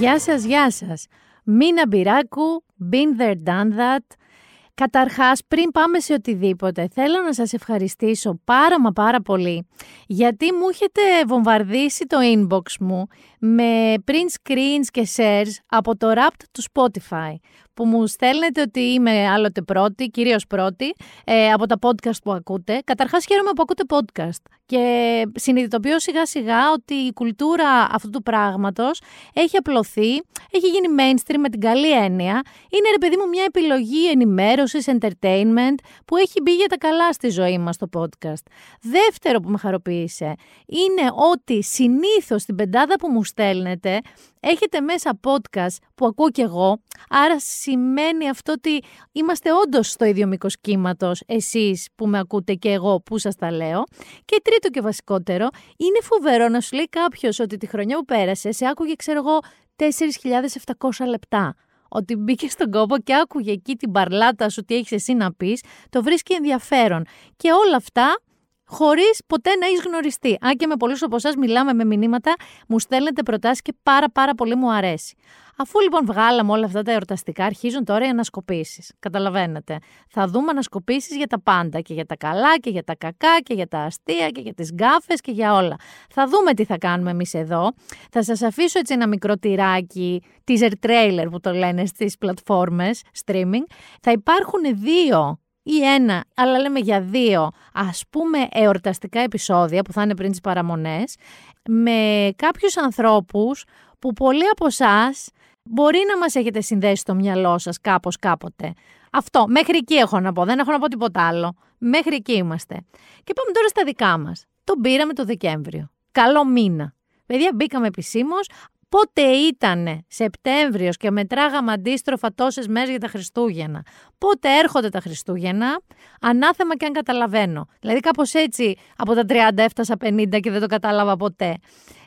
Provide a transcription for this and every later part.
Γεια σας, γεια σας. Μίνα Μπυράκου, been there, done that. Καταρχάς, πριν πάμε σε οτιδήποτε, θέλω να σας ευχαριστήσω πάρα μα πάρα πολύ, γιατί μου έχετε βομβαρδίσει το inbox μου με print screens και shares από το Wrapped του Spotify, που μου στέλνετε ότι είμαι άλλοτε πρώτη, κυρίως πρώτη, ε, από τα podcast που ακούτε. Καταρχάς χαίρομαι που ακούτε podcast και συνειδητοποιώ σιγά σιγά ότι η κουλτούρα αυτού του πράγματος έχει απλωθεί, έχει γίνει mainstream με την καλή έννοια. Είναι ρε παιδί μου μια επιλογή ενημέρωσης, entertainment που έχει μπει για τα καλά στη ζωή μας το podcast. Δεύτερο που με χαροποίησε είναι ότι συνήθως την πεντάδα που μου στέλνετε έχετε μέσα podcast που ακούω κι εγώ, άρα σημαίνει αυτό ότι είμαστε όντως στο ίδιο μήκος κύματος εσείς που με ακούτε και εγώ που σας τα λέω. Και τρίτο και βασικότερο, είναι φοβερό να σου λέει κάποιος ότι τη χρονιά που πέρασε σε άκουγε ξέρω εγώ 4.700 λεπτά ότι μπήκε στον κόπο και άκουγε εκεί την παρλάτα σου τι έχεις εσύ να πεις, το βρίσκει ενδιαφέρον. Και όλα αυτά χωρίς ποτέ να έχεις γνωριστεί. Αν και με πολλούς από εσάς μιλάμε με μηνύματα, μου στέλνετε προτάσεις και πάρα πάρα πολύ μου αρέσει. Αφού λοιπόν βγάλαμε όλα αυτά τα εορταστικά, αρχίζουν τώρα οι ανασκοπήσεις. Καταλαβαίνετε. Θα δούμε ανασκοπήσεις για τα πάντα. Και για τα καλά και για τα κακά και για τα αστεία και για τις γκάφες και για όλα. Θα δούμε τι θα κάνουμε εμείς εδώ. Θα σας αφήσω έτσι ένα μικρό τυράκι, teaser trailer που το λένε στις πλατφόρμες streaming. Θα υπάρχουν δύο ή ένα, αλλά λέμε για δύο, ας πούμε εορταστικά επεισόδια που θα είναι πριν τις παραμονές, με κάποιους ανθρώπους που πολλοί από εσάς μπορεί να μας έχετε συνδέσει στο μυαλό σας κάπως κάποτε. Αυτό, μέχρι εκεί έχω να πω, δεν έχω να πω τίποτα άλλο. Μέχρι εκεί είμαστε. Και πάμε τώρα στα δικά μας. Το πήραμε το Δεκέμβριο. Καλό μήνα. Παιδιά, μπήκαμε επισήμως. Πότε ήταν Σεπτέμβριος και μετράγαμε αντίστροφα τόσες μέρες για τα Χριστούγεννα; Πότε έρχονται τα Χριστούγεννα, ανάθεμα και αν καταλαβαίνω. Δηλαδή κάπως έτσι από τα 30 έφτασα 50 και δεν το κατάλαβα ποτέ.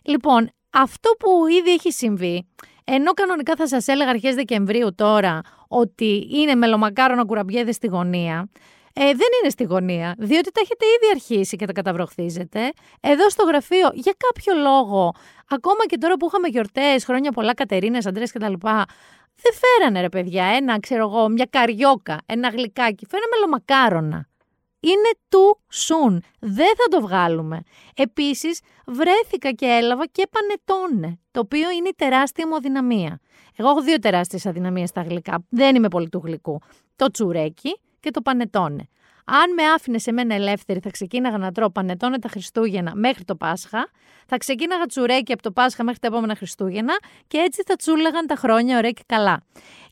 Λοιπόν, αυτό που ήδη έχει συμβεί, ενώ κανονικά θα σας έλεγα αρχές Δεκεμβρίου τώρα ότι είναι μελομακάρονα κουραμπιέδες στη γωνία, ε, δεν είναι στη γωνία, διότι τα έχετε ήδη αρχίσει και τα καταβροχθίζετε. Εδώ στο γραφείο, για κάποιο λόγο, ακόμα και τώρα που είχαμε γιορτές, χρόνια πολλά, Κατερίνες, Αντρέ κτλ., δεν φέρανε ρε παιδιά ένα, ξέρω εγώ, μια καριόκα, ένα γλυκάκι. Φέρανε μελομακάρονα. Είναι too soon. Δεν θα το βγάλουμε. Επίσης, βρέθηκα και έλαβα και πανετόνε, το οποίο είναι η τεράστια μου αδυναμία. Εγώ έχω δύο τεράστιες αδυναμίες στα γλυκά. Δεν είμαι πολύ του γλυκού. Το τσουρέκι και το πανετόνε. Αν με άφηνε σε μένα ελεύθερη, θα ξεκίναγα να τρώω πανετόνε τα Χριστούγεννα μέχρι το Πάσχα, θα ξεκίναγα τσουρέκι από το Πάσχα μέχρι τα επόμενα Χριστούγεννα και έτσι θα τσούλαγαν τα χρόνια ωραία και καλά.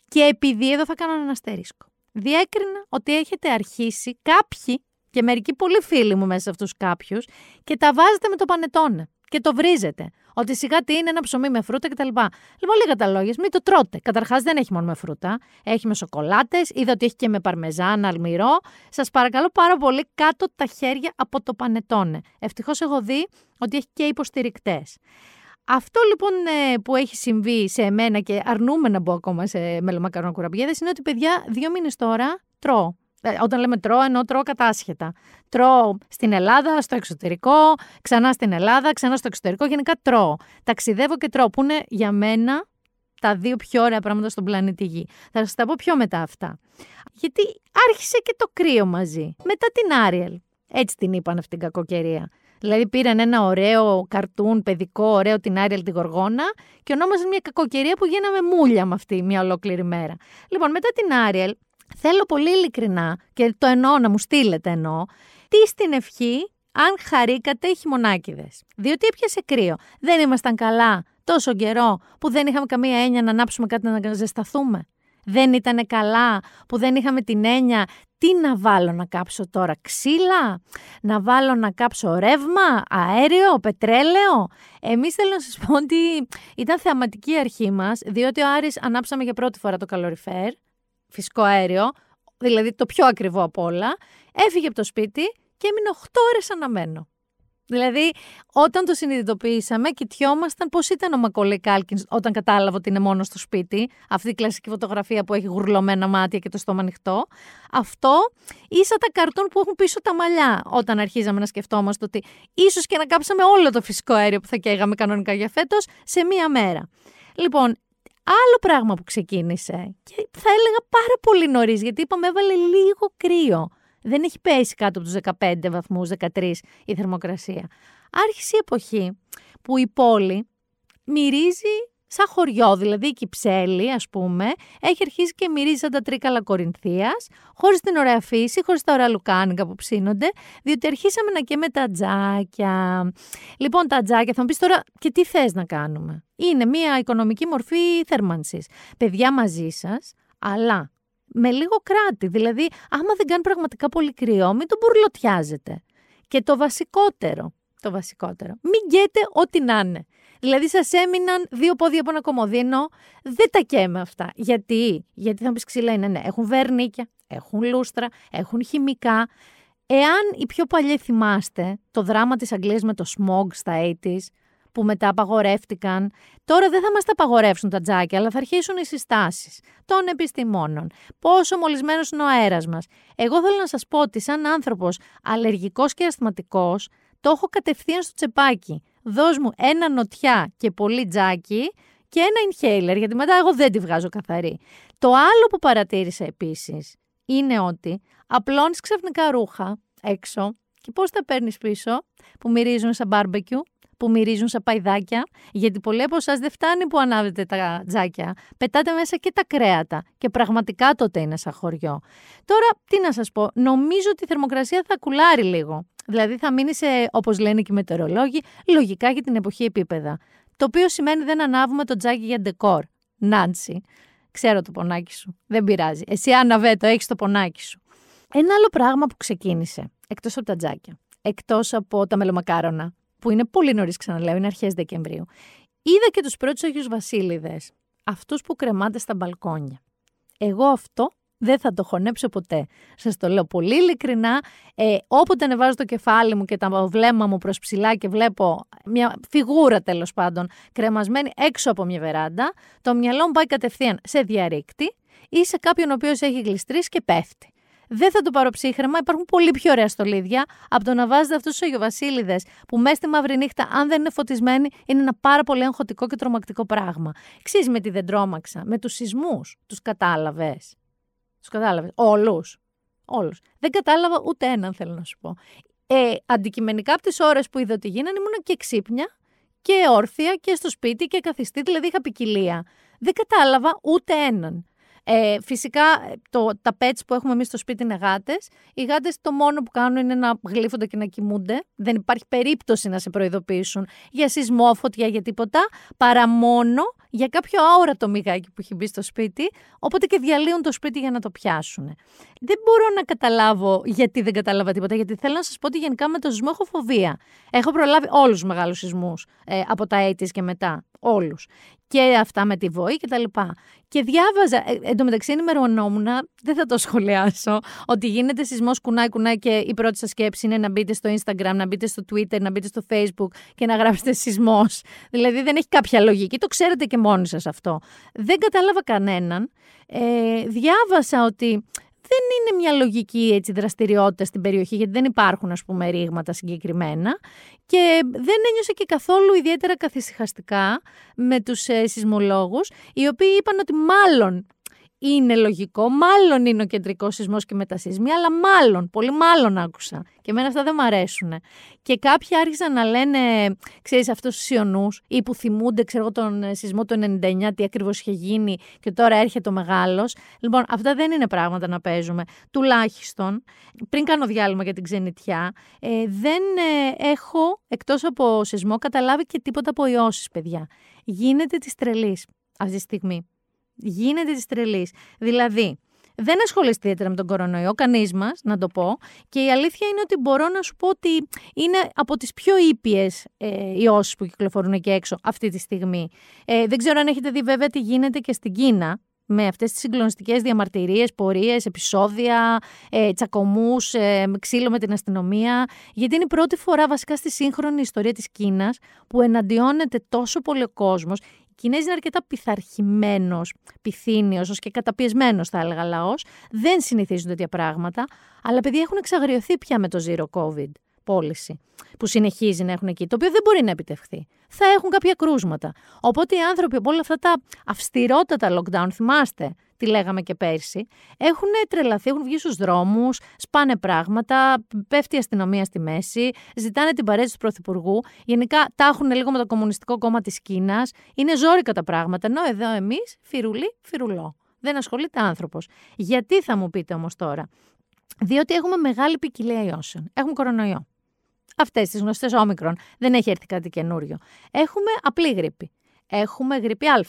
Και επειδή εδώ θα κάνω ένα αστερίσκο. Διέκρινα ότι έχετε αρχίσει κάποιοι και μερικοί πολύ φίλοι μου μέσα σε αυτούς κάποιους και τα βάζετε με το πανετόνε και το βρίζετε. Ότι σιγά τι είναι ένα ψωμί με φρούτα κτλ. Λοιπόν, λίγα τα λόγια, μην το τρώτε. Καταρχάς δεν έχει μόνο με φρούτα. Έχει με σοκολάτες. Είδα ότι έχει και με παρμεζάν, αλμυρό. Σας παρακαλώ πάρα πολύ κάτω τα χέρια από το πανετόνε. Ευτυχώς έχω δει ότι έχει και υποστηρικτές. Αυτό λοιπόν ε, που έχει συμβεί σε εμένα και αρνούμε να μπω ακόμα σε μελομακαρόν κουραμπιέδες είναι ότι παιδιά δύο μήνες τώρα τρώω. Ε, όταν λέμε τρώω, εννοώ τρώω κατάσχετα. Τρώω στην Ελλάδα, στο εξωτερικό, ξανά στην Ελλάδα, ξανά στο εξωτερικό. Γενικά τρώω. Ταξιδεύω και τρώω, που είναι για μένα τα δύο πιο ωραία πράγματα στον πλανήτη Γη. Θα σας τα πω πιο μετά αυτά. Γιατί άρχισε και το κρύο μαζί. Μετά την Άριελ. Έτσι την είπαν αυτή την κακοκαιρία. Δηλαδή πήραν ένα ωραίο καρτούν παιδικό, ωραίο την Άριελ τη Γοργόνα και ονόμαζαν μια κακοκαιρία που γίναμε μούλια με αυτή μια ολόκληρη μέρα. Λοιπόν, μετά την Άριελ Θέλω πολύ ειλικρινά και το εννοώ να μου στείλετε εννοώ, τι στην ευχή αν χαρήκατε χειμωνάκιδες; Διότι έπιασε κρύο. Δεν ήμασταν καλά τόσο καιρό που δεν είχαμε καμία έννοια να ανάψουμε κάτι να ζεσταθούμε; Δεν ήταν καλά που δεν είχαμε την έννοια τι να βάλω να κάψω τώρα, ξύλα, να βάλω να κάψω ρεύμα, αέριο, πετρέλαιο; Εμείς θέλω να σας πω ότι ήταν θεαματική αρχή μας, διότι ο Άρης ανάψαμε για πρώτη φορά το καλοριφέρ φυσικό αέριο, δηλαδή το πιο ακριβό από όλα, έφυγε από το σπίτι και έμεινε 8 ώρες αναμένο. Δηλαδή, όταν το συνειδητοποιήσαμε, κοιτιόμασταν πώς ήταν ο Μακολέ Κάλκινς όταν κατάλαβε ότι είναι μόνος στο σπίτι. Αυτή η κλασική φωτογραφία που έχει γουρλωμένα μάτια και το στόμα ανοιχτό. Αυτό ίσα τα καρτούν που έχουν πίσω τα μαλλιά. Όταν αρχίζαμε να σκεφτόμαστε ότι ίσως και να κάψαμε όλο το φυσικό αέριο που θα καίγαμε κανονικά για φέτος σε μία μέρα. Λοιπόν, Άλλο πράγμα που ξεκίνησε και θα έλεγα πάρα πολύ νωρίς, γιατί είπαμε έβαλε λίγο κρύο. Δεν έχει πέσει κάτω από τους 15 βαθμούς, 13 η θερμοκρασία. Άρχισε η εποχή που η πόλη μυρίζει σαν χωριό, δηλαδή η Κυψέλη, ας πούμε, έχει αρχίσει και μυρίζει σαν τα τρίκαλα Κορινθίας, χωρίς την ωραία φύση, χωρίς τα ωραία λουκάνικα που ψήνονται, διότι αρχίσαμε να καίμε τα τζάκια. Λοιπόν, τα τζάκια, θα μου πεις τώρα, και τι θες να κάνουμε; Είναι μια οικονομική μορφή θέρμανσης. Παιδιά μαζί σας, αλλά με λίγο κράτη. Δηλαδή, άμα δεν κάνει πραγματικά πολύ κρυό, μην τον μπουρλωτιάζετε. Και το βασικότερο, το βασικότερο, μην γκέτε ό,τι να είναι. Δηλαδή, σας έμειναν δύο πόδια από ένα κομμωδίνο. Δεν τα καίμε αυτά. Γιατί, Γιατί θα μου πεις ξύλα είναι, ναι. Έχουν βερνίκια, έχουν λούστρα, έχουν χημικά. Εάν οι πιο παλιοί θυμάστε το δράμα της Αγγλίας με το smog στα 80's, που μετά απαγορεύτηκαν. Τώρα δεν θα μας τα απαγορεύσουν τα τζάκια, αλλά θα αρχίσουν οι συστάσεις των επιστημόνων. Πόσο μολυσμένος είναι ο αέρας μας. Εγώ θέλω να σας πω ότι σαν άνθρωπος αλλεργικός και ασθηματικός, το έχω κατευθείαν στο τσεπάκι. Δώσ' μου ένα νοτιά και πολύ τζάκι και ένα inhaler, γιατί μετά εγώ δεν τη βγάζω καθαρή. Το άλλο που παρατήρησα επίσης είναι ότι απλώνεις ξαφνικά ρούχα έξω και πώς τα παίρνεις πίσω που μυρίζουν σαν barbecue που μυρίζουν σαν παϊδάκια, γιατί πολλοί από εσάς δεν φτάνει που ανάβετε τα τζάκια. Πετάτε μέσα και τα κρέατα. Και πραγματικά τότε είναι σαν χωριό. Τώρα, τι να σας πω, νομίζω ότι η θερμοκρασία θα κουλάρει λίγο. Δηλαδή θα μείνει σε, όπως λένε και οι μετεωρολόγοι, λογικά για την εποχή επίπεδα. Το οποίο σημαίνει δεν ανάβουμε το τζάκι για ντεκόρ. Νάντσι. Ξέρω το πονάκι σου. Δεν πειράζει. Εσύ αναβέτο, έχεις το πονάκι σου. Ένα άλλο πράγμα που ξεκίνησε, εκτός από τα τζάκια, εκτός από τα μελομακάρονα, που είναι πολύ νωρίς, ξαναλέω, είναι αρχές Δεκεμβρίου. Είδα και τους πρώτους Αγίου Βασίλειδες, αυτούς που κρεμάτε στα μπαλκόνια. Εγώ αυτό δεν θα το χωνέψω ποτέ. Σας το λέω πολύ ειλικρινά. Ε, όποτε ανεβάζω το κεφάλι μου και τα βλέμμα μου προς ψηλά και βλέπω μια φιγούρα τέλος πάντων κρεμασμένη έξω από μια βεράντα, το μυαλό μου πάει κατευθείαν σε διαρρήκτη ή σε κάποιον ο οποίος έχει γλιστρήσει και πέφτει δεν θα το πάρω ψύχρεμα. Υπάρχουν πολύ πιο ωραία στολίδια από το να βάζετε αυτούς τους Αγιοβασίλειδε που μέσα στη μαύρη νύχτα, αν δεν είναι φωτισμένοι, είναι ένα πάρα πολύ εγχωτικό και τρομακτικό πράγμα. Ξέρεις με τι δεν τρόμαξα, με τους σεισμούς. Τους κατάλαβες. Τους κατάλαβες. Όλους. Όλους. Δεν κατάλαβα ούτε έναν, θέλω να σου πω. Ε, αντικειμενικά από τις ώρες που είδα ότι γίνανε, ήμουν και ξύπνια και όρθια και στο σπίτι και καθιστή, δηλαδή είχα ποικιλία. Δεν κατάλαβα ούτε έναν. Ε, φυσικά το, τα pets που έχουμε εμείς στο σπίτι είναι γάτες. Οι γάτες το μόνο που κάνουν είναι να γλύφονται και να κοιμούνται. Δεν υπάρχει περίπτωση να σε προειδοποιήσουν για σεισμό, φωτιά, για τίποτα. Παρά μόνο για κάποιο αόρατο μυγάκι που έχει μπει στο σπίτι. Οπότε και διαλύουν το σπίτι για να το πιάσουν. Δεν μπορώ να καταλάβω γιατί δεν κατάλαβα τίποτα. Γιατί θέλω να σας πω ότι γενικά με το σεισμό έχω φοβία. Έχω προλάβει όλους τους μεγάλους σεισμούς ε, από τα έτη και μετά. Όλους και αυτά με τη βοή και τα λοιπά. Και διάβαζα, ε, εν τω μεταξύ ενημερωνόμουν, δεν θα το σχολιάσω, ότι γίνεται σεισμός κουνάει κουνάει και η πρώτη σας σκέψη είναι να μπείτε στο Instagram, να μπείτε στο Twitter, να μπείτε στο Facebook και να γράψετε σεισμός. Δηλαδή δεν έχει κάποια λογική, το ξέρετε και μόνοι σας αυτό. Δεν κατάλαβα κανέναν. Ε, διάβασα ότι δεν είναι μια λογική έτσι, δραστηριότητα στην περιοχή, γιατί δεν υπάρχουν ας πούμε ρήγματα συγκεκριμένα. Και δεν ένιωσα και καθόλου ιδιαίτερα καθησυχαστικά με τους ε, σεισμολόγους, οι οποίοι είπαν ότι μάλλον είναι λογικό. Μάλλον είναι ο κεντρικός σεισμός και μετασυσμοί, αλλά μάλλον, πολύ μάλλον άκουσα. Και εμένα αυτά δεν μου αρέσουν. Και κάποιοι άρχισαν να λένε, ξέρεις, αυτούς τους Ιωνούς ή που θυμούνται, ξέρω τον ε, σεισμό του 99, τι ακριβώς είχε γίνει και τώρα έρχεται ο μεγάλος. Λοιπόν, αυτά δεν είναι πράγματα να παίζουμε. Τουλάχιστον, πριν κάνω διάλειμμα για την ξενιτιά, ε, δεν ε, έχω εκτός από σεισμό καταλάβει και τίποτα από ιώσεις, παιδιά. Γίνεται της τρελής αυτή τη στιγμή γίνεται της τρελής. Δηλαδή, δεν ασχολείστε ιδιαίτερα με τον κορονοϊό, κανείς μας, να το πω. Και η αλήθεια είναι ότι μπορώ να σου πω ότι είναι από τις πιο ήπιες ε, ιώσει που κυκλοφορούν εκεί έξω αυτή τη στιγμή. Ε, δεν ξέρω αν έχετε δει βέβαια τι γίνεται και στην Κίνα με αυτές τις συγκλονιστικές διαμαρτυρίες, πορείες, επεισόδια, ε, τσακωμούς, ε, ξύλο με την αστυνομία, γιατί είναι η πρώτη φορά βασικά στη σύγχρονη ιστορία της Κίνας που εναντιώνεται τόσο πολύ ο κόσμος Κινέζοι είναι αρκετά πειθαρχημένος, πυθύνιος, ως και καταπιεσμένος, θα έλεγα λαός. Δεν συνηθίζουν τέτοια πράγματα. Αλλά παιδιά έχουν εξαγριωθεί πια με το zero COVID. πώληση που συνεχίζει να έχουν εκεί, το οποίο δεν μπορεί να επιτευχθεί. Θα έχουν κάποια κρούσματα. Οπότε οι άνθρωποι από όλα αυτά τα αυστηρότατα lockdown, θυμάστε, τι λέγαμε και πέρσι, έχουν τρελαθεί, έχουν βγει στους δρόμους, σπάνε πράγματα, πέφτει η αστυνομία στη μέση, ζητάνε την παρέτηση του Πρωθυπουργού. Γενικά τα έχουν λίγο με το Κομμουνιστικό Κόμμα της Κίνας. Είναι ζόρικα τα πράγματα. Ενώ εδώ εμείς, φιρουλί, φιρουλό. Δεν ασχολείται άνθρωπος. Γιατί θα μου πείτε όμως τώρα. Διότι έχουμε μεγάλη ποικιλία ιώσεων. Έχουμε κορονοϊό. Αυτές τις γνωστές όμικρον. Δεν έχει έρθει κάτι καινούριο. Έχουμε απλή γρήπη. Έχουμε γρήπη Α.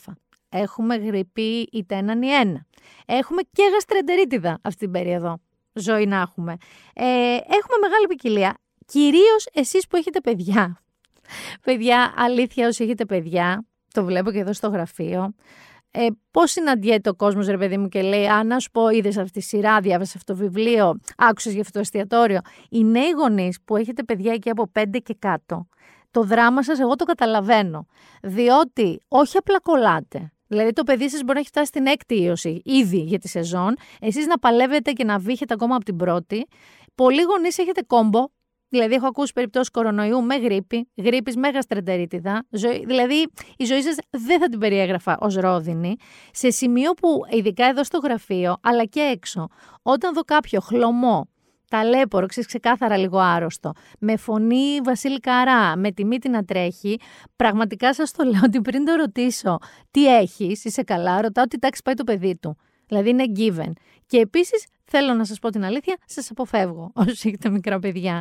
Έχουμε γρήπη είτε έναν ή ένα. Έχουμε και γαστρεντερίτιδα αυτή την περίοδο. Ζωή να έχουμε. Ε, έχουμε μεγάλη ποικιλία. Κυρίως εσείς που έχετε παιδιά. παιδιά, αλήθεια, όσοι έχετε παιδιά, το βλέπω και εδώ στο γραφείο. Ε, Πώς συναντιέται ο κόσμος, ρε παιδί μου, και λέει: Α, να σου πω, είδες αυτή τη σειρά, διάβασες αυτό το βιβλίο, άκουσες για αυτό το εστιατόριο. Οι νέοι γονείς που έχετε παιδιά εκεί από 5 και κάτω, το δράμα σας εγώ το καταλαβαίνω. Διότι όχι απλά κολλάτε. Δηλαδή το παιδί σας μπορεί να έχει φτάσει στην έκτη ίωση ήδη για τη σεζόν, εσείς να παλεύετε και να βύχετε ακόμα από την πρώτη. Πολλοί γονείς έχετε κόμπο, Δηλαδή, έχω ακούσει περιπτώσεις κορονοϊού με γρήπη, γρήπης με γαστρεντερίτιδα. Δηλαδή, η ζωή σας δεν θα την περιέγραφα ως ρόδινη. Σε σημείο που, ειδικά εδώ στο γραφείο, αλλά και έξω, όταν δω κάποιο χλωμό, ταλέπορο, ξέρεις ξεκάθαρα λίγο άρρωστο, με φωνή Βασίλη Καρά, με τη μύτη να τρέχει, πραγματικά σας το λέω ότι πριν το ρωτήσω τι έχεις, είσαι καλά, ρωτάω τι τάξη πάει το παιδί του. Δηλαδή είναι given. Και επίσης θέλω να σας πω την αλήθεια, σας αποφεύγω όσοι έχετε μικρά παιδιά.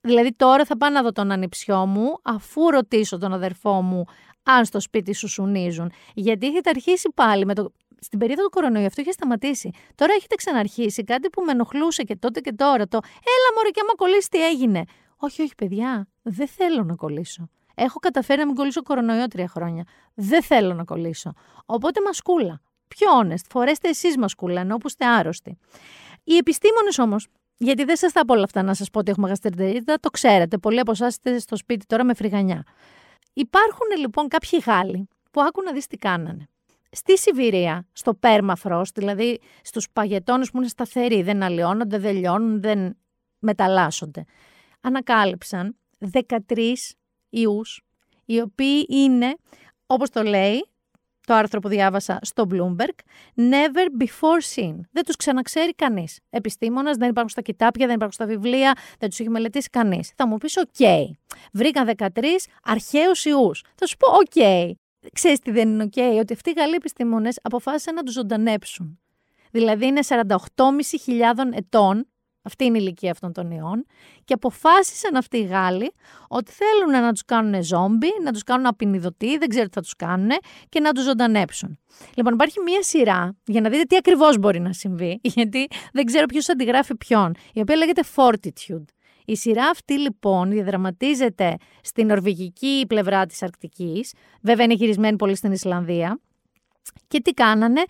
Δηλαδή τώρα θα πάω να δω τον ανιψιό μου, αφού ρωτήσω τον αδερφό μου αν στο σπίτι σου σουνίζουν. Γιατί έχετε αρχίσει πάλι με το. Στην περίοδο του κορονοϊού αυτό είχε σταματήσει. Τώρα έχετε ξαναρχίσει κάτι που με ενοχλούσε και τότε και τώρα. Το Έλα, Μωρή, και άμα κολλήσει, τι έγινε; Όχι, όχι, παιδιά, δεν θέλω να κολλήσω. Έχω καταφέρει να μην κολλήσω κορονοϊό τρία χρόνια. Δεν θέλω να κολλήσω. Οπότε μασκούλα. Πιο honest. Φορέστε εσείς μασκούλα, ενώ που είστε άρρωστοι. Οι επιστήμονες όμως, γιατί δεν σας θα πω όλα αυτά να σας πω ότι έχουμε γαστρεντερίτιδα, το ξέρετε. Πολλοί από εσάς είστε στο σπίτι τώρα με φρυγανιά. Υπάρχουν λοιπόν κάποιοι Γάλλοι που άκουν να δεις τι κάνανε. Στη Σιβηρία, στο πέρμαφρος, δηλαδή στους παγετώνες που είναι σταθεροί, δεν αλλοιώνονται, δεν λιώνουν, δεν μεταλλάσσονται, ανακάλυψαν 13 ιούς, οι οποίοι είναι, όπως το λέει, το άρθρο που διάβασα στο Bloomberg, never before seen. Δεν τους ξαναξέρει κανείς. Επιστήμονας, δεν υπάρχουν στα κοιτάπια, δεν υπάρχουν στα βιβλία, δεν τους έχει μελετήσει κανείς. Θα μου πεις, okay. βρήκαν 13 αρχαίους ιούς. Θα σου πω, okay. Ξέρεις τι δεν είναι okay? ότι αυτοί οι Γαλλοί επιστήμονες αποφάσισαν να τους ζωντανέψουν. Δηλαδή είναι 48.500 ετών αυτή είναι η ηλικία αυτών των ιών. Και αποφάσισαν αυτοί οι Γάλλοι ότι θέλουν να τους κάνουν ζόμπι, να τους κάνουν απεινιδωτοί, δεν ξέρω τι θα τους κάνουν και να τους ζωντανέψουν. Λοιπόν, υπάρχει μία σειρά για να δείτε τι ακριβώς μπορεί να συμβεί, γιατί δεν ξέρω ποιος αντιγράφει ποιον, η οποία λέγεται Fortitude. Η σειρά αυτή λοιπόν διαδραματίζεται στην νορβηγική πλευρά της Αρκτικής, βέβαια είναι γυρισμένη πολύ στην Ισλανδία. Και τι κάνανε,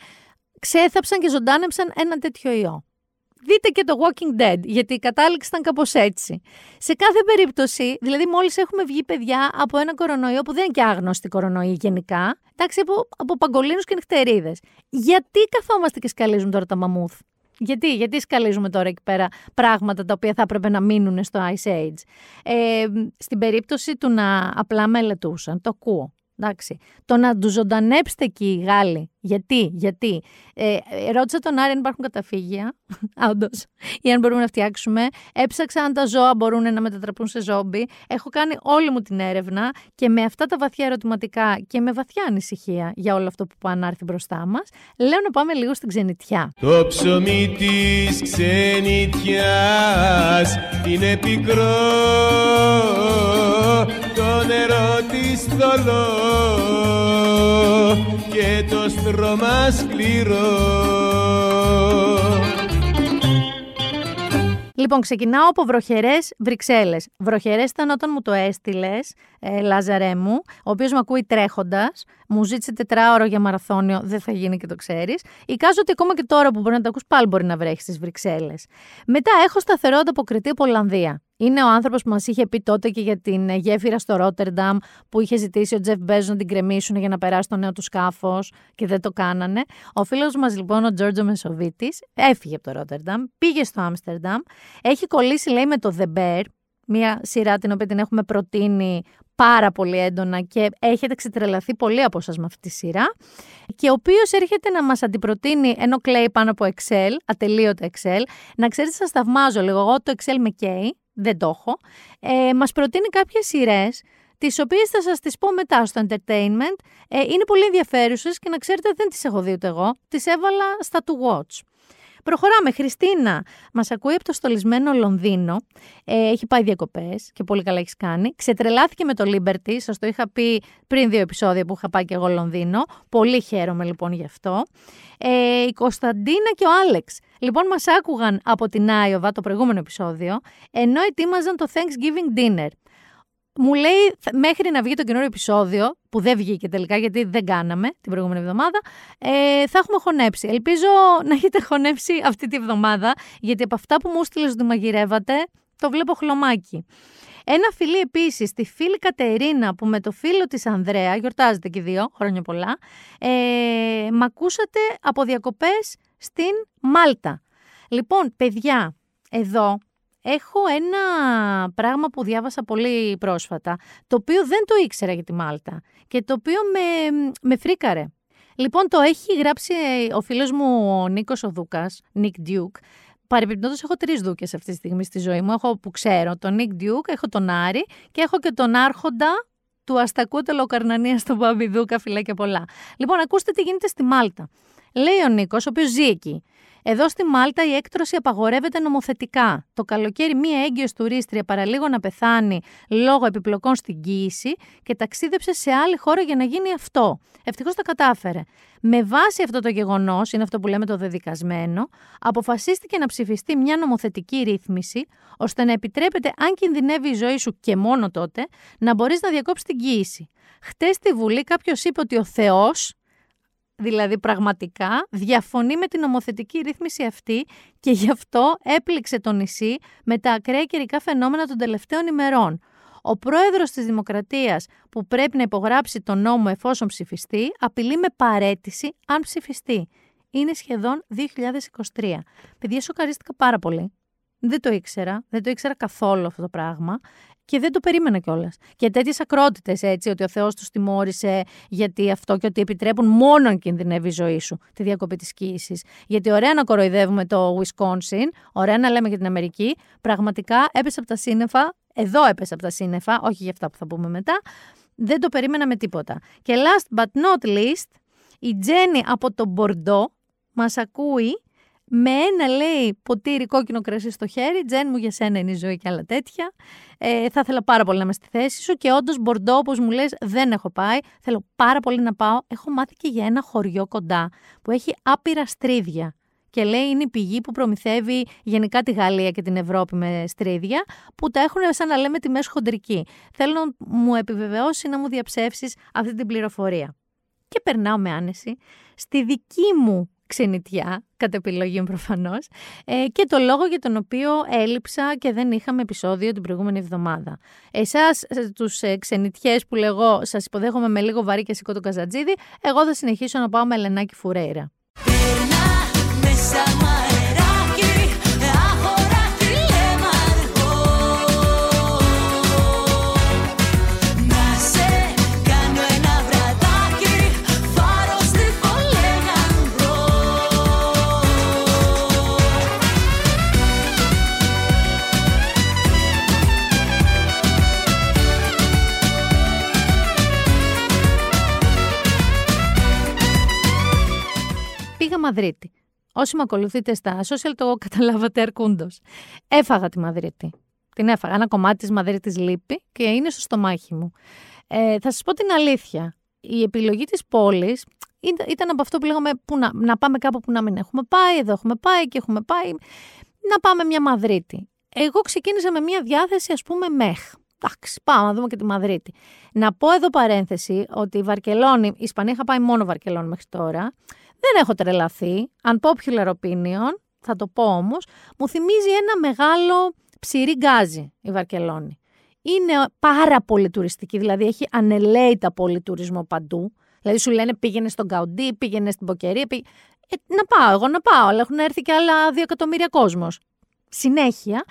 ξέθαψαν και ζωντάνεψαν ένα τέτοιο ιό δείτε και το Walking Dead, γιατί η κατάληξη ήταν κάπως έτσι. Σε κάθε περίπτωση, δηλαδή μόλις έχουμε βγει παιδιά από ένα κορονοϊό που δεν είναι και άγνωστη κορονοϊό γενικά, εντάξει, από, από παγκολίνους και νυχτερίδες. Γιατί καθόμαστε και σκαλίζουμε τώρα τα μαμούθ; Γιατί, γιατί σκαλίζουμε τώρα εκεί πέρα πράγματα τα οποία θα έπρεπε να μείνουν στο Ice Age; Ε, στην περίπτωση του να απλά μελετούσαν, το ακούω. Εντάξει. Το να του ζωντανέψετε εκεί οι Γάλλοι. Γιατί, γιατί. Ε, ρώτησα τον Άρη αν υπάρχουν καταφύγια, όντως, ή αν μπορούμε να φτιάξουμε. Έψαξα αν τα ζώα μπορούν να μετατραπούν σε ζόμπι. Έχω κάνει όλη μου την έρευνα και με αυτά τα βαθιά ερωτηματικά και με βαθιά ανησυχία για όλο αυτό που πάνε να έρθει μπροστά μας, λέω να πάμε λίγο στην ξενιτιά. Το ψωμί της ξενιτιάς είναι πικρός το νερό της θολό και το στρώμα σκληρό Λοιπόν, ξεκινάω από βροχερές Βρυξέλλες. Βροχερές ήταν όταν μου το έστειλες, ε, Λάζαρέ μου, ο οποίος με ακούει τρέχοντας, μου ζήτησε τετράωρο για μαραθώνιο, δεν θα γίνει και το ξέρεις. Εικάζω ότι ακόμα και τώρα που μπορεί να το ακούς πάλι μπορεί να βρέχεις στις Βρυξέλλες. Μετά έχω σταθερό ανταποκριτή από Ολλανδία. Είναι ο άνθρωπος που μας είχε πει τότε και για την γέφυρα στο Ρότερνταμ που είχε ζητήσει ο Τζεφ Μπέζος να την κρεμίσουν για να περάσει το νέο του σκάφος και δεν το κάνανε. Ο φίλος μας λοιπόν, ο Τζόρτζο Μεσοβίτης, έφυγε από το Ρότερνταμ, πήγε στο Άμστερνταμ, έχει κολλήσει λέει με το The Bear, Μια σειρά την οποία την έχουμε προτείνει πάρα πολύ έντονα και έχετε ξετρελαθεί πολύ από σας με αυτή τη σειρά και ο οποίος έρχεται να μας αντιπροτείνει ενώ κλαίει πάνω από Excel, ατελείωτα Excel. Να ξέρετε σας θαυμάζω λίγο, εγώ το Excel με καίει, δεν το έχω. Ε, μας προτείνει κάποιες σειρές τις οποίες θα σας τις πω μετά στο entertainment. Ε, είναι πολύ ενδιαφέρουσες και να ξέρετε δεν τις έχω δει ούτε εγώ. Τις έβαλα στα to watch. Προχωράμε. Χριστίνα, μας ακούει από το στολισμένο Λονδίνο. Ε, έχει πάει διακοπές και πολύ καλά έχεις κάνει. Ξετρελάθηκε με το Liberty. Σας το είχα πει πριν δύο επεισόδια που είχα πάει και εγώ Λονδίνο. Πολύ χαίρομαι λοιπόν γι' αυτό. Ε, η Κωνσταντίνα και ο Άλεξ. Λοιπόν, μας άκουγαν από την Άιωβα το προηγούμενο επεισόδιο, ενώ ετοίμαζαν το Thanksgiving Dinner μου λέει μέχρι να βγει το καινούριο επεισόδιο, που δεν βγήκε τελικά γιατί δεν κάναμε την προηγούμενη εβδομάδα, ε, θα έχουμε χωνέψει. Ελπίζω να έχετε χωνέψει αυτή τη εβδομάδα, γιατί από αυτά που μου στείλες ότι μαγειρεύατε, το βλέπω χλωμάκι. Ένα φιλί επίσης στη φίλη Κατερίνα που με το φίλο της Ανδρέα, γιορτάζετε και δύο, χρόνια πολλά, ε, μ' ακούσατε από διακοπές στην Μάλτα. Λοιπόν, παιδιά, εδώ έχω ένα πράγμα που διάβασα πολύ πρόσφατα, το οποίο δεν το ήξερα για τη Μάλτα και το οποίο με, με φρίκαρε. Λοιπόν, το έχει γράψει ο φίλος μου ο Νίκος ο Δούκας, Nick Duke. Παρεμπιπτόντως έχω τρεις δούκες αυτή τη στιγμή στη ζωή μου. Έχω που ξέρω τον Nick Duke, έχω τον Άρη και έχω και τον Άρχοντα του Αστακού Αιτωλοακαρνανίας τον Μπάμπη Δούκα, φιλάκια πολλά. Λοιπόν, ακούστε τι γίνεται στη Μάλτα. Λέει ο Νίκος, ο οποίος ζει εκεί. Εδώ στη Μάλτα η έκτρωση απαγορεύεται νομοθετικά. Το καλοκαίρι μία έγκυος τουρίστρια παραλίγο να πεθάνει λόγω επιπλοκών στην κοίηση και ταξίδεψε σε άλλη χώρα για να γίνει αυτό. Ευτυχώς τα κατάφερε. Με βάση αυτό το γεγονός, είναι αυτό που λέμε το δεδικασμένο, αποφασίστηκε να ψηφιστεί μια νομοθετική ρύθμιση ώστε να επιτρέπεται, αν κινδυνεύει η ζωή σου και μόνο τότε, να μπορείς να διακόψεις την κοίηση. Χτες στη Βουλή κάποιος είπε ότι ο Θεός δηλαδή πραγματικά διαφωνεί με την νομοθετική ρύθμιση αυτή και γι' αυτό έπληξε το νησί με τα ακραία καιρικά φαινόμενα των τελευταίων ημερών. Ο πρόεδρος της Δημοκρατίας που πρέπει να υπογράψει τον νόμο εφόσον ψηφιστεί, απειλεί με παρέτηση αν ψηφιστεί. Είναι σχεδόν 2023. Παιδιά, σοκαρίστηκα πάρα πολύ. Δεν το ήξερα, δεν το ήξερα καθόλου αυτό το πράγμα και δεν το περίμενα κιόλας. Και τέτοιες ακρότητες έτσι, ότι ο Θεός τους τιμώρησε γιατί αυτό και ότι επιτρέπουν μόνο αν κινδυνεύει η ζωή σου τη διακοπή της κοίηση. Γιατί ωραία να κοροϊδεύουμε το Wisconsin, ωραία να λέμε για την Αμερική, πραγματικά έπεσε από τα σύννεφα, εδώ έπεσε από τα σύννεφα, όχι για αυτά που θα πούμε μετά. Δεν το περίμενα με τίποτα. Και last but not least, η Τζέννη από το Μπορντό μας ακούει με ένα λέει ποτήρι κόκκινο κρασί στο χέρι, Τζέν μου για σένα είναι η ζωή και άλλα τέτοια. Ε, θα ήθελα πάρα πολύ να είμαι στη θέση σου και όντως Μπορντό, όπως μου λες, δεν έχω πάει. Θέλω πάρα πολύ να πάω. Έχω μάθει και για ένα χωριό κοντά που έχει άπειρα στρίδια. Και λέει είναι η πηγή που προμηθεύει γενικά τη Γαλλία και την Ευρώπη με στρίδια, που τα έχουν σαν να λέμε μέση χοντρική. Θέλω να μου επιβεβαιώσει να μου διαψεύσεις αυτή την πληροφορία. Και περνάω με άνεση στη δική μου ξενιτιά, κατ' επιλογή μου προφανώς, ε, και το λόγο για τον οποίο έλειψα και δεν είχαμε επεισόδιο την προηγούμενη εβδομάδα. Εσάς, ε, τους ε, ξενιτιές που λέγω, σας υποδέχομαι με λίγο βαρύ και σηκώ το καζατζίδι, εγώ θα συνεχίσω να πάω με Ελενάκη Φουρέιρα. Μαδρίτη. Όσοι με ακολουθείτε στα social, το καταλάβατε αρκούντος. Έφαγα τη Μαδρίτη. Την έφαγα. Ένα κομμάτι της Μαδρίτης λείπει και είναι στο στομάχι μου. Ε, θα σας πω την αλήθεια. Η επιλογή της πόλης ήταν από αυτό που λέγαμε που να, να πάμε κάπου που να μην έχουμε πάει. Εδώ έχουμε πάει και έχουμε πάει. Να πάμε μια Μαδρίτη. Εγώ ξεκίνησα με μια διάθεση, ας πούμε, μεχ. Εντάξει, πάμε να δούμε και τη Μαδρίτη. Να πω εδώ παρένθεση ότι η Βαρκελόνη, η Ισπανία είχα πάει μόνο Βαρκελόνη μέχρι τώρα. Δεν έχω τρελαθεί. Unpopular opinion, θα το πω όμως, μου θυμίζει ένα μεγάλο ψηρή γκάζι η Βαρκελόνη. Είναι πάρα πολύ τουριστική, δηλαδή έχει ανελαίητα πολύ τουρισμό παντού. Δηλαδή σου λένε πήγαινε στον Καουντί, πήγαινε στην Ποκερία. Πήγαινε... Ε, να πάω, εγώ να πάω, αλλά έχουν έρθει και άλλα δύο εκατομμύρια κόσμος. Συνέχεια.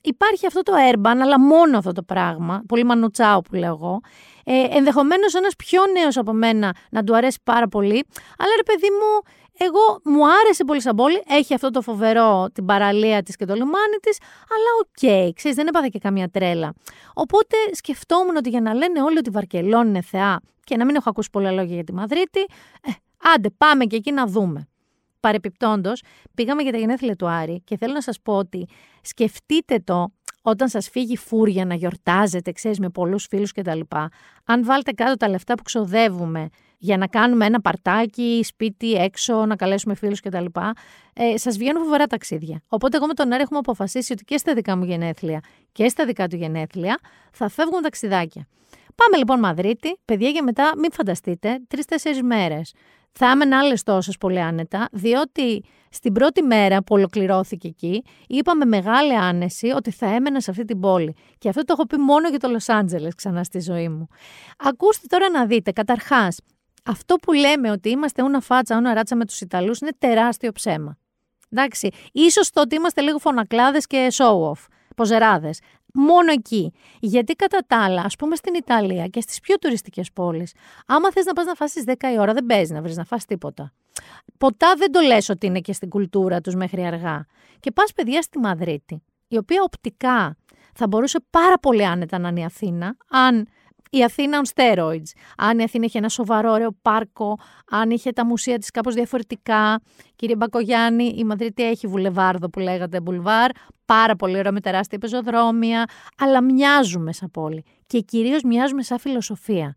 υπάρχει αυτό το urban, αλλά μόνο αυτό το πράγμα, πολύ μανουτσάο που λέω εγώ. Ε, Ενδεχομένως ένας πιο νέος από μένα να του αρέσει πάρα πολύ, αλλά ρε παιδί μου, εγώ μου άρεσε πολύ σαν πόλη. Έχει αυτό το φοβερό, την παραλία της και το λιμάνι της, αλλά οκέι, okay, ξέρεις, δεν έπαθε και καμία τρέλα. Οπότε σκεφτόμουν ότι για να λένε όλοι ότι η Βαρκελόνη είναι θεά και να μην έχω ακούσει πολλά λόγια για τη Μαδρίτη, ε, άντε πάμε και εκεί να δούμε. Παρεπιπτόντως, πήγαμε για τα γενέθλια του Άρη και θέλω να σας πω ότι σκεφτείτε το όταν σας φύγει φούρια να γιορτάζετε, ξέρεις, με πολλούς φίλους κτλ. Αν βάλετε κάτω τα λεφτά που ξοδεύουμε για να κάνουμε ένα παρτάκι, σπίτι, έξω, να καλέσουμε φίλους κτλ. Ε, σας βγαίνουν φοβερά ταξίδια. Οπότε εγώ με τον Άρη έχουμε αποφασίσει ότι και στα δικά μου γενέθλια και στα δικά του γενέθλια θα φεύγουν ταξιδάκια. Πάμε λοιπόν Μαδρίτη, παιδιά για μετά μην φανταστείτε, τρει-τέσσερι μέρες. Θα έμενα άλλε τόσες πολύ άνετα, διότι στην πρώτη μέρα που ολοκληρώθηκε εκεί, είπαμε μεγάλη άνεση ότι θα έμενα σε αυτή την πόλη. Και αυτό το έχω πει μόνο για το Λος Άντζελες ξανά στη ζωή μου. Ακούστε τώρα να δείτε, καταρχάς, αυτό που λέμε ότι είμαστε ούνα φάτσα, ούνα ράτσα με τους Ιταλούς είναι τεράστιο ψέμα. Εντάξει, ίσως το ότι είμαστε λίγο φωνακλάδες και show off, ποζεράδες. Μόνο εκεί. Γιατί κατά τα άλλα, ας πούμε στην Ιταλία και στις πιο τουριστικές πόλεις, άμα θες να πας να φάσεις 10 η ώρα, δεν παίζεις να βρεις να φας τίποτα. Ποτά δεν το λες ότι είναι και στην κουλτούρα τους μέχρι αργά. Και πας παιδιά στη Μαδρίτη, η οποία οπτικά θα μπορούσε πάρα πολύ άνετα να είναι η Αθήνα, αν η Αθήνα on steroids. Αν η Αθήνα είχε ένα σοβαρό ωραίο πάρκο, αν είχε τα μουσεία της κάπως διαφορετικά. Κύριε Μπακογιάννη, η Μαδρίτη έχει βουλεβάρδο που λέγατε μπουλβάρ, πάρα πολύ ωραία με τεράστια πεζοδρόμια, αλλά μοιάζουμε σαν πόλη και κυρίως μοιάζουμε σαν φιλοσοφία.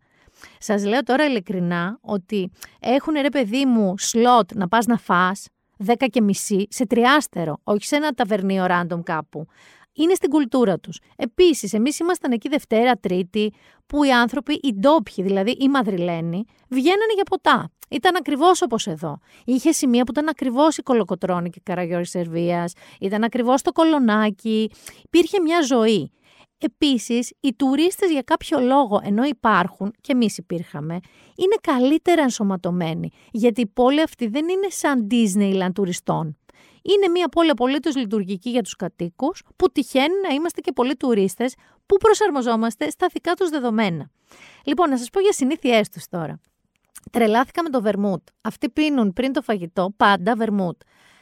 Σας λέω τώρα ειλικρινά ότι έχουν ρε παιδί μου σλότ να πας να φας, 10 και μισή, σε τριάστερο, όχι σε ένα ταβερνίο random κάπου είναι στην κουλτούρα τους. Επίσης, εμείς ήμασταν εκεί Δευτέρα, Τρίτη, που οι άνθρωποι, οι ντόπιοι, δηλαδή οι Μαδριλένοι, βγαίνανε για ποτά. Ήταν ακριβώς όπως εδώ. Είχε σημεία που ήταν ακριβώς η Κολοκοτρόνη και η Καραγιώρη Σερβίας, ήταν ακριβώς το Κολονάκι. Υπήρχε μια ζωή. Επίσης, οι τουρίστες για κάποιο λόγο, ενώ υπάρχουν και εμείς υπήρχαμε, είναι καλύτερα ενσωματωμένοι. Γιατί η πόλη αυτή δεν είναι σαν Disneyland τουριστών είναι μια πόλη απολύτως λειτουργική για τους κατοίκους, που τυχαίνει να είμαστε και πολλοί τουρίστες που προσαρμοζόμαστε στα δικά τους δεδομένα. Λοιπόν, να σας πω για συνήθειές τους τώρα. Τρελάθηκα με το βερμούτ. Αυτοί πίνουν πριν το φαγητό πάντα βερμούτ.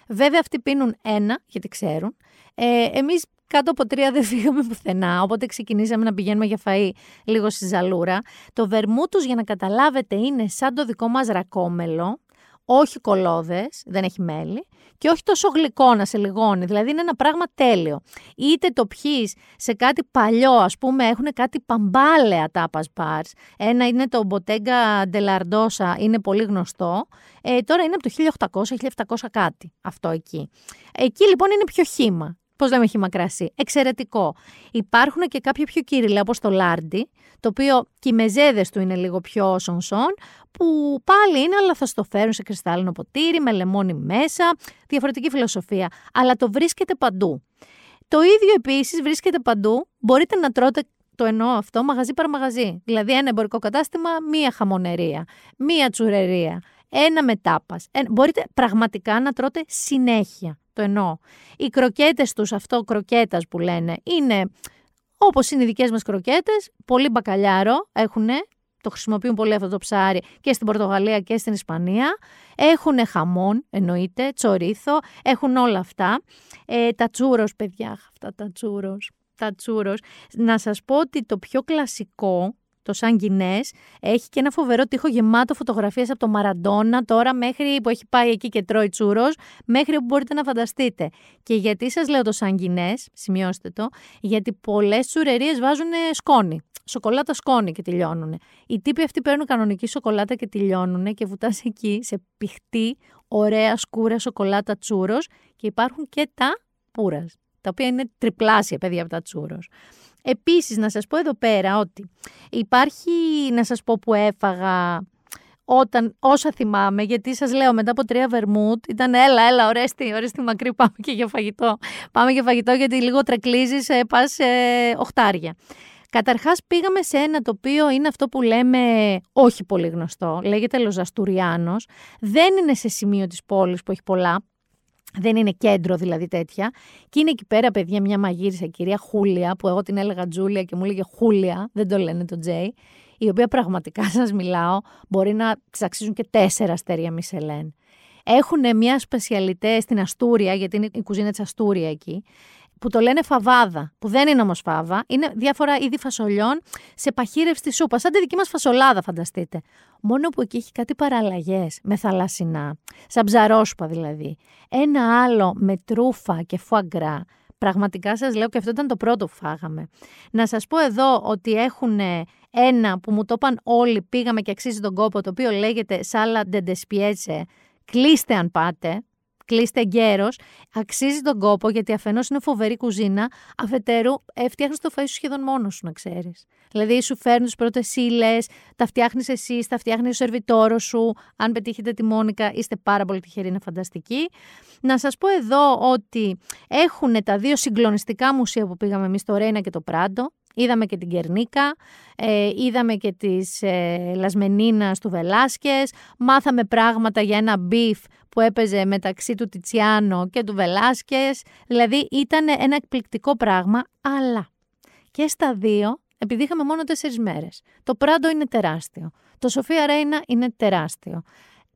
Βέβαια, αυτοί πίνουν ένα, γιατί ξέρουν. Ε, Εμείς κάτω από τρία δεν φύγαμε πουθενά, οπότε ξεκινήσαμε να πηγαίνουμε για φαΐ λίγο στη ζαλούρα. Το βερμούτ για να καταλάβετε, είναι σαν το δικό μας ρακόμελο, όχι κολόδες, δεν έχει μέλι, και όχι τόσο γλυκό να σε λιγώνει. Δηλαδή είναι ένα πράγμα τέλειο. Είτε το πιεις σε κάτι παλιό, ας πούμε, έχουν κάτι παμπάλαια τάπας μπαρ. Ένα είναι το Bottega Ντελαρντόσα, είναι πολύ γνωστό. Ε, τώρα είναι από το 1800-1700 κάτι αυτό εκεί. Εκεί λοιπόν είναι πιο χύμα. Πώς λέμε χύμα κρασί. Εξαιρετικό. Υπάρχουν και κάποια πιο κύριλα, όπως το λάρντι, το οποίο και οι μεζέδες του είναι λίγο πιο σονσόν, που πάλι είναι, αλλά θα στο φέρουν σε κρυστάλλινο ποτήρι, με λεμόνι μέσα, διαφορετική φιλοσοφία. Αλλά το βρίσκεται παντού. Το ίδιο επίσης βρίσκεται παντού. Μπορείτε να τρώτε το εννοώ αυτό μαγαζί παραμαγαζί. Δηλαδή ένα εμπορικό κατάστημα, μία χαμονερία, μία τσουρερία, ένα μετάπας. Μπορείτε πραγματικά να τρώτε συνέχεια. Το εννοώ. Οι κροκέτες τους, αυτό κροκέτας που λένε, είναι όπως είναι οι δικές μας κροκέτες. Πολύ μπακαλιάρο έχουν, το χρησιμοποιούν πολύ αυτό το ψάρι και στην Πορτογαλία και στην Ισπανία. Έχουν χαμόν, εννοείται, τσορίθο, έχουν όλα αυτά. Ε, τα τσούρο, παιδιά, αυτά τα τσούρο. Τα τσούρος. Να σας πω ότι το πιο κλασικό το Σαν έχει και ένα φοβερό τείχο γεμάτο φωτογραφίες από το Μαραντόνα τώρα μέχρι που έχει πάει εκεί και τρώει τσούρος, μέχρι όπου μπορείτε να φανταστείτε. Και γιατί σας λέω το Σαν σημειώστε το, γιατί πολλές τσουρερίες βάζουν σκόνη. Σοκολάτα σκόνη και τελειώνουν. Οι τύποι αυτοί παίρνουν κανονική σοκολάτα και τελειώνουν και βουτάς εκεί σε πηχτή, ωραία σκούρα σοκολάτα τσούρος και υπάρχουν και τα πουρας, τα οποία είναι τριπλάσια παιδιά από τα τσούρος. Επίσης, να σας πω εδώ πέρα ότι υπάρχει, να σας πω που έφαγα όταν, όσα θυμάμαι, γιατί σας λέω μετά από τρία βερμούτ, ήταν έλα, έλα, ορέστη, ορέστη μακρύ, πάμε και για φαγητό. Πάμε για φαγητό γιατί λίγο τρεκλίζεις, ε, πας ε, οχτάρια. Καταρχάς πήγαμε σε ένα το οποίο είναι αυτό που λέμε όχι πολύ γνωστό, λέγεται Λοζαστουριάνος. Δεν είναι σε σημείο της πόλης που έχει πολλά, Δεν είναι κέντρο δηλαδή τέτοια. Και είναι εκεί πέρα, παιδιά, μια μαγείρισα, κυρία Χούλια, που εγώ την έλεγα Τζούλια και μου έλεγε Χούλια, δεν το λένε το Τζέι, η οποία πραγματικά σας μιλάω, μπορεί να τη αξίζουν και τέσσερα αστέρια Μισελέν. Έχουν μια σπεσιαλιτέ στην Αστούρια, γιατί είναι η κουζίνα της Αστούρια εκεί, που το λένε φαβάδα, που δεν είναι όμως φάβα, είναι διάφορα είδη φασολιών σε παχύρευστης σούπα, σαν τη δική μας φασολάδα, φανταστείτε. Μόνο που εκεί έχει κάτι παραλλαγές με θαλασσινά, σαν ψαρόσουπα δηλαδή. Ένα άλλο με τρούφα και φουαγκρά. Πραγματικά σας λέω και αυτό ήταν το πρώτο που φάγαμε. Να σας πω εδώ ότι έχουν ένα που μου το είπαν όλοι, πήγαμε και αξίζει τον κόπο, το οποίο λέγεται Σάλα Ντεντεσπιέτσε. Κλείστε αν πάτε, κλείστε γέρος, αξίζει τον κόπο γιατί αφενός είναι φοβερή κουζίνα, αφετέρου ε, φτιάχνει το φαΐ σου σχεδόν μόνος σου, να ξέρεις. Δηλαδή, σου φέρνει τις πρώτες ύλε, τα φτιάχνεις εσύ, τα φτιάχνει ο σερβιτόρος σου. Αν πετύχετε τη Μόνικα, είστε πάρα πολύ τυχεροί, είναι φανταστική. Να σας πω εδώ ότι έχουν τα δύο συγκλονιστικά μουσεία που πήγαμε εμείς, το Ρέινα και το Πράντο. Είδαμε και την Γκερνίκα, ε, είδαμε και τις ε, Las Meninas του Βελάσκες, μάθαμε πράγματα για ένα beef που έπαιζε μεταξύ του Τιτσιάνο και του Βελάσκες, δηλαδή ήταν ένα εκπληκτικό πράγμα, αλλά και στα δύο, επειδή είχαμε μόνο τέσσερις μέρες, το Πράντο είναι τεράστιο, το Σοφία Ρέινα είναι τεράστιο.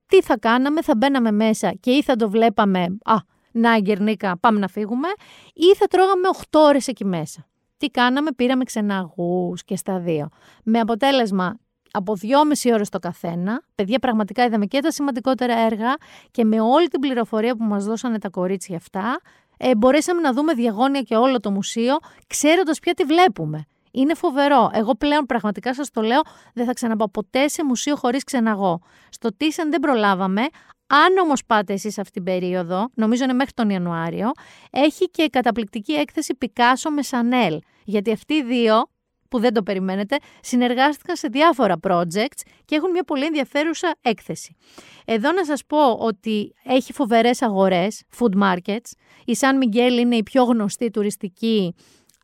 Τι θα κάναμε, θα μπαίναμε μέσα και ή θα το βλέπαμε, α, να Γκερνίκα, πάμε να φύγουμε, ή θα τρώγαμε 8 ώρες εκεί μέσα. Τι κάναμε, πήραμε ξεναγούς και στα δύο. Με αποτέλεσμα από δυόμιση ώρες το καθένα. Παιδιά, πραγματικά είδαμε και τα σημαντικότερα έργα και με όλη την πληροφορία που μας δώσανε τα κορίτσια αυτά, ε, μπορέσαμε να δούμε διαγώνια και όλο το μουσείο, ξέροντας πια τι βλέπουμε. Είναι φοβερό. Εγώ πλέον πραγματικά σας το λέω, δεν θα ξαναπάω ποτέ σε μουσείο χωρίς ξεναγώ. Στο Τίσεν δεν προλάβαμε, αν όμως πάτε εσείς αυτήν την περίοδο, νομίζω είναι μέχρι τον Ιανουάριο, έχει και καταπληκτική έκθεση Πικάσο με Σανέλ. Γιατί αυτοί οι δύο, που δεν το περιμένετε, συνεργάστηκαν σε διάφορα projects και έχουν μια πολύ ενδιαφέρουσα έκθεση. Εδώ να σας πω ότι έχει φοβερές αγορές, food markets. Η Σαν Μιγγέλ είναι η πιο γνωστή τουριστική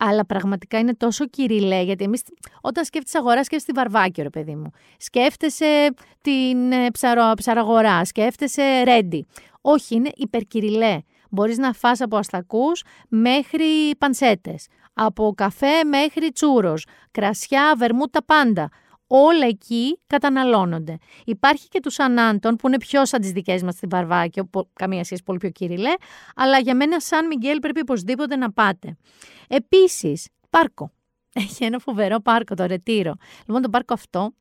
αλλά πραγματικά είναι τόσο κυριλέ, γιατί εμείς όταν σκέφτεσαι αγορά, σκέφτεσαι τη Βαρβάκιο, ρε παιδί μου. Σκέφτεσαι την ε, ψαρο, ψαραγορά, σκέφτεσαι ρέντι. Όχι, είναι υπερκυριλέ. Μπορείς να φας από αστακούς μέχρι πανσέτες, από καφέ μέχρι τσούρος, κρασιά, βερμούτα πάντα όλα εκεί καταναλώνονται. Υπάρχει και τους Σαν που είναι πιο σαν τις δικές μας στην Βαρβάκιο, καμία σχέση πολύ πιο κύριλε, αλλά για μένα Σαν Μιγγέλ πρέπει οπωσδήποτε να πάτε. Επίσης, πάρκο. Έχει ένα φοβερό πάρκο, το Ρετήρο. Λοιπόν, το πάρκο αυτό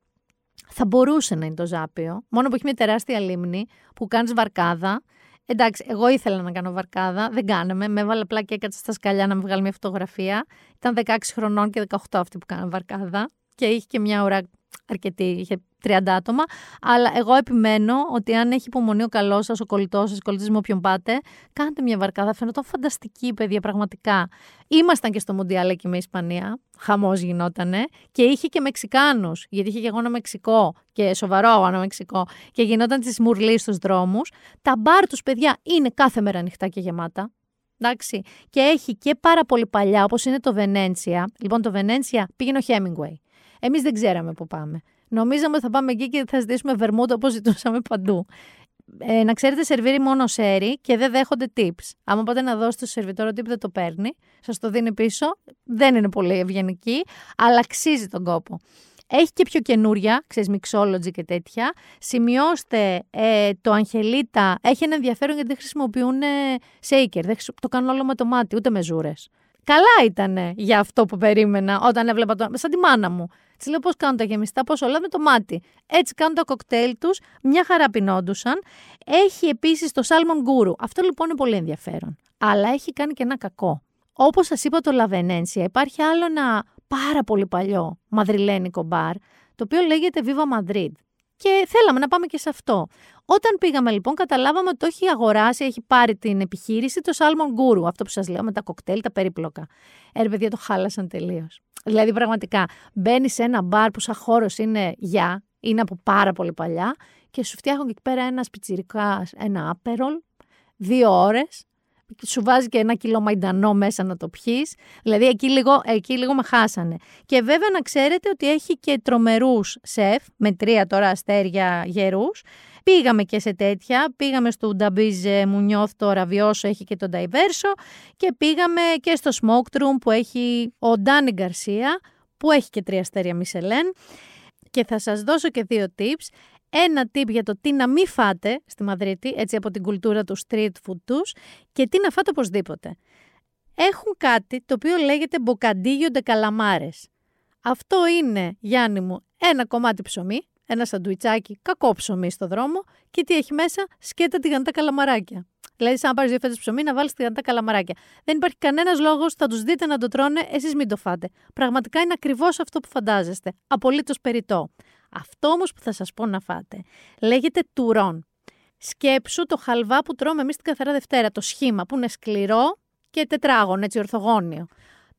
θα μπορούσε να είναι το Ζάπιο, μόνο που έχει μια τεράστια λίμνη που κάνεις βαρκάδα. Εντάξει, εγώ ήθελα να κάνω βαρκάδα, δεν κάναμε. Με έβαλε απλά και έκατσα στα σκαλιά να με βγάλει μια φωτογραφία. Ήταν 16 χρονών και 18 αυτοί που κάνανε βαρκάδα και είχε και μια ώρα αρκετή, είχε 30 άτομα. Αλλά εγώ επιμένω ότι αν έχει υπομονή ο καλός σας, ο κολλητός σας, κολλητή με όποιον πάτε, κάντε μια βαρκάδα. Φαίνονταν φανταστική παιδιά, πραγματικά. Ήμασταν και στο Μουντιάλ εκεί με Ισπανία. Χαμός γινότανε. Και είχε και Μεξικάνους. Γιατί είχε και αγώνα Μεξικό και σοβαρό αγώνα Μεξικό. Και γινόταν τη μουρλή στους δρόμους. Τα μπαρ τους, παιδιά, είναι κάθε μέρα ανοιχτά και γεμάτα. Εντάξει. Και έχει και πάρα πολύ παλιά, όπως είναι το Βενένσια. Λοιπόν, το Βενένσια πήγαινε ο Χέμιγκουεϊ. Εμείς δεν ξέραμε πού πάμε. Νομίζαμε ότι θα πάμε εκεί και θα ζητήσουμε βερμούτα όπως ζητούσαμε παντού. Ε, να ξέρετε, σερβίρει μόνο σέρι και δεν δέχονται tips. Άμα πάτε να δώσετε στο σερβιτόρο tip, δεν το παίρνει. Σας το δίνει πίσω. Δεν είναι πολύ ευγενική, αλλά αξίζει τον κόπο. Έχει και πιο καινούρια, ξέρεις, mixology και τέτοια. Σημειώστε ε, το Αγγελίτα. Έχει ένα ενδιαφέρον γιατί δεν χρησιμοποιούν shaker. Δεν το κάνουν όλο με το μάτι, ούτε με ζούρες. Καλά ήταν για αυτό που περίμενα όταν έβλεπα το. σαν τη μάνα μου. Της λέω πώς κάνουν τα γεμιστά, πόσο όλα με το μάτι. Έτσι κάνουν τα κοκτέιλ τους, μια χαρά πεινόντουσαν. Έχει επίσης το σάλμον γκούρου. Αυτό λοιπόν είναι πολύ ενδιαφέρον. Αλλά έχει κάνει και ένα κακό. Όπως σας είπα, το Λαβενένσια υπάρχει άλλο ένα πάρα πολύ παλιό μαδριλένικο μπαρ, το οποίο λέγεται Viva Madrid. Και θέλαμε να πάμε και σε αυτό. Όταν πήγαμε λοιπόν, καταλάβαμε ότι το έχει αγοράσει, έχει πάρει την επιχείρηση το Salmon Guru, αυτό που σας λέω με τα κοκτέιλ, τα περίπλοκα. Ε, παιδιά, το χάλασαν τελείως. Δηλαδή, πραγματικά, μπαίνεις σε ένα μπαρ που σαν χώρος είναι για, είναι από πάρα πολύ παλιά και σου φτιάχνουν εκεί πέρα ένα πιτσιρικά, ένα άπερολ, δύο ώρες σου βάζει και ένα κιλό μαϊντανό μέσα να το πιεις. Δηλαδή εκεί λίγο, εκεί λίγο με χάσανε. Και βέβαια να ξέρετε ότι έχει και τρομερούς σεφ, με τρία τώρα αστέρια γερούς. Πήγαμε και σε τέτοια, πήγαμε στο Νταμπίζ Μουνιώθ το Ραβιώσο, έχει και τον Νταϊβέρσο και πήγαμε και στο Smoke Room που έχει ο Ντάνι Γκαρσία, που έχει και τρία αστέρια Μισελέν. Και θα σας δώσω και δύο tips. Ένα tip για το τι να μην φάτε στη Μαδρίτη, έτσι από την κουλτούρα του street food τους, και τι να φάτε οπωσδήποτε. Έχουν κάτι το οποίο λέγεται μποκαντίγιο καλαμάρες. Αυτό είναι, Γιάννη μου, ένα κομμάτι ψωμί, ένα σαντουιτσάκι, κακό ψωμί στο δρόμο και τι έχει μέσα, σκέτα τηγανιτά καλαμαράκια. Δηλαδή, σαν να πάρεις δύο φέτες ψωμί, να βάλεις τηγανιτά καλαμαράκια. Δεν υπάρχει κανένας λόγος, θα τους δείτε να το τρώνε, εσείς μην το φάτε. Πραγματικά είναι ακριβώς αυτό που φαντάζεστε. Απολύτως περιττό. Αυτό όμως που θα σας πω να φάτε λέγεται τουρόν. Σκέψου το χαλβά που τρώμε εμείς την καθαρά Δευτέρα, το σχήμα που είναι σκληρό και τετράγωνο, έτσι ορθογώνιο.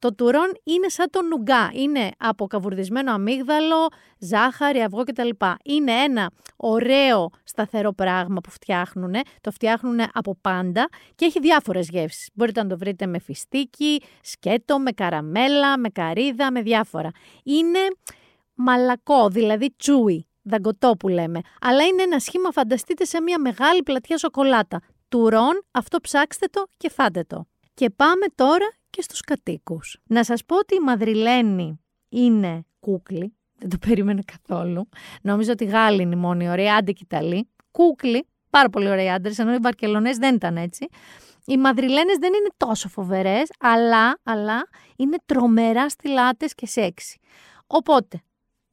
Το τουρόν είναι σαν το νουγκά. Είναι από καβουρδισμένο αμύγδαλο, ζάχαρη, αυγό κτλ. Είναι ένα ωραίο σταθερό πράγμα που φτιάχνουν. Το φτιάχνουν από πάντα και έχει διάφορες γεύσεις. Μπορείτε να το βρείτε με φιστίκι, σκέτο, με καραμέλα, με καρύδα, με διάφορα. Είναι μαλακό, δηλαδή τσούι, δαγκωτό που λέμε. Αλλά είναι ένα σχήμα, φανταστείτε, σε μια μεγάλη πλατιά σοκολάτα. Τουρόν, αυτό ψάξτε το και φάτε το. Και πάμε τώρα και στους κατοίκους. Να σας πω ότι η Μαδριλένη είναι κούκλη, δεν το περίμενε καθόλου. Νόμιζα ότι οι Γάλλοι είναι οι μόνοι ωραίοι, άντε και Ιταλοί. Κούκλοι, πάρα πολύ ωραίοι άντρες, ενώ οι Βαρκελονές δεν ήταν έτσι. Οι Μαδριλένες δεν είναι τόσο φοβερές, αλλά, αλλά είναι τρομερά στυλάτες και σεξι. Οπότε,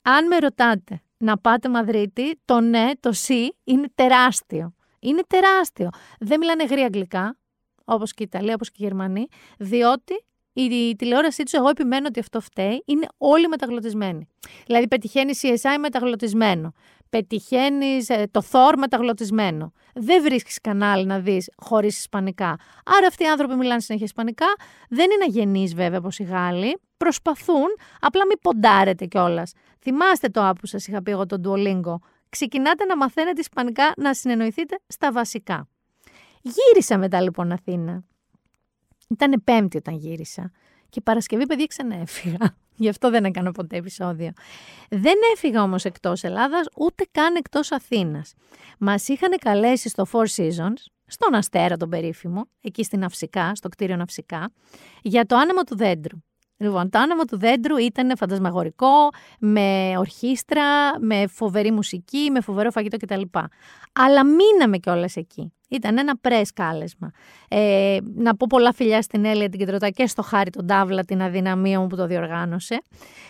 αν με ρωτάτε να πάτε Μαδρίτη, το ναι, το σι είναι τεράστιο. Είναι τεράστιο. Δεν μιλάνε γρήγορα αγγλικά, όπως και η Ιταλία, όπως και οι Γερμανοί, διότι η τηλεόρασή τους, εγώ επιμένω ότι αυτό φταίει, είναι όλοι μεταγλωτισμένοι. Δηλαδή, πετυχαίνει CSI μεταγλωτισμένο. Πετυχαίνεις ε, το Thor μεταγλωτισμένο. Δεν βρίσκεις κανάλι να δεις χωρίς Ισπανικά. Άρα, αυτοί οι άνθρωποι μιλάνε συνέχεια Ισπανικά. Δεν είναι αγενείς, βέβαια, όπως οι Γάλλοι. Προσπαθούν, απλά μην ποντάρετε κιόλας. Θυμάστε το άπου σας είχα πει εγώ τον Duolingo. Ξεκινάτε να μαθαίνετε Ισπανικά, να συνεννοηθείτε στα βασικά. Γύρισα μετά λοιπόν Αθήνα. Ήταν Πέμπτη όταν γύρισα. Και Παρασκευή, παιδιά, ξανά έφυγα. Γι' αυτό δεν έκανα ποτέ επεισόδιο. Δεν έφυγα όμως εκτός Ελλάδας, ούτε καν εκτός Αθήνας. Μας είχαν καλέσει στο Four Seasons, στον Αστέρα τον περίφημο, εκεί στην Αυσικά, στο κτίριο Ναυσικά, για το άνεμο του δέντρου. Λοιπόν, το άνεμο του δέντρου ήταν φαντασμαγορικό, με ορχήστρα, με φοβερή μουσική, με φοβερό φαγητό κτλ. Αλλά μείναμε κιόλας εκεί. Ήταν ένα πρέσ κάλεσμα. Ε, να πω πολλά φιλιά στην Έλια την Κεντρωτά και στο Χάρη τον Τάβλα, την αδυναμία μου που το διοργάνωσε.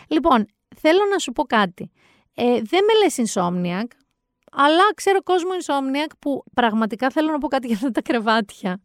Λοιπόν, θέλω να σου πω κάτι. Ε, δεν με λες insomniac, αλλά ξέρω κόσμο insomniac που πραγματικά θέλω να πω κάτι για αυτά τα κρεβάτια.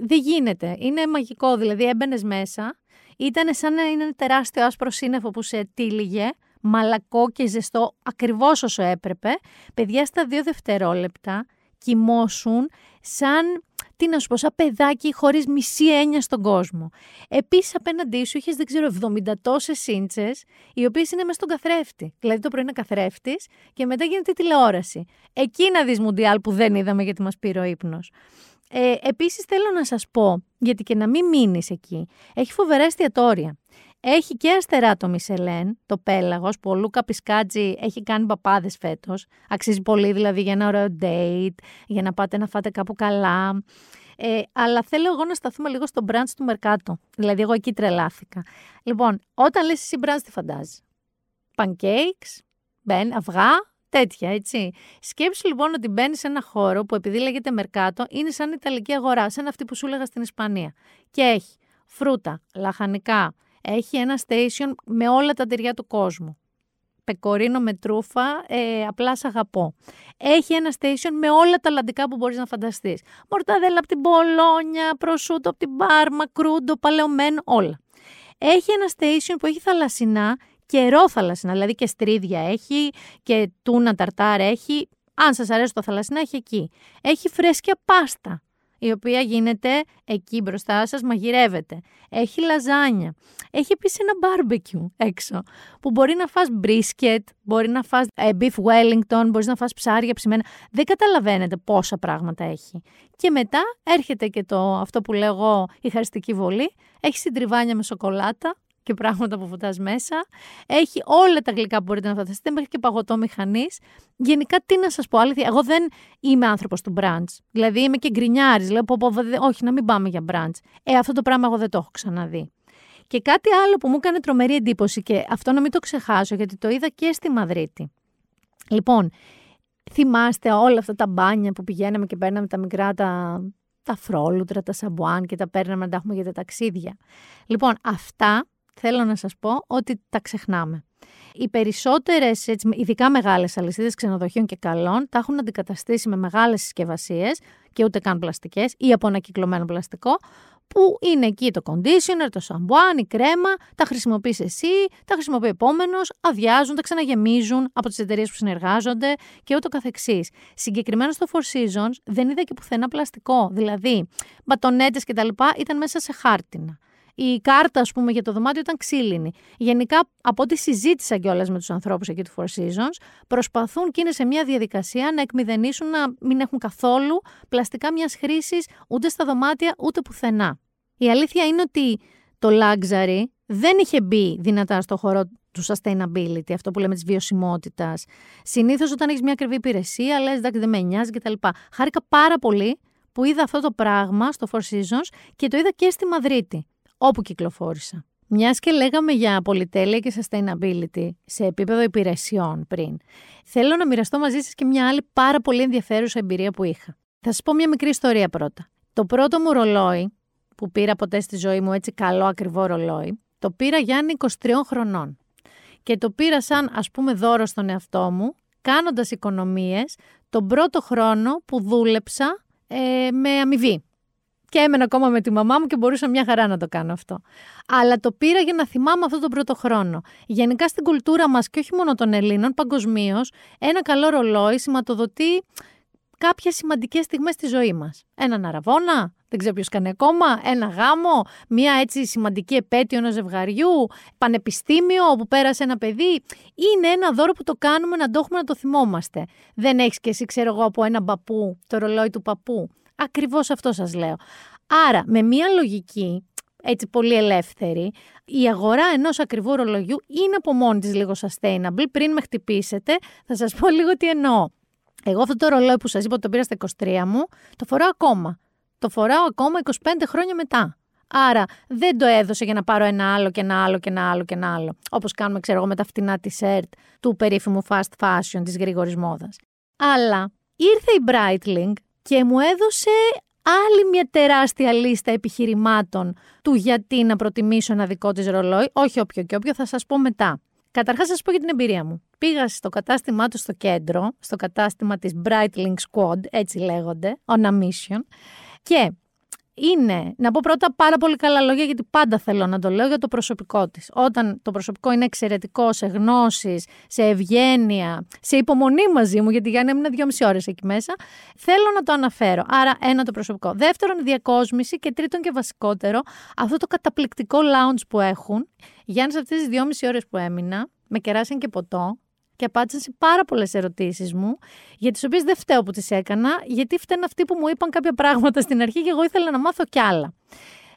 Δεν γίνεται. Είναι μαγικό. Δηλαδή έμπαινες μέσα ήταν σαν να είναι ένα τεράστιο άσπρο σύννεφο που σε τύλιγε, μαλακό και ζεστό, ακριβώς όσο έπρεπε. Παιδιά στα δύο δευτερόλεπτα κοιμώσουν σαν, τι να σου πω, σαν παιδάκι χωρίς μισή έννοια στον κόσμο. Επίσης απέναντί σου είχες, δεν ξέρω, 70 τόσες σύντσες, οι οποίες είναι μέσα στον καθρέφτη. Δηλαδή το πρωί είναι καθρέφτης και μετά γίνεται τηλεόραση. Εκεί να δεις Μουντιάλ που δεν είδαμε γιατί μας πήρε ο ύπνος. Ε, Επίσης, θέλω να σας πω, γιατί και να μην μείνεις εκεί, έχει φοβερά εστιατόρια. Έχει και αστερά το Μισελέν, το πέλαγος, που ο Λούκα Πισκάτζη έχει κάνει παπάδες φέτος. Αξίζει πολύ δηλαδή για ένα ωραίο date, για να πάτε να φάτε κάπου καλά. Ε, αλλά θέλω εγώ να σταθούμε λίγο στο brunch του Μερκάτο. Δηλαδή, εγώ εκεί τρελάθηκα. Λοιπόν, όταν λες εσύ brunch, τι φαντάζει. Pancakes, μπεν, αυγά, Τέτοια, έτσι. Σκέψου λοιπόν ότι μπαίνεις σε ένα χώρο που επειδή λέγεται Μερκάτο είναι σαν Ιταλική αγορά, σαν αυτή που σου έλεγα στην Ισπανία. Και έχει φρούτα, λαχανικά, έχει ένα station με όλα τα τυριά του κόσμου. Πεκορίνο με τρούφα, ε, απλά σ' αγαπώ. Έχει ένα station με όλα τα λαντικά που μπορείς να φανταστείς. Μορταδέλα από την Πολόνια, προσούτο από την Πάρμα, κρούντο, παλαιωμένο, όλα. Έχει ένα station που έχει θαλασσινά και ρόθαλασσινα, δηλαδή και στρίδια έχει και τούνα ταρτάρ έχει. Αν σας αρέσει το θαλασσινά έχει εκεί. Έχει φρέσκια πάστα η οποία γίνεται εκεί μπροστά σας, μαγειρεύεται. Έχει λαζάνια. Έχει επίσης ένα μπάρμπεκιου έξω, που μπορεί να φας μπρίσκετ, μπορεί να φας ε, beef wellington, μπορείς να φας ψάρια ψημένα. Δεν καταλαβαίνετε πόσα πράγματα έχει. Και μετά έρχεται και το, αυτό που λέω εγώ, η χαριστική βολή. Έχει συντριβάνια με σοκολάτα, και πράγματα που φωτάς μέσα. Έχει όλα τα γλυκά που μπορείτε να φανταστείτε, μέχρι και παγωτό μηχανής. Γενικά, τι να σας πω, αλήθεια, εγώ δεν είμαι άνθρωπος του μπραντς. Δηλαδή, είμαι και γκρινιάρης. Λέω, πω, πω, όχι, να μην πάμε για μπραντς. Ε, αυτό το πράγμα εγώ δεν το έχω ξαναδεί. Και κάτι άλλο που μου έκανε τρομερή εντύπωση και αυτό να μην το ξεχάσω, γιατί το είδα και στη Μαδρίτη. Λοιπόν, θυμάστε όλα αυτά τα μπάνια που πηγαίναμε και παίρναμε τα μικρά τα, τα φρόλουτρα, τα σαμπουάν και τα παίρναμε να τα έχουμε για τα ταξίδια. Λοιπόν, αυτά θέλω να σας πω ότι τα ξεχνάμε. Οι περισσότερες, ειδικά μεγάλες αλυσίδες ξενοδοχείων και καλών, τα έχουν αντικαταστήσει με μεγάλες συσκευασίες και ούτε καν πλαστικές ή από ανακυκλωμένο πλαστικό, που είναι εκεί το conditioner, το σαμπουάν, η κρέμα, τα χρησιμοποιείς εσύ, τα χρησιμοποιεί ο επόμενος, αδειάζουν, τα ξαναγεμίζουν από τις εταιρείες που συνεργάζονται και ούτω καθεξής. Συγκεκριμένα στο Four Seasons δεν είδα και πουθενά πλαστικό, δηλαδή μπατονέτες κτλ. ήταν μέσα σε χάρτινα η κάρτα, ας πούμε, για το δωμάτιο ήταν ξύλινη. Γενικά, από ό,τι συζήτησα κιόλας με τους ανθρώπους εκεί του Four Seasons, προσπαθούν και είναι σε μια διαδικασία να εκμηδενήσουν να μην έχουν καθόλου πλαστικά μιας χρήσης ούτε στα δωμάτια ούτε πουθενά. Η αλήθεια είναι ότι το luxury δεν είχε μπει δυνατά στο χώρο του sustainability, αυτό που λέμε της βιωσιμότητας. Συνήθως όταν έχεις μια ακριβή υπηρεσία, λες εντάξει δεν με νοιάζει κτλ. Χάρηκα πάρα πολύ που είδα αυτό το πράγμα στο Four Seasons και το είδα και στη Μαδρίτη όπου κυκλοφόρησα. Μιας και λέγαμε για πολυτέλεια και sustainability σε επίπεδο υπηρεσιών πριν, θέλω να μοιραστώ μαζί σας και μια άλλη πάρα πολύ ενδιαφέρουσα εμπειρία που είχα. Θα σας πω μια μικρή ιστορία πρώτα. Το πρώτο μου ρολόι που πήρα ποτέ στη ζωή μου, έτσι καλό ακριβό ρολόι, το πήρα Γιάννη 23 χρονών. Και το πήρα σαν ας πούμε δώρο στον εαυτό μου, κάνοντας οικονομίες τον πρώτο χρόνο που δούλεψα ε, με αμοιβή και έμενα ακόμα με τη μαμά μου και μπορούσα μια χαρά να το κάνω αυτό. Αλλά το πήρα για να θυμάμαι αυτό τον πρώτο χρόνο. Γενικά στην κουλτούρα μας και όχι μόνο των Ελλήνων, παγκοσμίως, ένα καλό ρολόι σηματοδοτεί κάποιες σημαντικές στιγμές στη ζωή μας. Έναν αραβόνα, δεν ξέρω ποιος κάνει ακόμα, ένα γάμο, μια έτσι σημαντική επέτειο ενός ζευγαριού, πανεπιστήμιο όπου πέρασε ένα παιδί. Είναι ένα δώρο που το κάνουμε να το έχουμε να το θυμόμαστε. Δεν έχεις και εσύ, ξέρω εγώ, από ένα παππού, το ρολόι του παππού. Ακριβώς αυτό σας λέω. Άρα, με μία λογική, έτσι πολύ ελεύθερη, η αγορά ενός ακριβού ρολογιού είναι από μόνη της λίγο sustainable. Πριν με χτυπήσετε, θα σας πω λίγο τι εννοώ. Εγώ αυτό το ρολόι που σας είπα ότι το πήρα στα 23 μου, το φοράω ακόμα. Το φοράω ακόμα 25 χρόνια μετά. Άρα δεν το έδωσε για να πάρω ένα άλλο και ένα άλλο και ένα άλλο και ένα άλλο. Όπως κάνουμε, ξέρω εγώ, με τα φτηνά τη ΕΡΤ του περίφημου fast fashion της γρήγορης μόδας. Αλλά ήρθε η Breitling και μου έδωσε άλλη μια τεράστια λίστα επιχειρημάτων του γιατί να προτιμήσω ένα δικό της ρολόι, όχι όποιο και όποιο, θα σας πω μετά. Καταρχάς σας πω για την εμπειρία μου. Πήγα στο κατάστημά του στο κέντρο, στο κατάστημα της Breitling Squad, έτσι λέγονται, on a mission, και είναι, να πω πρώτα πάρα πολύ καλά λόγια, γιατί πάντα θέλω να το λέω για το προσωπικό της. Όταν το προσωπικό είναι εξαιρετικό σε γνώσεις, σε ευγένεια, σε υπομονή μαζί μου, γιατί για να έμεινα δυόμιση ώρες εκεί μέσα, θέλω να το αναφέρω. Άρα, ένα το προσωπικό. Δεύτερον, η διακόσμηση και τρίτον και βασικότερο, αυτό το καταπληκτικό lounge που έχουν. Γιάννης, σε αυτές τις δυόμιση ώρες που έμεινα, με κεράσαν και ποτό, και απάντησαν σε πάρα πολλές ερωτήσεις μου, για τις οποίες δεν φταίω που τις έκανα, γιατί φταίνουν αυτοί που μου είπαν κάποια πράγματα στην αρχή και εγώ ήθελα να μάθω κι άλλα.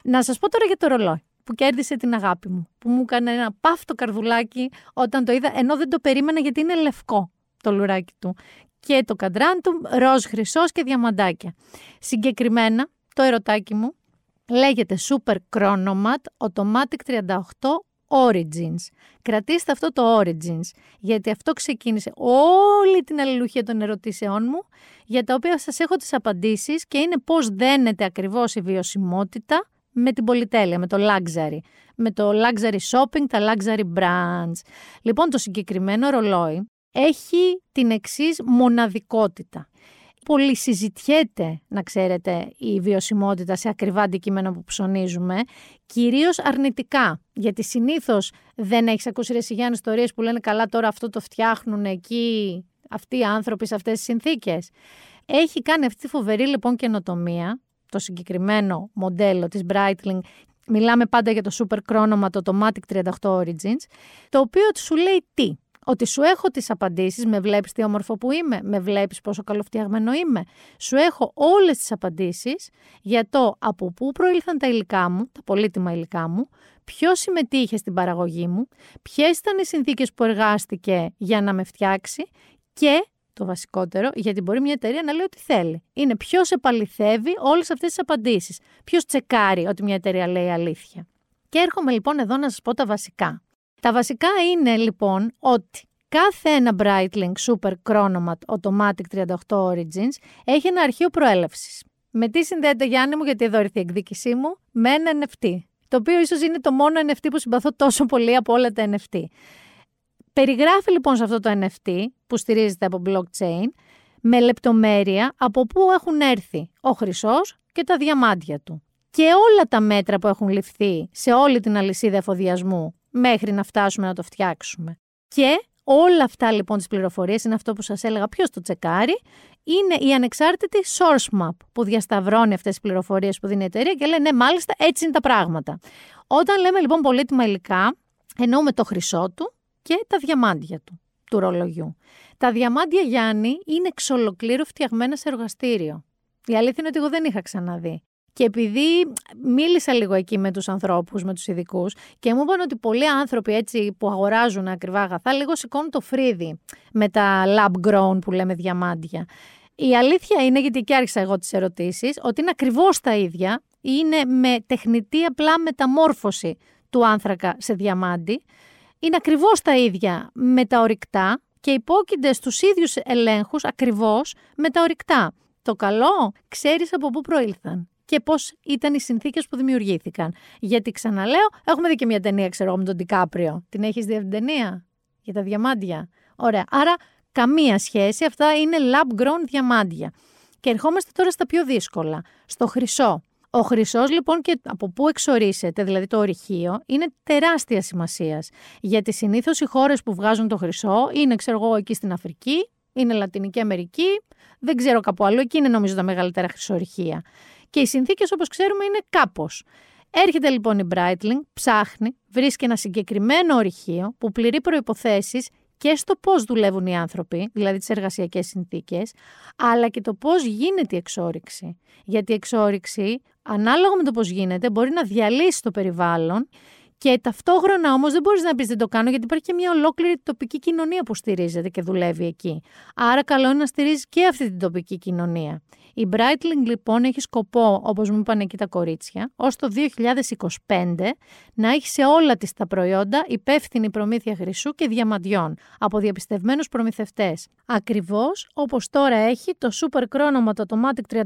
Να σας πω τώρα για το ρολόι που κέρδισε την αγάπη μου, που μου έκανε ένα πάφτο καρδουλάκι όταν το είδα, ενώ δεν το περίμενα γιατί είναι λευκό το λουράκι του. Και το καντράν του ροζ χρυσός και διαμαντάκια. Συγκεκριμένα, το ερωτάκι μου λέγεται Super Chronomat Automatic 38 Origins. Κρατήστε αυτό το Origins, γιατί αυτό ξεκίνησε όλη την αλληλουχία των ερωτήσεών μου, για τα οποία σας έχω τις απαντήσεις και είναι πώς δένεται ακριβώς η βιωσιμότητα με την πολυτέλεια, με το luxury, με το luxury shopping, τα luxury brands. Λοιπόν, το συγκεκριμένο ρολόι έχει την εξής μοναδικότητα πολύ συζητιέται, να ξέρετε, η βιωσιμότητα σε ακριβά αντικείμενα που ψωνίζουμε, κυρίως αρνητικά. Γιατί συνήθως δεν έχεις ακούσει ρε Σιγιάννη ιστορίες που λένε καλά τώρα αυτό το φτιάχνουν εκεί αυτοί οι άνθρωποι σε αυτές τις συνθήκες. Έχει κάνει αυτή τη φοβερή λοιπόν καινοτομία, το συγκεκριμένο μοντέλο της Breitling, μιλάμε πάντα για το super chronomat το Automatic 38 Origins, το οποίο σου λέει τι ότι σου έχω τις απαντήσεις, με βλέπεις τι όμορφο που είμαι, με βλέπεις πόσο καλοφτιαγμένο είμαι. Σου έχω όλες τις απαντήσεις για το από πού προήλθαν τα υλικά μου, τα πολύτιμα υλικά μου, ποιος συμμετείχε στην παραγωγή μου, ποιες ήταν οι συνθήκες που εργάστηκε για να με φτιάξει και το βασικότερο, γιατί μπορεί μια εταιρεία να λέει ό,τι θέλει. Είναι ποιος επαληθεύει όλες αυτές τις απαντήσεις. Ποιος τσεκάρει ότι μια εταιρεία λέει αλήθεια. Και έρχομαι λοιπόν εδώ να σας πω τα βασικά. Τα βασικά είναι λοιπόν ότι κάθε ένα Breitling Super Chronomat Automatic 38 Origins έχει ένα αρχείο προέλευσης. Με τι συνδέεται Γιάννη μου, γιατί εδώ ήρθε η εκδίκησή μου, με ένα NFT. Το οποίο ίσως είναι το μόνο NFT που συμπαθώ τόσο πολύ από όλα τα NFT. Περιγράφει λοιπόν σε αυτό το NFT που στηρίζεται από blockchain με λεπτομέρεια από πού έχουν έρθει ο χρυσός και τα διαμάντια του. Και όλα τα μέτρα που έχουν ληφθεί σε όλη την αλυσίδα εφοδιασμού μέχρι να φτάσουμε να το φτιάξουμε. Και όλα αυτά λοιπόν τις πληροφορίες είναι αυτό που σας έλεγα ποιος το τσεκάρει, είναι η ανεξάρτητη source map που διασταυρώνει αυτές τις πληροφορίες που δίνει η εταιρεία και λέει ναι μάλιστα έτσι είναι τα πράγματα. Όταν λέμε λοιπόν πολύτιμα υλικά, εννοούμε το χρυσό του, και τα διαμάντια του, του ρολογιού. Τα διαμάντια Γιάννη είναι εξ ολοκλήρου φτιαγμένα σε εργαστήριο. Η αλήθεια είναι ότι εγώ δεν είχα ξαναδεί. Και επειδή μίλησα λίγο εκεί με τους ανθρώπους, με τους ειδικούς, και μου είπαν ότι πολλοί άνθρωποι έτσι που αγοράζουν ακριβά αγαθά λίγο σηκώνουν το φρύδι με τα lab grown που λέμε διαμάντια. Η αλήθεια είναι, γιατί και άρχισα εγώ τις ερωτήσεις, ότι είναι ακριβώς τα ίδια, είναι με τεχνητή απλά μεταμόρφωση του άνθρακα σε διαμάντι είναι ακριβώς τα ίδια με τα ορυκτά και υπόκεινται στους ίδιους ελέγχους ακριβώς με τα ορυκτά. Το καλό ξέρεις από πού προήλθαν και πώς ήταν οι συνθήκες που δημιουργήθηκαν. Γιατί ξαναλέω, έχουμε δει και μια ταινία, ξέρω με τον Τικάπριο. Την έχεις δει αυτήν την ταινία; Για τα διαμάντια. Ωραία. Άρα καμία σχέση. Αυτά είναι lab grown διαμάντια. Και ερχόμαστε τώρα στα πιο δύσκολα. Στο χρυσό. Ο χρυσός λοιπόν και από πού εξορίσεται, δηλαδή το ορυχείο, είναι τεράστια σημασίας. Γιατί συνήθως οι χώρες που βγάζουν το χρυσό είναι, ξέρω εγώ, εκεί στην Αφρική, είναι Λατινική Αμερική, δεν ξέρω κάπου άλλο, εκεί είναι νομίζω τα μεγαλύτερα χρυσορυχεία. Και οι συνθήκες όπως ξέρουμε είναι κάπως. Έρχεται λοιπόν η Breitling, ψάχνει, βρίσκει ένα συγκεκριμένο ορυχείο που πληρεί προποθέσει και στο πώς δουλεύουν οι άνθρωποι, δηλαδή τις εργασιακές συνθήκες, αλλά και το πώς γίνεται η εξόριξη. Γιατί η εξόριξη, ανάλογα με το πώς γίνεται, μπορεί να διαλύσει το περιβάλλον και ταυτόχρονα όμως δεν μπορείς να πεις δεν το κάνω, γιατί υπάρχει και μια ολόκληρη τοπική κοινωνία που στηρίζεται και δουλεύει εκεί. Άρα, καλό είναι να στηρίζεις και αυτή την τοπική κοινωνία. Η Breitling λοιπόν έχει σκοπό, όπως μου είπαν εκεί τα κορίτσια, ως το 2025 να έχει σε όλα της τα προϊόντα υπεύθυνη προμήθεια χρυσού και διαμαντιών από διαπιστευμένους προμηθευτές. Ακριβώς όπως τώρα έχει το Super Chronomat Automatic 38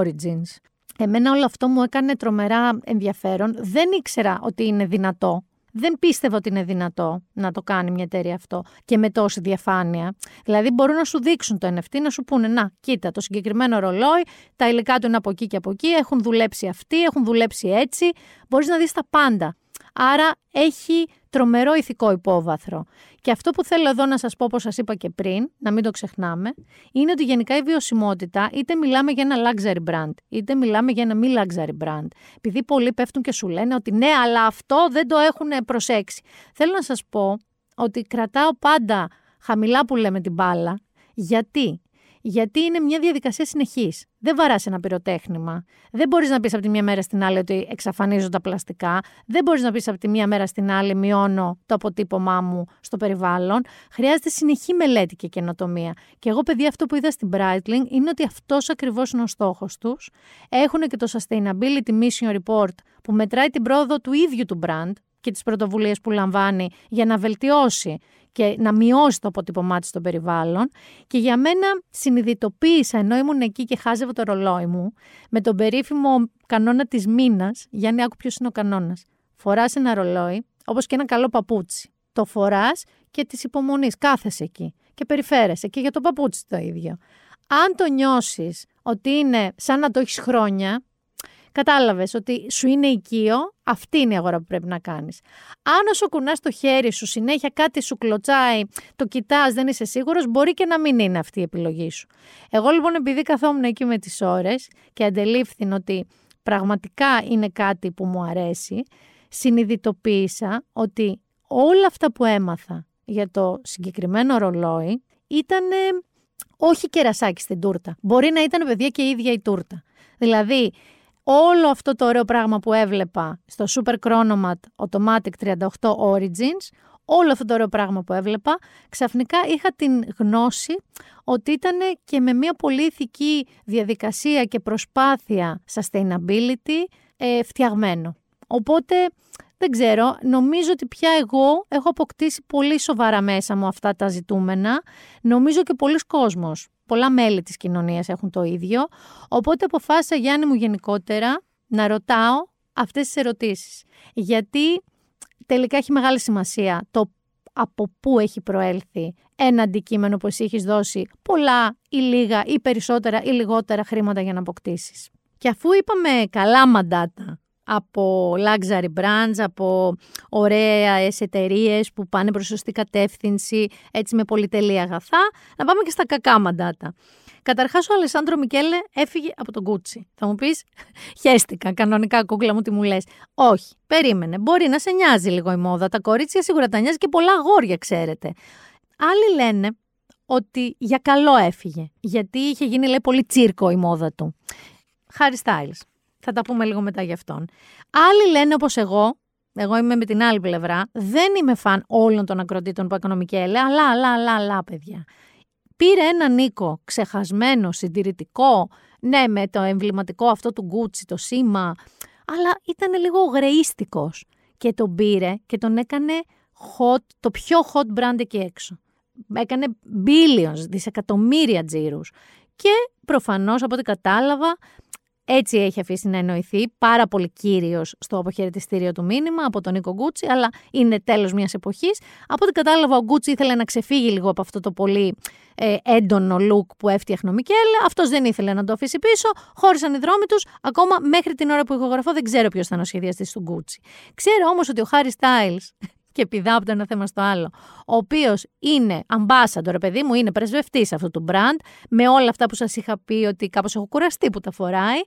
Origins. Εμένα όλο αυτό μου έκανε τρομερά ενδιαφέρον. Δεν ήξερα ότι είναι δυνατό. Δεν πίστευα ότι είναι δυνατό να το κάνει μια εταιρεία αυτό και με τόση διαφάνεια. Δηλαδή μπορούν να σου δείξουν το NFT, να σου πούνε να κοίτα το συγκεκριμένο ρολόι, τα υλικά του είναι από εκεί και από εκεί, έχουν δουλέψει αυτοί, έχουν δουλέψει έτσι. Μπορείς να δεις τα πάντα. Άρα έχει τρομερό ηθικό υπόβαθρο. Και αυτό που θέλω εδώ να σας πω, όπως σας είπα και πριν, να μην το ξεχνάμε, είναι ότι γενικά η βιωσιμότητα, είτε μιλάμε για ένα luxury brand, είτε μιλάμε για ένα μη luxury brand. Επειδή πολλοί πέφτουν και σου λένε ότι ναι, αλλά αυτό δεν το έχουν προσέξει. Θέλω να σας πω ότι κρατάω πάντα χαμηλά που λέμε την μπάλα. Γιατί; Γιατί είναι μια διαδικασία συνεχής. Δεν βαράς ένα πυροτέχνημα. Δεν μπορείς να πεις από τη μία μέρα στην άλλη ότι εξαφανίζω τα πλαστικά. Δεν μπορείς να πεις από τη μία μέρα στην άλλη μειώνω το αποτύπωμά μου στο περιβάλλον. Χρειάζεται συνεχή μελέτη και καινοτομία. Και εγώ, παιδιά, αυτό που είδα στην Breitling είναι ότι αυτός ακριβώς είναι ο στόχος τους. Έχουν και το Sustainability Mission Report που μετράει την πρόοδο του ίδιου του brand και τις πρωτοβουλίες που λαμβάνει για να βελτιώσει και να μειώσει το αποτύπωμά της στο περιβάλλον. Και για μένα συνειδητοποίησα, ενώ ήμουν εκεί και χάζευα το ρολόι μου, με τον περίφημο κανόνα της μήνας. Γιάννη, άκου ποιος είναι ο κανόνας. Φοράς ένα ρολόι, όπως και ένα καλό παπούτσι. Το φοράς και τη υπομονή. Κάθεσαι εκεί και περιφέρεσαι. Και για το παπούτσι το ίδιο. Αν το νιώσεις ότι είναι σαν να το έχεις χρόνια, Κατάλαβες ότι σου είναι οικείο, αυτή είναι η αγορά που πρέπει να κάνεις. Αν όσο κουνάς το χέρι σου, συνέχεια κάτι σου κλωτσάει, το κοιτάς, δεν είσαι σίγουρος, μπορεί και να μην είναι αυτή η επιλογή σου. Εγώ λοιπόν, επειδή καθόμουν εκεί με τις ώρες και αντελήφθην ότι πραγματικά είναι κάτι που μου αρέσει, συνειδητοποίησα ότι όλα αυτά που έμαθα για το συγκεκριμένο ρολόι ήταν όχι κερασάκι στην τούρτα. Μπορεί να ήταν παιδιά και η ίδια η τούρτα. Δηλαδή, όλο αυτό το ωραίο πράγμα που έβλεπα στο Super Chronomat Automatic 38 Origins, όλο αυτό το ωραίο πράγμα που έβλεπα, ξαφνικά είχα την γνώση ότι ήταν και με μια πολύ ηθική διαδικασία και προσπάθεια sustainability ε, φτιαγμένο. Οπότε, δεν ξέρω, νομίζω ότι πια εγώ έχω αποκτήσει πολύ σοβαρά μέσα μου αυτά τα ζητούμενα. Νομίζω και πολλοί κόσμος, πολλά μέλη της κοινωνίας έχουν το ίδιο. Οπότε αποφάσισα, Γιάννη μου γενικότερα, να ρωτάω αυτές τις ερωτήσεις. Γιατί τελικά έχει μεγάλη σημασία το από πού έχει προέλθει ένα αντικείμενο που εσύ έχεις δώσει πολλά ή λίγα ή περισσότερα ή λιγότερα χρήματα για να αποκτήσεις. Και αφού είπαμε καλά μαντάτα από luxury brands, από ωραία εταιρείες που πάνε προς σωστή κατεύθυνση, έτσι με πολυτελή αγαθά, να πάμε και στα κακά μαντάτα. Καταρχάς, ο Αλεσάνδρο Μικέλε έφυγε από τον Κούτσι. Θα μου πεις, χαίστηκα κανονικά, κούκλα μου, τι μου λες. Όχι, περίμενε. Μπορεί να σε νοιάζει λίγο η μόδα. Τα κορίτσια σίγουρα τα νοιάζει και πολλά αγόρια, ξέρετε. Άλλοι λένε ότι για καλό έφυγε. Γιατί είχε γίνει, λέει, πολύ τσίρκο η μόδα του. Χάρη Στάιλς. Θα τα πούμε λίγο μετά γι' αυτόν. Άλλοι λένε όπως εγώ, εγώ είμαι με την άλλη πλευρά, δεν είμαι φαν όλων των ακροτήτων που έκανε ο Μικέλε, αλλά, αλλά, αλλά, αλλά, παιδιά πήρε ένα Νίκο ξεχασμένο, συντηρητικό, ναι με το εμβληματικό αυτό του Γκούτσι, το σήμα, αλλά ήταν λίγο γρείστικος και τον πήρε και τον έκανε hot, το πιο hot brand εκεί έξω. Έκανε billions, δισεκατομμύρια τζίρους. Και προφανώς από ό,τι κατάλαβα έτσι έχει αφήσει να εννοηθεί, πάρα πολύ κύριος στο αποχαιρετιστήριο του μήνυμα από τον Νίκο Γκούτσι, αλλά είναι τέλος μιας εποχής. Από ό,τι κατάλαβα, ο Γκούτσι ήθελε να ξεφύγει λίγο από αυτό το πολύ ε, έντονο look που έφτιαχνε ο Μικέλε. Αυτός δεν ήθελε να το αφήσει πίσω. Χώρισαν οι δρόμοι τους. Ακόμα μέχρι την ώρα που ηχογραφώ, δεν ξέρω ποιος ήταν ο σχεδιαστής του Γκούτσι. Ξέρω όμως ότι ο Χάρι Στάιλς και πηδάω από το ένα θέμα στο άλλο, ο οποίος είναι ambassador, παιδί μου, είναι πρεσβευτής αυτού του brand, με όλα αυτά που σας είχα πει ότι κάπως έχω κουραστεί που τα φοράει.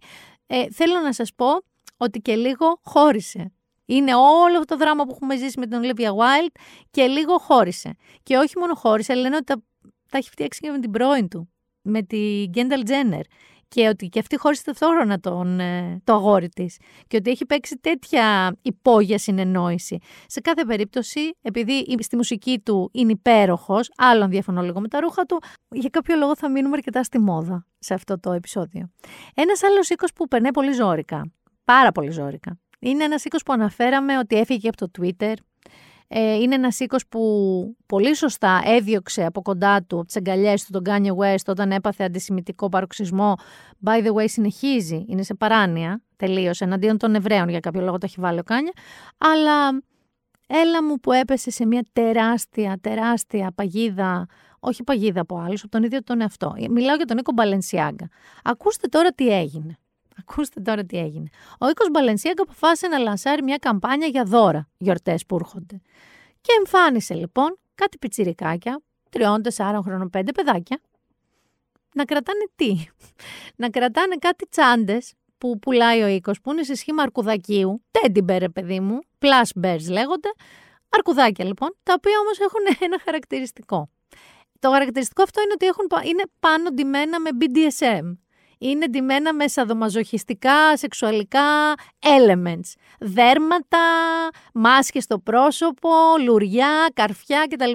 Ε, θέλω να σας πω ότι και λίγο χώρισε. Είναι όλο αυτό το δράμα που έχουμε ζήσει με τον Olivia Wild και λίγο χώρισε. Και όχι μόνο χώρισε, λένε ότι τα, τα έχει φτιάξει και με την πρώην του, με την Γκένταλ Τζένερ και ότι και αυτή χώρισε ταυτόχρονα τον, ε, το αγόρι της. Και ότι έχει παίξει τέτοια υπόγεια συνεννόηση. Σε κάθε περίπτωση, επειδή στη μουσική του είναι υπέροχος, άλλον διαφωνώ λίγο με τα ρούχα του, για κάποιο λόγο θα μείνουμε αρκετά στη μόδα σε αυτό το επεισόδιο. Ένας άλλος οίκος που περνάει πολύ ζώρικα. Πάρα πολύ ζώρικα. Είναι ένας οίκος που αναφέραμε ότι έφυγε από το Twitter, ε, είναι ένας οίκος που πολύ σωστά έδιωξε από κοντά του, από τις αγκαλιές του, τον Kanye West όταν έπαθε αντισημιτικό παροξισμό. By the way, συνεχίζει, είναι σε παράνοια τελείως εναντίον των Εβραίων, για κάποιο λόγο το έχει βάλει ο Κάνια. Αλλά έλα μου που έπεσε σε μια τεράστια, τεράστια παγίδα, όχι παγίδα από άλλους, από τον ίδιο τον εαυτό. Μιλάω για τον Νίκο Μπαλενσιάγκα. Ακούστε τώρα τι έγινε. Ακούστε τώρα τι έγινε. Ο οίκος Μπαλενσίαγκα αποφάσισε να λανσάρει μια καμπάνια για δώρα γιορτές που έρχονται. Και εμφάνισε λοιπόν κάτι πιτσιρικάκια, τριών, τεσσάρων χρόνων, πέντε παιδάκια, να κρατάνε τι; να κρατάνε κάτι τσάντες που πουλάει ο οίκος, που είναι σε σχήμα αρκουδακίου, τέντιμπερ, παιδί μου, plus bears λέγονται, αρκουδάκια λοιπόν, τα οποία όμως έχουν ένα χαρακτηριστικό. Το χαρακτηριστικό αυτό είναι ότι έχουν, είναι πάνω ντυμένα με BDSM είναι ντυμένα με σαδομαζοχιστικά, σεξουαλικά elements. Δέρματα, μάσκες στο πρόσωπο, λουριά, καρφιά κτλ.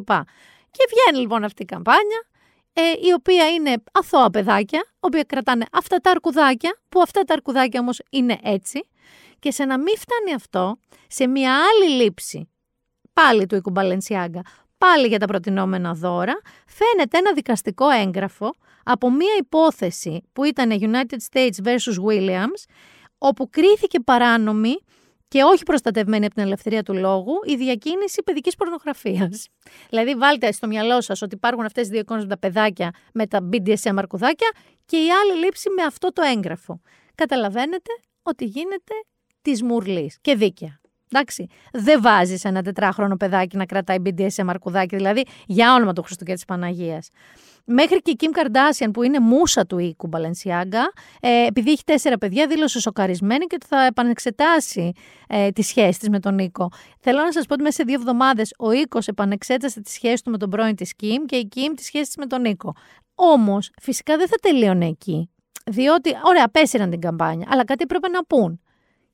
Και βγαίνει λοιπόν αυτή η καμπάνια, ε, η οποία είναι αθώα παιδάκια, οποία κρατάνε αυτά τα αρκουδάκια, που αυτά τα αρκουδάκια όμως είναι έτσι. Και σε να μην φτάνει αυτό, σε μια άλλη λήψη, πάλι του Ικουμπαλενσιάγκα, πάλι για τα προτινόμενα δώρα, φαίνεται ένα δικαστικό έγγραφο από μία υπόθεση που ήταν United States vs. Williams, όπου κρίθηκε παράνομη και όχι προστατευμένη από την ελευθερία του λόγου η διακίνηση παιδικής πορνογραφίας. δηλαδή βάλτε στο μυαλό σας ότι υπάρχουν αυτές οι δύο εικόνες με τα παιδάκια με τα BDSM αρκουδάκια και η άλλη λήψη με αυτό το έγγραφο. Καταλαβαίνετε ότι γίνεται της μουρλής και δίκαια. Εντάξει, δεν βάζεις ένα τετράχρονο παιδάκι να κρατάει BDSM αρκουδάκι, δηλαδή για όνομα του Χριστού και της Παναγίας. Μέχρι και η Kim Kardashian που είναι μουσα του οίκου Μπαλενσιάγκα, ε, επειδή έχει τέσσερα παιδιά, δήλωσε σοκαρισμένη και θα επανεξετάσει ε, τη σχέση της με τον οίκο. Θέλω να σας πω ότι μέσα σε δύο εβδομάδες ο οίκο επανεξέτασε τη σχέση του με τον πρώην της Kim και η Kim τη σχέση της με τον οίκο. Όμως, φυσικά δεν θα τελείωνε εκεί. Διότι, ωραία, πέσυραν την καμπάνια, αλλά κάτι έπρεπε να πούν.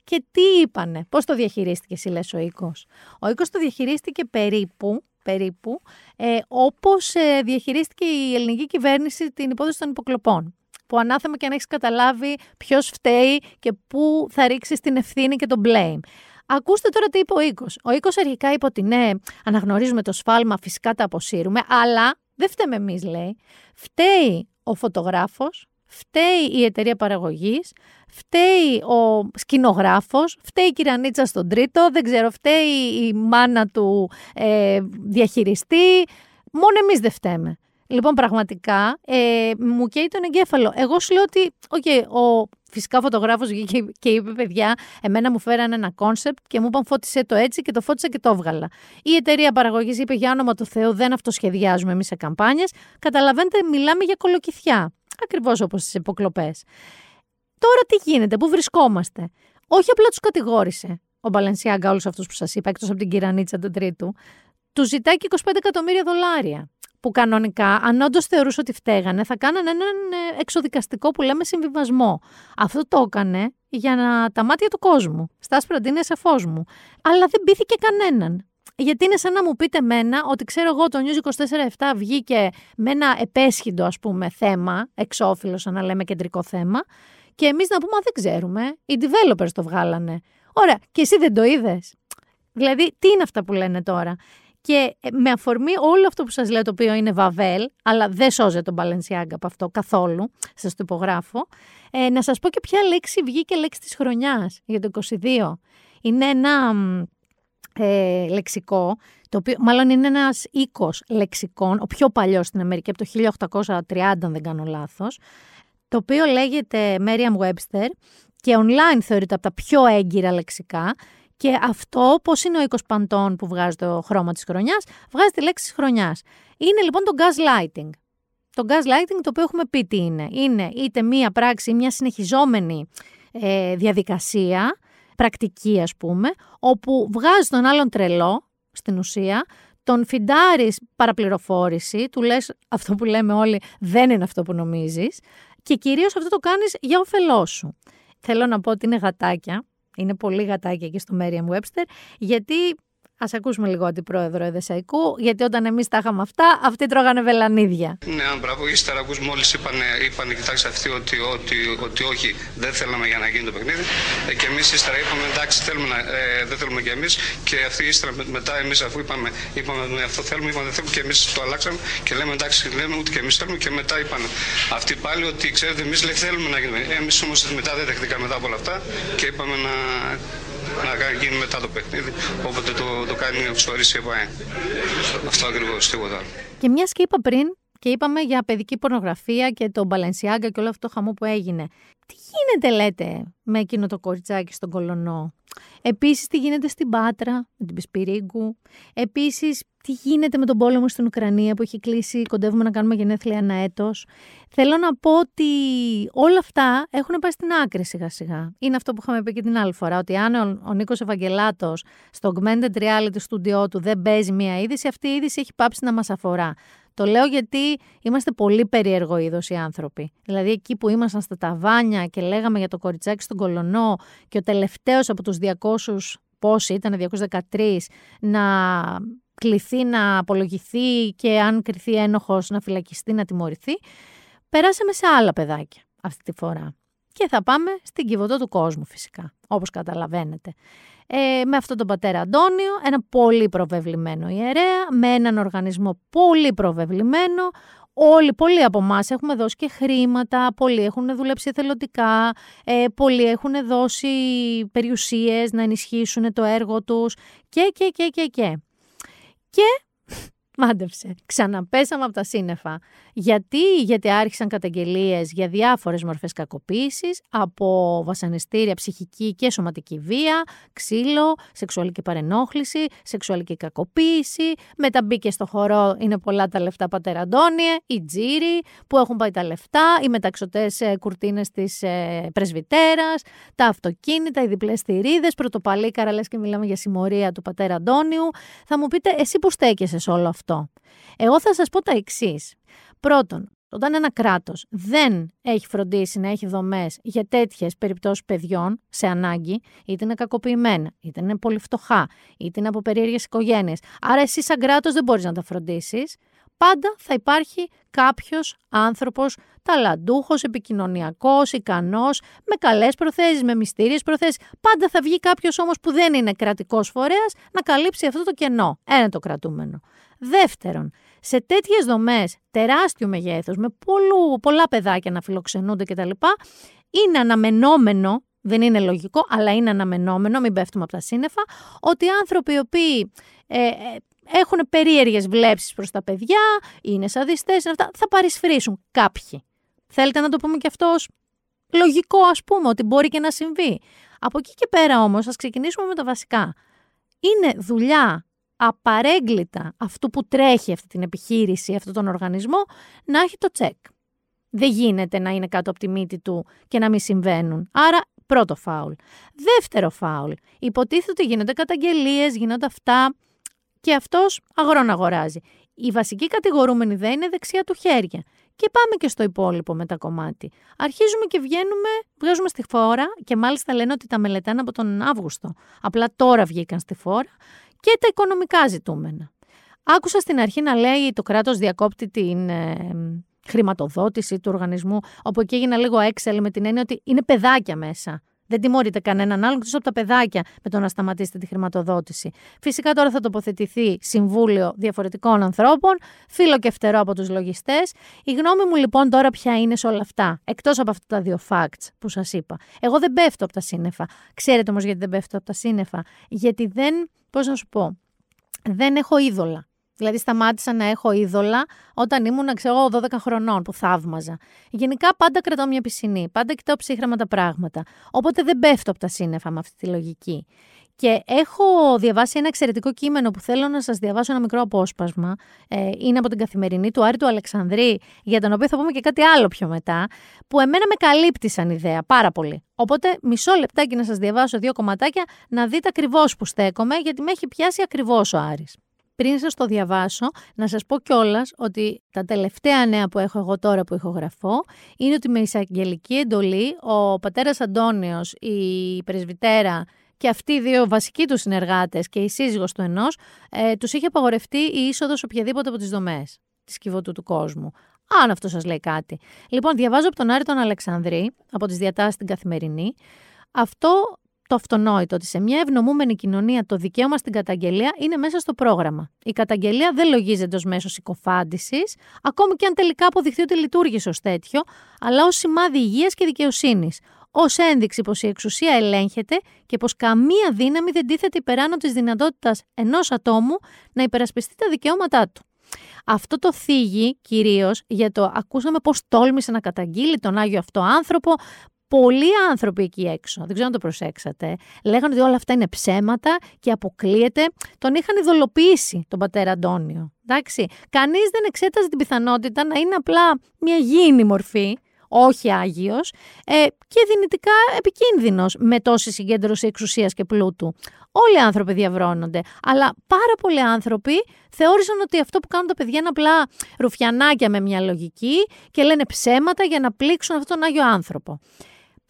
Και τι είπανε, πώς το διαχειρίστηκε εσύ λες ο Οίκος; Ο Οίκος το διαχειρίστηκε περίπου, περίπου ε, όπως ε, διαχειρίστηκε η ελληνική κυβέρνηση την υπόθεση των υποκλοπών. Που ανάθεμα και αν έχεις καταλάβει ποιος φταίει και πού θα ρίξει την ευθύνη και τον blame. Ακούστε τώρα τι είπε ο Οίκος. Ο Οίκος αρχικά είπε ότι ναι, αναγνωρίζουμε το σφάλμα, φυσικά τα αποσύρουμε, αλλά δεν φταίμε εμείς, λέει. Φταίει ο φωτογράφος, φταίει η εταιρεία παραγωγής, φταίει ο σκηνογράφος, φταίει η κυρανίτσα στον τρίτο, δεν ξέρω, φταίει η μάνα του ε, διαχειριστή. Μόνο εμείς δεν φταίμε. Λοιπόν, πραγματικά ε, μου καίει τον εγκέφαλο. Εγώ σου λέω ότι, okay, ο φυσικά φωτογράφος βγήκε και είπε: Παιδιά, εμένα μου φέρανε ένα concept και μου είπαν φώτισε το έτσι και το φώτισα και το έβγαλα. Η εταιρεία παραγωγής είπε: Για όνομα του Θεού, δεν αυτοσχεδιάζουμε εμείς σε καμπάνιες. Καταλαβαίνετε, μιλάμε για κολοκυθιά. Ακριβώς όπως στις υποκλοπές. Τώρα τι γίνεται, πού βρισκόμαστε; Όχι απλά τους κατηγόρησε ο Balenciaga όλους αυτούς που σας είπα, εκτός από την κυρα-Νίτσα του τρίτου. Του ζητάει και 25 εκατομμύρια δολάρια που κανονικά, αν όντως θεωρούσε ότι φταίγανε, θα κάνανε έναν ε, εξοδικαστικό που λέμε συμβιβασμό. Αυτό το έκανε για να, τα μάτια του κόσμου. Στας προτείνει σε φως μου. Αλλά δεν πείθηκε κανέναν. Γιατί είναι σαν να μου πείτε μένα ότι ξέρω εγώ το News 24-7 βγήκε με ένα επέσχυντο ας πούμε θέμα, εξώφυλλος σαν να λέμε κεντρικό θέμα και εμείς να πούμε δεν ξέρουμε, οι developers το βγάλανε. Ωραία, και εσύ δεν το είδες. Δηλαδή, τι είναι αυτά που λένε τώρα; Και ε, με αφορμή όλο αυτό που σας λέω, το οποίο είναι βαβέλ, αλλά δεν σώζεται τον Balenciaga από αυτό καθόλου, σας το υπογράφω, ε, να σας πω και ποια λέξη βγήκε λέξη της χρονιάς για το 22. Είναι ένα ε, λεξικό, το οποίο, μάλλον είναι ένας οίκος λεξικών, ο πιο παλιός στην Αμερική, από το 1830, αν δεν κάνω λάθος, το οποίο λέγεται Merriam-Webster και online θεωρείται από τα πιο έγκυρα λεξικά και αυτό, πώς είναι ο οίκος παντών που βγάζει το χρώμα της χρονιάς, βγάζει τη λέξη της χρονιάς. Είναι λοιπόν το gaslighting. Το gaslighting το οποίο έχουμε πει τι είναι. Είναι είτε μία πράξη ή μια συνεχιζόμενη ε, διαδικασία, πρακτική ας πούμε, όπου βγάζει τον άλλον τρελό στην ουσία, τον φιντάρεις παραπληροφόρηση, του λες αυτό που λέμε όλοι δεν είναι αυτό που νομίζεις και κυρίως αυτό το κάνεις για όφελό σου. Θέλω να πω ότι είναι γατάκια είναι πολύ γατάκι εκεί στο Merriam Webster, γιατί Α ακούσουμε λίγο αντιπρόεδρο Εδεσαϊκού, γιατί όταν εμείς τα είχαμε αυτά, αυτοί τρώγανε βελανίδια. Ναι, μπράβο. Ύστερα ακού μόλις είπαν, είπαν, κοιτάξτε αυτοί ότι, ότι, ότι, όχι, δεν θέλαμε για να γίνει το παιχνίδι. Ε, και εμείς ύστερα είπαμε, εντάξει, θέλουμε να, ε, δεν θέλουμε και εμείς. Και αυτοί ύστερα μετά, εμείς αφού είπαμε, είπαμε ναι, αυτό θέλουμε, είπαμε δεν θέλουμε και εμείς το αλλάξαμε και λέμε εντάξει, λέμε ούτε και εμείς θέλουμε. Και μετά είπαν αυτοί πάλι ότι ξέρετε, εμείς θέλουμε να γίνουμε. Εμείς όμως μετά δεν δεχτήκαμε μετά από όλα αυτά και είπαμε να να γίνει μετά το παιχνίδι. Όποτε το, το κάνει εξορίσει η ΕΠΑΕ. Αυτό ακριβώς, τίποτα άλλο. Και μιας και είπα πριν και είπαμε για παιδική πορνογραφία και το Μπαλενσιάγκα και όλο αυτό το χαμό που έγινε. Τι γίνεται, λέτε, με εκείνο το κοριτσάκι στον κολονό; Επίσης, τι γίνεται στην Πάτρα, με την Πισπυρίγκου; Επίσης, τι γίνεται με τον πόλεμο στην Ουκρανία που έχει κλείσει, κοντεύουμε να κάνουμε γενέθλια ένα έτος. Θέλω να πω ότι όλα αυτά έχουν πάει στην άκρη σιγά σιγά. Είναι αυτό που είχαμε πει και την άλλη φορά, ότι αν ο, ο Νίκος Ευαγγελάτος στο augmented reality studio του δεν παίζει μία είδηση, αυτή η είδηση έχει πάψει να μας αφορά. Το λέω γιατί είμαστε πολύ περίεργο είδος οι άνθρωποι. Δηλαδή, εκεί που ήμασταν στα ταβάνια και λέγαμε για το κοριτσάκι στον κολονό και ο τελευταίος από τους 200, πόσοι ήταν, 213, να κληθεί να απολογηθεί και αν κριθεί ένοχος να φυλακιστεί, να τιμωρηθεί, περάσαμε σε άλλα παιδάκια αυτή τη φορά. Και θα πάμε στην κυβωτό του κόσμου φυσικά, όπως καταλαβαίνετε. Ε, με αυτόν τον πατέρα Αντώνιο, ένα πολύ προβεβλημένο ιερέα, με έναν οργανισμό πολύ προβεβλημένο, Όλοι, πολλοί από εμάς έχουμε δώσει και χρήματα, πολλοί έχουν δουλέψει εθελοντικά, ε, πολλοί έχουν δώσει περιουσίες να ενισχύσουν το έργο τους και, και, και, και, και. Και Μάντεψε. Ξαναπέσαμε από τα σύννεφα. Γιατί, γιατί άρχισαν καταγγελίες για διάφορες μορφές κακοποίησης, από βασανιστήρια, ψυχική και σωματική βία, ξύλο, σεξουαλική παρενόχληση, σεξουαλική κακοποίηση. Μετά μπήκε στο χώρο, είναι πολλά τα λεφτά πατέρα Αντώνιε, οι τζίροι που έχουν πάει τα λεφτά, οι μεταξωτές ε, κουρτίνες της ε, πρεσβυτέρας, τα αυτοκίνητα, οι διπλές θηρίδες, πρωτοπαλίκαρα, λες και μιλάμε για συμμορία του πατέρα Αντώνιου. Θα μου πείτε, εσύ που στέκεσαι σε όλο αυτό. Εγώ θα σας πω τα εξής. Πρώτον, Όταν ένα κράτος δεν έχει φροντίσει να έχει δομές για τέτοιες περιπτώσεις παιδιών σε ανάγκη, είτε είναι κακοποιημένα, είτε είναι πολύ φτωχά, είτε είναι από περίεργες οικογένειες. Άρα, εσύ, σαν κράτος, δεν μπορείς να τα φροντίσεις. Πάντα θα υπάρχει κάποιος άνθρωπος ταλαντούχος, επικοινωνιακός, ικανός, με καλές προθέσεις, με μυστήριες προθέσεις. Πάντα θα βγει κάποιος όμως που δεν είναι κρατικός φορέας να καλύψει αυτό το κενό. Ένα το κρατούμενο. Δεύτερον, σε τέτοιες δομές τεράστιου μεγέθους, με πολλού, πολλά παιδάκια να φιλοξενούνται κτλ, είναι αναμενόμενο, δεν είναι λογικό, αλλά είναι αναμενόμενο, μην πέφτουμε από τα σύννεφα, ότι οι άνθρωποι οι οποίοι ε, ε, έχουν περίεργες βλέψεις προς τα παιδιά, είναι σαδιστές, αυτά, θα παρισφρήσουν κάποιοι. Θέλετε να το πούμε και αυτός λογικό ας πούμε, ότι μπορεί και να συμβεί. Από εκεί και πέρα όμως, ας ξεκινήσουμε με τα βασικά. Είναι δουλειά απαρέγκλητα αυτού που τρέχει αυτή την επιχείρηση, αυτόν τον οργανισμό, να έχει το τσεκ. Δεν γίνεται να είναι κάτω από τη μύτη του και να μην συμβαίνουν. Άρα, πρώτο φάουλ. Δεύτερο φάουλ. Υποτίθεται ότι γίνονται καταγγελίες, γίνονται αυτά και αυτός αγρόν αγοράζει. Η βασική κατηγορούμενη δεν είναι δεξιά του χέρια. Και πάμε και στο υπόλοιπο μετακομμάτι. Αρχίζουμε και βγαίνουμε, βγάζουμε στη φόρα και μάλιστα λένε ότι τα μελετάνε από τον Αύγουστο. Απλά τώρα βγήκαν στη φόρα και τα οικονομικά ζητούμενα. Άκουσα στην αρχή να λέει το κράτος διακόπτει την ε, χρηματοδότηση του οργανισμού, όπου εκεί έγινα λίγο έξελ με την έννοια ότι είναι παιδάκια μέσα. Δεν τιμωρείται κανέναν άλλον εκτός από τα παιδάκια με το να σταματήσετε τη χρηματοδότηση. Φυσικά τώρα θα τοποθετηθεί συμβούλιο διαφορετικών ανθρώπων, φίλο και φτερό από τους λογιστές. Η γνώμη μου λοιπόν τώρα ποια είναι σε όλα αυτά, εκτός από αυτά τα δύο facts που σας είπα. Εγώ δεν πέφτω από τα σύννεφα. Ξέρετε όμως γιατί δεν πέφτω από τα σύννεφα. Γιατί δεν, πώς να σου πω, δεν έχω είδωλα. Δηλαδή, σταμάτησα να έχω είδωλα όταν ήμουν, ξέρω 12 χρονών που θαύμαζα. Γενικά, πάντα κρατάω μια πισινή. Πάντα κοιτάω ψύχραμα τα πράγματα. Οπότε δεν πέφτω από τα σύννεφα με αυτή τη λογική. Και έχω διαβάσει ένα εξαιρετικό κείμενο που θέλω να σας διαβάσω ένα μικρό απόσπασμα. Ε, είναι από την καθημερινή του Άρη του Αλεξανδρή, για τον οποίο θα πούμε και κάτι άλλο πιο μετά, που εμένα με καλύπτει σαν ιδέα πάρα πολύ. Οπότε, μισό λεπτάκι να σας διαβάσω δύο κομματάκια, να δείτε ακριβώς που στέκομαι, γιατί με έχει πιάσει ακριβώς ο Άρης. Πριν σας το διαβάσω, να σας πω κιόλας ότι τα τελευταία νέα που έχω εγώ τώρα που ηχογραφώ είναι ότι με εισαγγελική εντολή ο πατέρας Αντώνιος, η πρεσβυτέρα και αυτοί οι δύο βασικοί τους συνεργάτες και η σύζυγος του ενός, ε, τους είχε απαγορευτεί η είσοδος οποιαδήποτε από τις δομές της κυβωτού του κόσμου. Αν αυτό σας λέει κάτι. Λοιπόν, διαβάζω από τον Άρη τον Αλεξανδρή, από τις διατάσεις στην Καθημερινή. Αυτό το αυτονόητο ότι σε μια ευνομούμενη κοινωνία το δικαίωμα στην καταγγελία είναι μέσα στο πρόγραμμα. Η καταγγελία δεν λογίζεται ως μέσος συκοφάντηση, ακόμη και αν τελικά αποδειχθεί ότι λειτουργήσε ως τέτοιο, αλλά ως σημάδι υγείας και δικαιοσύνης. Ω ένδειξη πως η εξουσία ελέγχεται και πως καμία δύναμη δεν τίθεται υπεράνω της δυνατότητας ενός ατόμου να υπερασπιστεί τα δικαιώματά του. Αυτό το θίγει κυρίως για το ακούσαμε πώ τόλμησε να καταγγείλει τον Άγιο αυτό άνθρωπο, πολλοί άνθρωποι εκεί έξω, δεν ξέρω αν το προσέξατε, λέγανε ότι όλα αυτά είναι ψέματα και αποκλείεται. Τον είχαν ειδωλοποιήσει τον πατέρα Αντώνιο. Εντάξει, κανείς δεν εξέταζε την πιθανότητα να είναι απλά μια γήινη μορφή, όχι Άγιος, ε, και δυνητικά επικίνδυνος με τόση συγκέντρωση εξουσίας και πλούτου. Όλοι οι άνθρωποι διαβρώνονται, αλλά πάρα πολλοί άνθρωποι θεώρησαν ότι αυτό που κάνουν τα παιδιά είναι απλά ρουφιανάκια με μια λογική και λένε ψέματα για να πλήξουν αυτόν τον Άγιο άνθρωπο.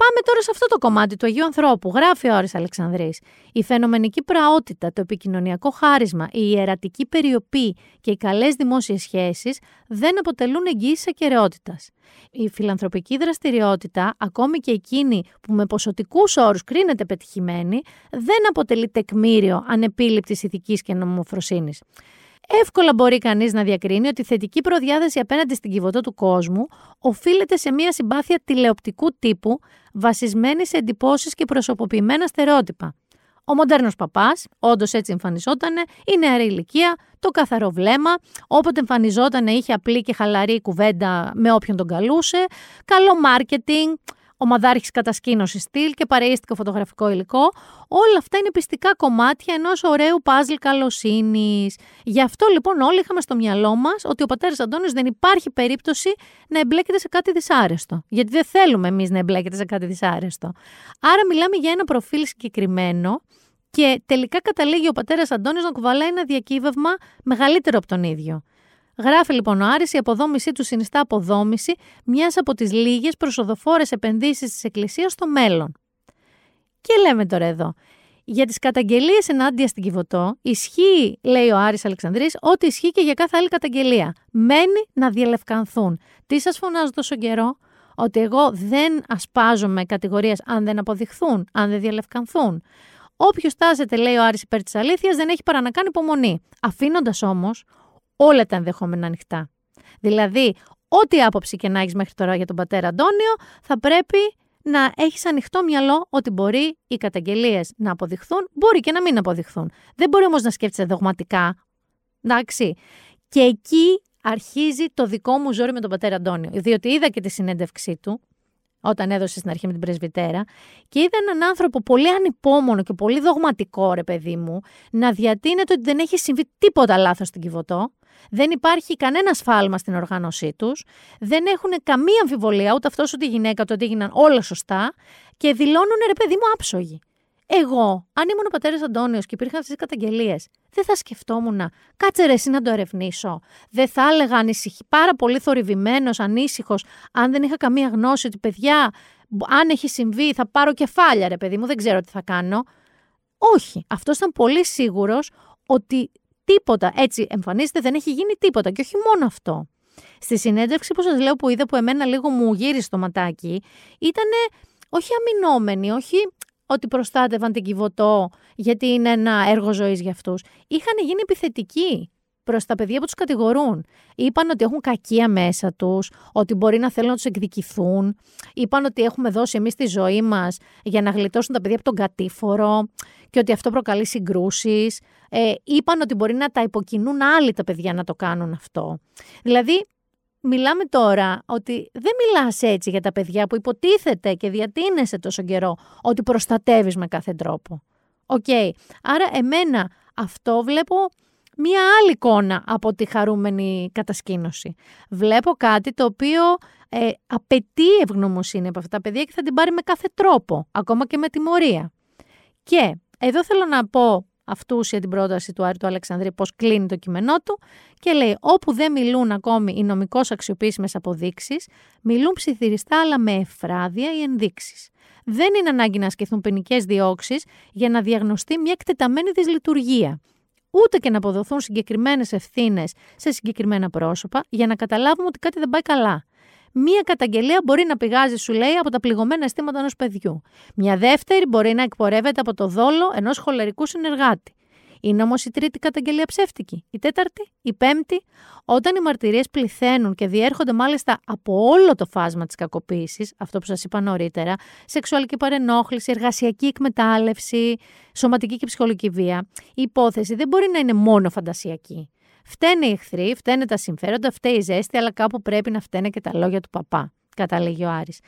Πάμε τώρα σε αυτό το κομμάτι του Αγίου Ανθρώπου. Γράφει ο Άρης Αλεξανδρής. Η φαινομενική πραότητα, το επικοινωνιακό χάρισμα, η ιερατική περιοπή και οι καλές δημόσιες σχέσεις δεν αποτελούν εγγύηση ακαιρεότητας. Η φιλανθρωπική δραστηριότητα, ακόμη και εκείνη που με ποσοτικούς όρους κρίνεται πετυχημένη, δεν αποτελεί τεκμήριο ανεπίληπτης ηθικής και νομοφροσύνης. Εύκολα μπορεί κανείς να διακρίνει ότι η θετική προδιάθεση απέναντι στην κυβωτό του κόσμου οφείλεται σε μια συμπάθεια τηλεοπτικού τύπου βασισμένη σε εντυπώσεις και προσωποποιημένα στερεότυπα. Ο μοντέρνος παπάς, όντως έτσι εμφανιζόταν, η νεαρή ηλικία, το καθαρό βλέμμα, όποτε εμφανιζόταν είχε απλή και χαλαρή κουβέντα με όποιον τον καλούσε, καλό μάρκετινγκ, ομαδάρχης κατασκήνωσης στυλ και παρείστικο φωτογραφικό υλικό. Όλα αυτά είναι πιστικά κομμάτια ενός ωραίου παζλ καλοσύνης. Γι' αυτό λοιπόν όλοι είχαμε στο μυαλό μας ότι ο πατέρας Αντώνης δεν υπάρχει περίπτωση να εμπλέκεται σε κάτι δυσάρεστο. Γιατί δεν θέλουμε εμείς να εμπλέκεται σε κάτι δυσάρεστο. Άρα μιλάμε για ένα προφίλ συγκεκριμένο και τελικά καταλήγει ο πατέρας Αντώνης να κουβαλάει ένα διακύβευμα μεγαλύτερο από τον ίδιο. Γράφει λοιπόν ο Άρης, η αποδόμησή του συνιστά αποδόμηση μιας από τις λίγες προσοδοφόρες επενδύσεις της Εκκλησίας στο μέλλον. Και λέμε τώρα εδώ, για τις καταγγελίες ενάντια στην Κιβωτό ισχύει, λέει ο Άρης Αλεξανδρής, ότι ισχύει και για κάθε άλλη καταγγελία. Μένει να διαλευκανθούν. Τι σας φωνάζω τόσο καιρό, ότι εγώ δεν ασπάζομαι κατηγορίες αν δεν αποδειχθούν, αν δεν διαλευκανθούν. Όποιος τάζεται, λέει ο Άρης υπέρ της αλήθειας, δεν έχει παρά να κάνει υπομονή. Αφήνοντας όμως όλα τα ενδεχόμενα ανοιχτά. Δηλαδή, ό,τι άποψη και να έχεις μέχρι τώρα για τον πατέρα Αντώνιο, θα πρέπει να έχεις ανοιχτό μυαλό ότι μπορεί οι καταγγελίες να αποδειχθούν, μπορεί και να μην αποδειχθούν. Δεν μπορεί όμως να σκέφτεσαι δογματικά. Εντάξει. Και εκεί αρχίζει το δικό μου ζόρι με τον πατέρα Αντώνιο. Διότι είδα και τη συνέντευξή του, όταν έδωσε στην αρχή με την πρεσβυτέρα, και είδα έναν άνθρωπο πολύ ανυπόμονο και πολύ δογματικό, ρε παιδί μου, να διατείνεται ότι δεν έχει συμβεί τίποτα λάθος στην Κιβωτό. Δεν υπάρχει κανένα σφάλμα στην οργάνωσή τους. Δεν έχουν καμία αμφιβολία ούτε αυτός ούτε η γυναίκα του ότι έγιναν όλα σωστά και δηλώνουν ρε παιδί μου άψογοι. Εγώ, αν ήμουν ο πατέρας Αντώνιος και υπήρχαν αυτές τις καταγγελίες, δεν θα σκεφτόμουν, κάτσε ρε εσύ να το ερευνήσω. Δεν θα έλεγα ανησυχή, πάρα πολύ θορυβημένος, ανήσυχος, αν δεν είχα καμία γνώση ότι παιδιά, αν έχει συμβεί, θα πάρω κεφάλια, ρε παιδί μου, δεν ξέρω τι θα κάνω. Όχι. Αυτός ήταν πολύ σίγουρος ότι τίποτα έτσι εμφανίζεται, δεν έχει γίνει τίποτα. Και όχι μόνο αυτό. Στη συνέντευξη που σας λέω που είδα που εμένα λίγο μου γύρισε το ματάκι, ήταν όχι αμυνόμενοι, όχι ότι προστάτευαν την Κιβωτό γιατί είναι ένα έργο ζωής για αυτούς. Είχαν γίνει επιθετικοί προς τα παιδιά που τους κατηγορούν. Είπαν ότι έχουν κακία μέσα τους, ότι μπορεί να θέλουν να τους εκδικηθούν. Είπαν ότι έχουμε δώσει εμείς τη ζωή μας για να γλιτώσουν τα παιδιά από τον κατήφορο και ότι αυτό προκαλεί συγκρούσεις. Ε, είπαν ότι μπορεί να τα υποκινούν άλλοι τα παιδιά να το κάνουν αυτό. Δηλαδή, μιλάμε τώρα ότι δεν μιλάς έτσι για τα παιδιά που υποτίθεται και διατείνεσαι τόσο καιρό ότι προστατεύεις με κάθε τρόπο. Οκ. Άρα εμένα αυτό βλέπω μία άλλη εικόνα από τη χαρούμενη κατασκήνωση. Βλέπω κάτι το οποίο ε, απαιτεί ευγνωμοσύνη από αυτά τα παιδιά και θα την πάρει με κάθε τρόπο, ακόμα και με τιμωρία. Και εδώ θέλω να πω αυτούσια την πρόταση του Άρη του Αλεξανδρή, πώς κλείνει το κείμενό του και λέει: Όπου δεν μιλούν ακόμη οι νομικώς αξιοποιήσιμες αποδείξεις, μιλούν ψιθυριστά αλλά με εφράδια οι ενδείξεις. Δεν είναι ανάγκη να ασκηθούν ποινικές διώξεις για να διαγνωστεί μια εκτεταμένη δυσλειτουργία. Ούτε και να αποδοθούν συγκεκριμένες ευθύνες σε συγκεκριμένα πρόσωπα για να καταλάβουμε ότι κάτι δεν πάει καλά. Μία καταγγελία μπορεί να πηγάζει, σου λέει, από τα πληγωμένα αισθήματα ενός παιδιού. Μια δεύτερη μπορεί να εκπορεύεται από το δόλο ενός χολερικού συνεργάτη. Είναι όμως η τρίτη καταγγελία ψεύτικη. Η τέταρτη, η πέμπτη, όταν οι μαρτυρίες πληθαίνουν και διέρχονται μάλιστα από όλο το φάσμα της κακοποίησης, αυτό που σας είπα νωρίτερα, σεξουαλική παρενόχληση, εργασιακή εκμετάλλευση, σωματική και ψυχολογική βία, η υπόθεση δεν μπορεί να είναι μόνο φαντασιακή. Φταίνε οι εχθροί, φταίνε τα συμφέροντα, φταίει η ζέστη, αλλά κάπου πρέπει να φταίνε και τα λόγια του παπά, καταλήγει ο Άρης.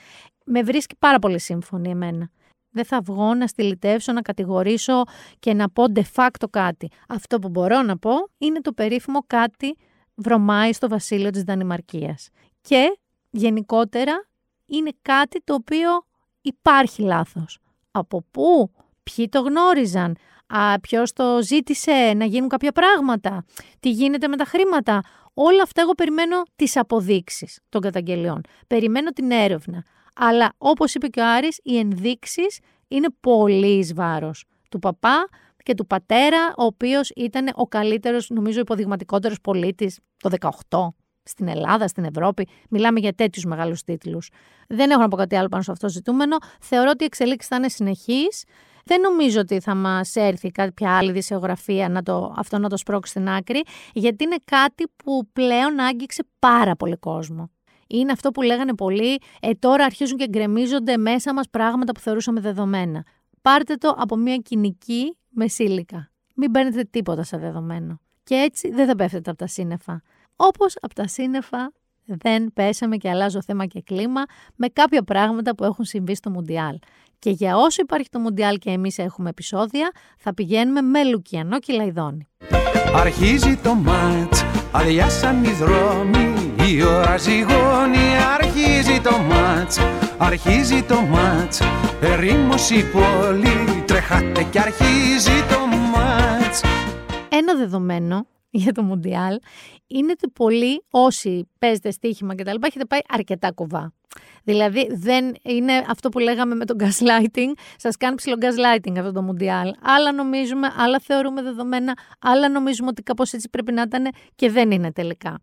Με βρίσκει πάρα πολύ σύμφωνη εμένα. Δεν θα βγω να στυλιτεύσω, να κατηγορήσω και να πω de facto κάτι. Αυτό που μπορώ να πω είναι το περίφημο κάτι βρωμάει στο βασίλειο της Δανημαρκίας. Και γενικότερα είναι κάτι το οποίο υπάρχει λάθος. Από πού, ποιοι το γνώριζαν, Ποιος το ζήτησε να γίνουν κάποια πράγματα, τι γίνεται με τα χρήματα; Όλα αυτά εγώ περιμένω τις αποδείξεις των καταγγελιών. Περιμένω την έρευνα. Αλλά όπως είπε και ο Άρης, οι ενδείξεις είναι πολύ εις βάρος του παπά και του πατέρα, ο οποίος ήταν ο καλύτερος, νομίζω, υποδειγματικότερος πολίτης το 18 στην Ελλάδα, στην Ευρώπη. Μιλάμε για τέτοιους μεγάλους τίτλους. Δεν έχω να πω κάτι άλλο πάνω σε αυτό το ζητούμενο. Θεωρώ ότι οι εξελίξεις θα είναι συνεχείς. Δεν νομίζω ότι θα μας έρθει κάποια άλλη δισεογραφία να το, αυτό να το σπρώξει στην άκρη, γιατί είναι κάτι που πλέον άγγιξε πάρα πολύ κόσμο. Είναι αυτό που λέγανε πολλοί, ε, τώρα αρχίζουν και γκρεμίζονται μέσα μας πράγματα που θεωρούσαμε δεδομένα. Πάρτε το από μια κοινική μεσήλικα. Μην παίρνετε τίποτα σε δεδομένο. Και έτσι δεν θα πέφτετε από τα σύννεφα. Όπως από τα σύννεφα δεν πέσαμε και αλλάζω θέμα και κλίμα με κάποια πράγματα που έχουν συμβεί στο Μουντιάλ. Και για όσο υπάρχει το Μουντιάλ και εμείς έχουμε επεισόδια, θα πηγαίνουμε με Λουκιανό και Λαϊδόνη. Αρχίζει το μάτς, αδειάσαν οι δρόμοι, η ώρα ζυγώνει, αρχίζει το μάτς, αρχίζει το μάτς, ερήμος η πόλη, τρεχάτε και αρχίζει το μάτς. Ένα δεδομένο για το Μουντιάλ είναι ότι πολλοί όσοι παίζετε στοίχημα και τα λοιπά έχετε πάει αρκετά κουβά. Δηλαδή δεν είναι αυτό που λέγαμε με το gaslighting, σας κάνει ψηλό gaslighting αυτό το Μουντιάλ. Άλλα νομίζουμε, άλλα θεωρούμε δεδομένα, άλλα νομίζουμε ότι κάπως έτσι πρέπει να ήταν και δεν είναι τελικά.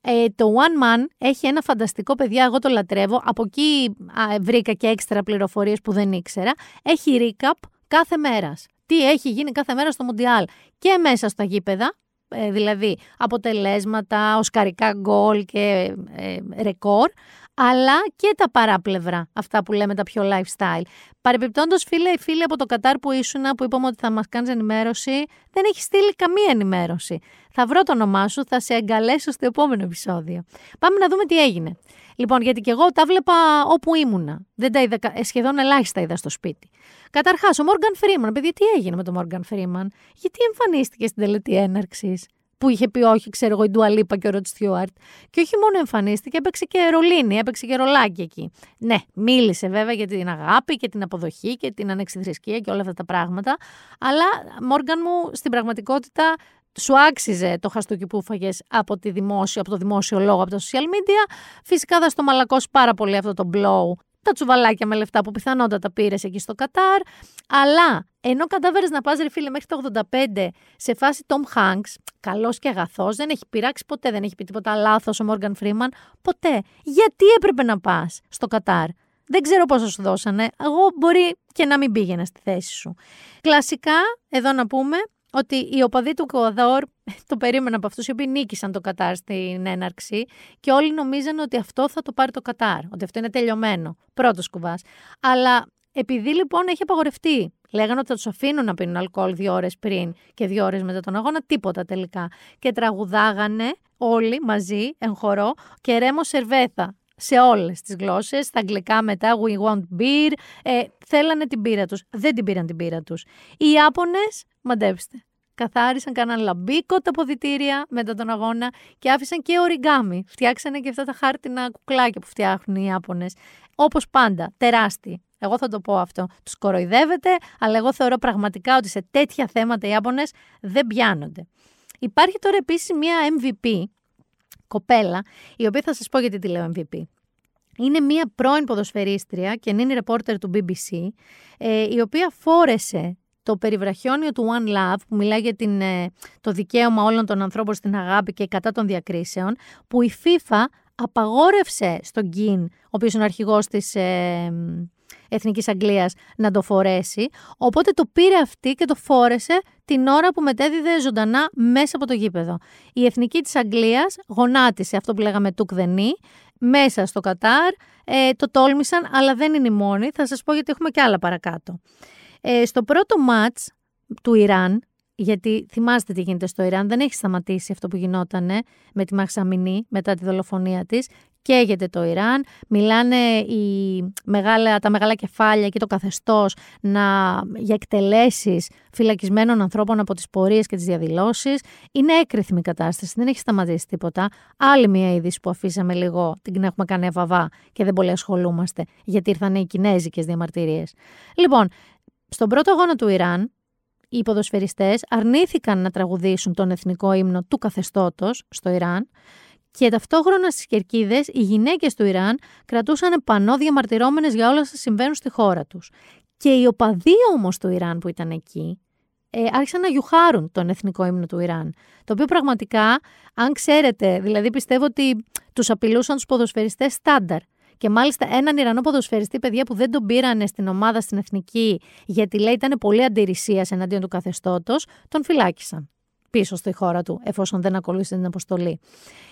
Ε, το One Man έχει ένα φανταστικό παιδιά, εγώ το λατρεύω. Από εκεί α, βρήκα και έξτρα πληροφορίες που δεν ήξερα. Έχει recap κάθε μέρας. Τι έχει γίνει κάθε μέρα στο Μουντιάλ και μέσα στα γήπεδα, ε, δηλαδή αποτελέσματα, οσκαρικά γκολ και ε, ρεκόρ, αλλά και τα παράπλευρα, αυτά που λέμε τα πιο lifestyle. Παρεπιπτόντω, φίλε ή φίλοι από το Κατάρ που ήσουν, που είπαμε ότι θα μας κάνεις ενημέρωση, δεν έχεις στείλει καμία ενημέρωση. Θα βρω το όνομά σου, θα σε εγκαλέσω στο επόμενο επεισόδιο. Πάμε να δούμε τι έγινε. Λοιπόν, γιατί και εγώ τα βλέπα όπου ήμουνα. Δεν τα είδα, ε, σχεδόν ελάχιστα είδα στο σπίτι. Καταρχάς, ο Μόργαν Φρήμαν, παιδιά, τι έγινε με τον Μόργαν Φρήμαν, γιατί εμφανίστηκε στην τελετή έναρξης; Που είχε πει όχι, ξέρω εγώ, η Ντουαλίπα και ο Ροτ Στιούαρτ. Και όχι μόνο εμφανίστηκε, έπαιξε και ρολίνη, έπαιξε και ρολάκι εκεί. Ναι, μίλησε βέβαια για την αγάπη και την αποδοχή και την ανεξιθρησκεία και όλα αυτά τα πράγματα. Αλλά, Μόργαν μου, στην πραγματικότητα σου άξιζε το χαστούκι που φαγε από, τη δημόσιο, από το δημόσιο λόγο, από τα social media. Φυσικά θα στο μαλακώσεις πάρα πολύ αυτό το blow τα τσουβαλάκια με λεφτά που πιθανότατα πήρες εκεί στο Κατάρ. Αλλά ενώ κατάφερες να πας, ρε φίλε, μέχρι το 85 σε φάση Tom Hanks, καλός και αγαθός, δεν έχει πειράξει ποτέ, δεν έχει πει τίποτα λάθος ο Μόργαν Φρήμαν. Ποτέ. Γιατί έπρεπε να πας στο Κατάρ; Δεν ξέρω πόσο σου δώσανε. Εγώ μπορεί και να μην πήγαινα στη θέση σου. Κλασικά, εδώ να πούμε, ότι οι οπαδοί του Κοδόρ το περίμεναν από αυτούς οι οποίοι νίκησαν το Κατάρ στην έναρξη και όλοι νομίζαν ότι αυτό θα το πάρει το Κατάρ, ότι αυτό είναι τελειωμένο. Πρώτος κουβάς. Αλλά επειδή λοιπόν έχει απαγορευτεί, λέγανε ότι θα τους αφήνουν να πίνουν αλκοόλ δύο ώρες πριν και δύο ώρες μετά τον αγώνα, τίποτα τελικά. Και τραγουδάγανε όλοι μαζί, εν χορό, και ρέμο σερβέθα σε όλες τις γλώσσες, στα αγγλικά μετά, we want beer, ε, θέλανε την πύρα τους. Δεν την πήραν την πύρα τους. Οι Ιάπωνες, μαντέψτε, καθάρισαν, κάναν λαμπίκο τα ποδητήρια μετά τον αγώνα και άφησαν και οριγκάμι. Φτιάξανε και αυτά τα χάρτινα κουκλάκια που φτιάχνουν οι Ιάπωνες. Όπως πάντα, τεράστιοι. Εγώ θα το πω αυτό. Τους κοροϊδεύετε, αλλά εγώ θεωρώ πραγματικά ότι σε τέτοια θέματα οι Ιάπωνες δεν πιάνονται. Υπάρχει τώρα επίσης μια MVP, κοπέλα, η οποία θα σας πω γιατί τη λέω MVP. Είναι μία πρώην ποδοσφαιρίστρια και είναι ρεπόρτερ του BBC, ε, η οποία φόρεσε το περιβραχιόνιο του One Love, που μιλάει για την, ε, το δικαίωμα όλων των ανθρώπων στην αγάπη και κατά των διακρίσεων, που η FIFA απαγόρευσε στον Γκίν, ο οποίος είναι ο αρχηγός της ε, Εθνικής Αγγλίας, να το φορέσει. Οπότε το πήρε αυτή και το φόρεσε την ώρα που μετέδιδε ζωντανά μέσα από το γήπεδο. Η Εθνική της Αγγλίας γονάτισε αυτό που λέγαμε τουκ μέσα στο Κατάρ. Ε, το τόλμησαν, αλλά δεν είναι η μόνη. Θα σας πω γιατί έχουμε και άλλα παρακάτω. Ε, στο πρώτο μάτς του Ιράν, γιατί θυμάστε τι γίνεται στο Ιράν, δεν έχει σταματήσει αυτό που γινόταν με τη Μαξαμινή μετά τη δολοφονία της. Καίγεται το Ιράν, μιλάνε οι μεγάλα, τα μεγάλα κεφάλια και το καθεστώς να, για εκτελέσεις φυλακισμένων ανθρώπων από τις πορείες και τις διαδηλώσεις. Είναι έκρηθμη η κατάσταση, δεν έχει σταματήσει τίποτα. Άλλη μια είδηση που αφήσαμε λίγο, την έχουμε κάνει βαβά και δεν πολύ ασχολούμαστε, γιατί ήρθαν οι κινέζικες διαμαρτυρίες. Λοιπόν, στον πρώτο αγώνα του Ιράν, οι ποδοσφαιριστές αρνήθηκαν να τραγουδήσουν τον εθνικό ύμνο του καθεστώτος στο Ιράν και ταυτόχρονα στις κερκίδες οι γυναίκες του Ιράν κρατούσαν πανό διαμαρτυρόμενες για όλα όσα συμβαίνουν στη χώρα τους. Και οι οπαδοί όμως του Ιράν που ήταν εκεί ε, άρχισαν να γιουχάρουν τον εθνικό ύμνο του Ιράν. Το οποίο πραγματικά, αν ξέρετε, δηλαδή πιστεύω ότι τους απειλούσαν τους ποδοσφαιριστές στάνταρ. Και μάλιστα έναν Ιρανό ποδοσφαιριστή, παιδιά που δεν τον πήρανε στην ομάδα στην εθνική, γιατί λέει ήταν πολύ αντιρρησίας εναντίον του καθεστώτος, τον φυλάκισαν πίσω στη χώρα του, εφόσον δεν ακολούθησε την αποστολή.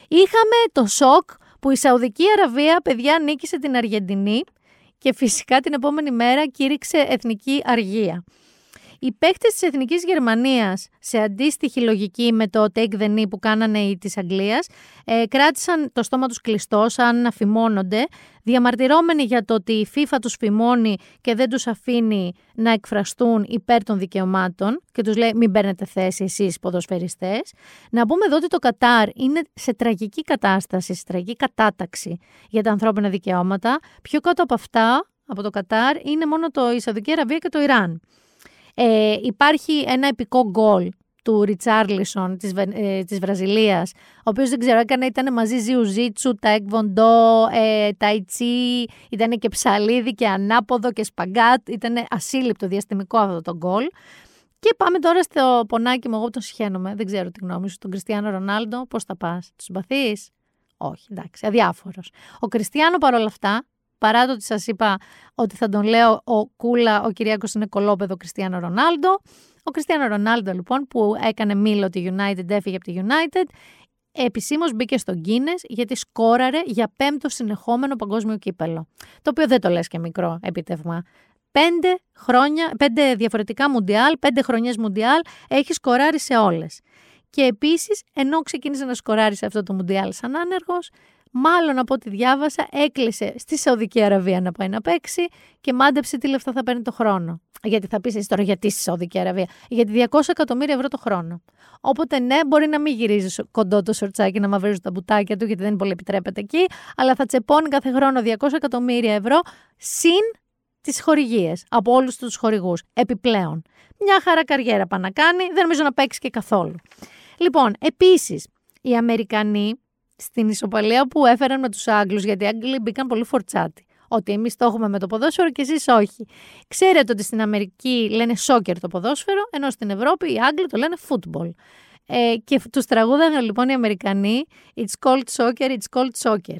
Είχαμε το σοκ που η Σαουδική Αραβία, παιδιά, νίκησε την Αργεντινή και φυσικά την επόμενη μέρα κήρυξε εθνική αργία. Οι παίκτες της Εθνικής Γερμανίας, σε αντίστοιχη λογική με το take the knee που κάνανε οι της Αγγλίας, ε, κράτησαν το στόμα τους κλειστό, σαν να φημώνονται, διαμαρτυρώμενοι για το ότι η FIFA τους φημώνει και δεν τους αφήνει να εκφραστούν υπέρ των δικαιωμάτων και τους λέει: Μην παίρνετε θέση εσείς, ποδοσφαιριστές. Να πούμε εδώ ότι το Κατάρ είναι σε τραγική κατάσταση, σε τραγική κατάταξη για τα ανθρώπινα δικαιώματα. Πιο κάτω από αυτά, από το Κατάρ, είναι μόνο το Ισαδική Αραβία και το Ιράν. Ε, υπάρχει ένα επικό γκολ του Ριτσάρλισον της, Βε- ε, της Βραζιλίας, ο οποίος δεν ξέρω, έκανε, ήταν μαζί Ζιουζίτσου, τα Εκβοντό, ε, τα Ιτσί, ήταν και ψαλίδι και ανάποδο και σπαγκάτ, ήταν ασύλληπτο διαστημικό αυτό το γκολ. Και πάμε τώρα στο πονάκι μου, εγώ που τον συχαίνομαι, δεν ξέρω τη γνώμη σου, τον Κριστιανό Ρονάλντο, πώς θα πας, τους συμπαθείς; Όχι, εντάξει, αδιάφορος. Ο Κριστιανό παρόλα αυτά, παρά το ότι σας είπα ότι θα τον λέω ο Κούλα, ο Κυριάκος είναι κολόπεδο Κριστιανό Ρονάλντο, ο Κριστιανό Ρονάλντο, λοιπόν, που έκανε μήλο τη United, έφυγε από τη United, επισήμως μπήκε στο Guinness γιατί σκόραρε για πέμπτο συνεχόμενο παγκόσμιο κύπελο. Το οποίο δεν το λες και μικρό επίτευγμα. Πέντε χρόνια, πέντε διαφορετικά μουντιάλ, πέντε χρονιές μουντιάλ, έχει σκοράρει σε όλες. Και επίσης, ενώ ξεκίνησε να σκοράρει σε αυτό το μουντιάλ σαν άνεργος, μάλλον από ό,τι διάβασα, έκλεισε στη Σαουδική Αραβία να πάει να παίξει και μάντεψε τι λεφτά θα παίρνει το χρόνο. Γιατί θα πεις εσύ τώρα γιατί στη Σαουδική Αραβία; Γιατί 200 εκατομμύρια ευρώ το χρόνο. Οπότε ναι, μπορεί να μην γυρίζεις κοντό το σορτσάκι να μαυρίζεις τα μπουτάκια του, γιατί δεν πολύ επιτρέπεται εκεί, αλλά θα τσεπώνει κάθε χρόνο 200 εκατομμύρια ευρώ συν τις χορηγίες από όλους τους χορηγούς. Επιπλέον. Μια χαρά καριέρα πάνε να κάνει, δεν νομίζω να παίξει και καθόλου. Λοιπόν, επίσης, οι Αμερικανοί στην ισοπαλία που έφεραν με τους Άγγλους, γιατί οι Άγγλοι μπήκαν πολύ φορτσάτι. Ότι εμείς το έχουμε με το ποδόσφαιρο και εσείς όχι. Ξέρετε ότι στην Αμερική λένε σόκερ το ποδόσφαιρο, ενώ στην Ευρώπη οι Άγγλοι το λένε football. Ε, και τους τραγούδαγαν λοιπόν οι Αμερικανοί It's called soccer, it's called soccer.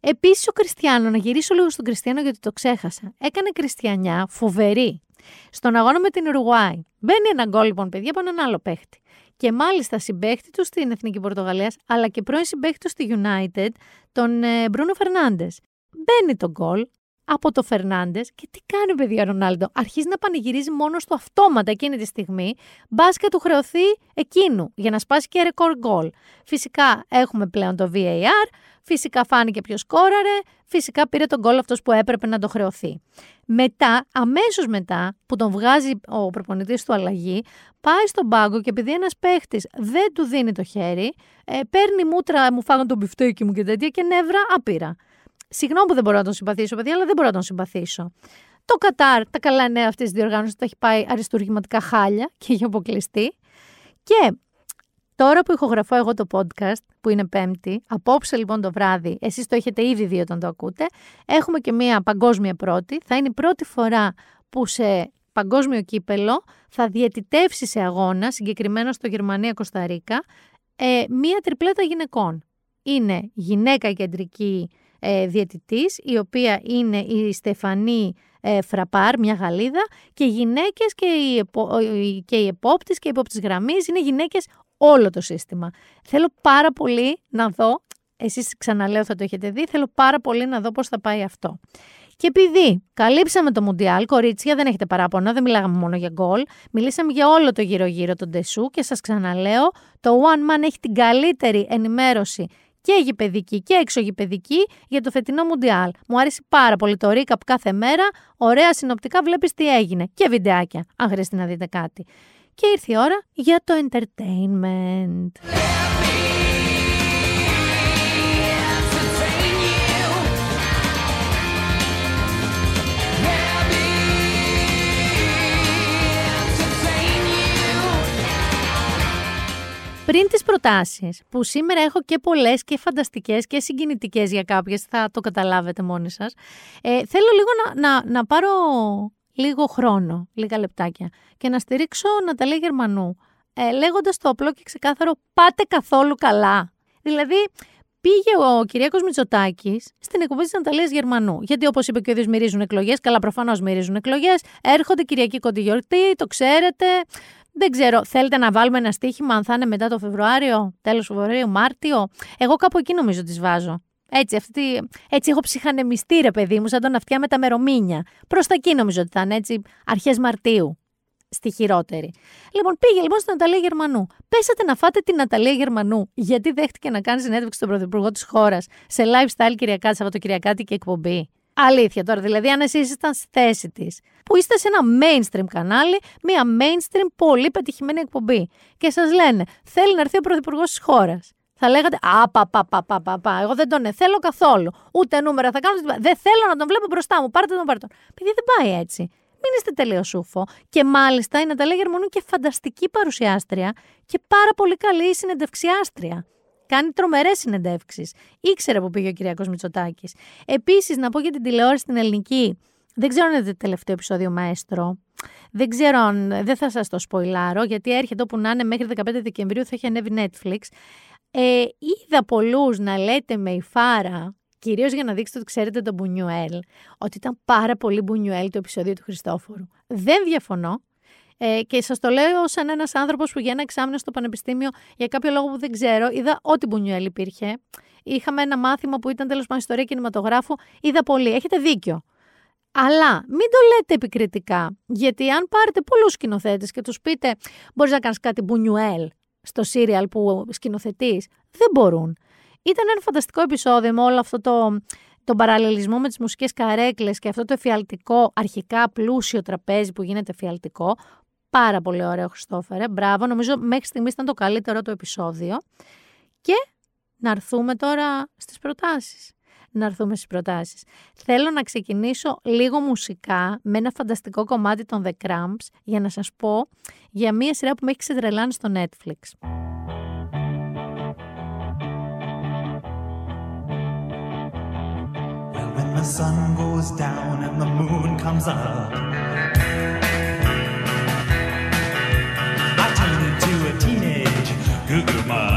Επίσης ο Κριστιανό, να γυρίσω λίγο στον Κριστιανό γιατί το ξέχασα. Έκανε Κριστιανιά φοβερή. Στον αγώνα με την Ουρουάη. Μπαίνει ένα γκολ λοιπόν, παιδιά, από έναν άλλο παίχτη. Και μάλιστα συμπαίχτη του στην Εθνική Πορτογαλίας, αλλά και πρώην συμπαίχτη του στη United, τον ε, Μπρούνο Φερνάντε. Μπαίνει το γκολ από το Φερνάντες και τι κάνει, παιδιά, ο Ρονάλντο. Αρχίζει να πανηγυρίζει μόνο του αυτόματα εκείνη τη στιγμή. Μπας και του χρεωθεί εκείνου για να σπάσει και ρεκόρ γκολ. Φυσικά έχουμε πλέον το VAR. Φυσικά φάνηκε ποιος σκόραρε. Φυσικά πήρε τον γκολ αυτός που έπρεπε να το χρεωθεί. Μετά, αμέσως μετά που τον βγάζει ο προπονητής του αλλαγή, πάει στον πάγκο και επειδή ένας παίχτης δεν του δίνει το χέρι, ε, παίρνει μούτρα, μου φάγαν τον πιφτέκι μου και τέτοια και νεύρα άπειρα. Συγγνώμη που δεν μπορώ να τον συμπαθήσω, παιδιά, αλλά δεν μπορώ να τον συμπαθήσω. Το Κατάρ, τα καλά νέα αυτής της διοργάνωσης, τα έχει πάει αριστούργηματικά χάλια και έχει αποκλειστεί. Και τώρα που ηχογραφώ εγώ το podcast, που είναι Πέμπτη, απόψε λοιπόν το βράδυ, εσείς το έχετε ήδη δει όταν το ακούτε, έχουμε και μία παγκόσμια πρώτη. Θα είναι η πρώτη φορά που σε παγκόσμιο κύπελο θα διαιτητεύσει σε αγώνα, συγκεκριμένα στο Γερμανία-Κωνσταντίνα, ε, μία τριπλέτα γυναικών. Είναι γυναίκα κεντρική ε, διαιτητής, η οποία είναι η Στεφανή ε, Φραπάρ, μια Γαλλίδα, και οι γυναίκες και οι, επο, οι- και οι επόπτες και οι επόπτες γραμμής είναι γυναίκες όλο το σύστημα. Θέλω πάρα πολύ να δω, εσείς ξαναλέω θα το έχετε δει, θέλω πάρα πολύ να δω πώς θα πάει αυτό. Και επειδή καλύψαμε το Μουντιάλ, κορίτσια, δεν έχετε παράπονα, δεν μιλάγαμε μόνο για γκολ. Μιλήσαμε για όλο το γύρω-γύρω τον Τεσού και σας ξαναλέω, το One Man έχει την καλύτερη ενημέρωση και γηπαιδική και εξωγηπαιδική για το φετινό Μουντιάλ. Μου άρεσε πάρα πολύ το recap κάθε μέρα. Ωραία συνοπτικά βλέπεις τι έγινε. Και βιντεάκια, αν χρειαστεί να δείτε κάτι. Και ήρθε η ώρα για το entertainment. Πριν τις προτάσεις, που σήμερα έχω και πολλές και φανταστικές και συγκινητικές για κάποιες, θα το καταλάβετε μόνοι σας, ε, θέλω λίγο να, να, να πάρω λίγο χρόνο, λίγα λεπτάκια, και να στηρίξω Ναταλία Γερμανού, ε, λέγοντας το απλό και ξεκάθαρο «Πάτε καθόλου καλά». Δηλαδή, πήγε ο Κυριάκος Μητσοτάκης στην εκπομπή της Ναταλίας Γερμανού. Γιατί όπως είπε και ο ίδιος μυρίζουν εκλογές, καλά προφανώς μυρίζουν εκλογές, έρχονται Κυριακή Κοντιγιορτή, το ξέρετε, δεν ξέρω, θέλετε να βάλουμε ένα στοίχημα αν θα είναι μετά το Φεβρουάριο, τέλος Φεβρουαρίου, Μάρτιο; Εγώ κάπου εκεί νομίζω τις βάζω. Έτσι, αυτή, έτσι έχω ψυχανεμιστεί ρε παιδί μου, σαν τον αυτιά με τα μερομήνια. Προς τα εκεί νομίζω ότι θα είναι έτσι, αρχές Μαρτίου. Στη χειρότερη. Λοιπόν, πήγε λοιπόν στην Ναταλία Γερμανού. Πέσατε να φάτε την Ναταλία Γερμανού, γιατί δέχτηκε να κάνει συνέντευξη στον Πρωθυπουργό της χώρας σε lifestyle Κυριακάτη, Σαββατοκυριακάτικη εκπομπή. Αλήθεια τώρα, δηλαδή, αν εσεί ήσασταν στη θέση της, που είστε σε ένα mainstream κανάλι, μια mainstream πολύ πετυχημένη εκπομπή, και σας λένε, θέλει να έρθει ο Πρωθυπουργός της χώρας. Θα λέγατε, Α, πα, πα, πα, πα, πα, πα. Εγώ δεν τον θέλω καθόλου. Ούτε νούμερα θα κάνω. Δεν θέλω να τον βλέπω μπροστά μου. Πάρτε τον, πάρτε τον. Παιδί δεν πάει έτσι. μην είστε τελείως σούφο. Και μάλιστα η Ναταλία Γερμανού και φανταστική παρουσιάστρια και πάρα πολύ καλή συνεντευξιάστρια. Κάνει τρομερές συνεντεύξεις. Ήξερε που πήγε ο Κυριακός Μητσοτάκης. Επίσης, να πω για την τηλεόραση στην ελληνική. Δεν ξέρω αν είναι το τελευταίο επεισόδιο Μαέστρο. Δεν ξέρω αν. Δεν θα σας το σποϊλάρω, γιατί έρχεται όπου να είναι μέχρι 15 Δεκεμβρίου θα έχει ανέβει Netflix. Ε, είδα πολλούς να λέτε με η φάρα, κυρίως για να δείξετε ότι ξέρετε τον Μπουνιουέλ, ότι ήταν πάρα πολύ Μπουνιουέλ το επεισόδιο του Χριστόφορου. Δεν διαφωνώ. Ε, και σας το λέω σαν ένας άνθρωπος που για ένα εξάμεινο στο Πανεπιστήμιο, για κάποιο λόγο που δεν ξέρω, είδα ό,τι Μπουνιουέλ υπήρχε. Είχαμε ένα μάθημα που ήταν τέλος πάντων ιστορία κινηματογράφου. Είδα πολύ. Έχετε δίκιο. Αλλά μην το λέτε επικριτικά. Γιατί αν πάρετε πολλούς σκηνοθέτες και τους πείτε, μπορείς να κάνεις κάτι μπουνιουέλ στο σύριαλ που σκηνοθετείς, δεν μπορούν. Ήταν ένα φανταστικό επεισόδιο με όλο αυτό το, τον παραλληλισμό με τις μουσικές καρέκλες και αυτό το εφιαλτικό, αρχικά πλούσιο τραπέζι που γίνεται εφιαλτικό. Πάρα πολύ ωραίο, Χριστόφερε. Μπράβο. Νομίζω μέχρι στιγμής ήταν το καλύτερο το επεισόδιο. Και να έρθουμε τώρα στις προτάσεις να έρθουμε στις προτάσεις. Θέλω να ξεκινήσω λίγο μουσικά με ένα φανταστικό κομμάτι των The Cramps για να σας πω για μία σειρά που με έχει ξετρελάνει στο Netflix. when the sun goes down and the moon comes up gümüş.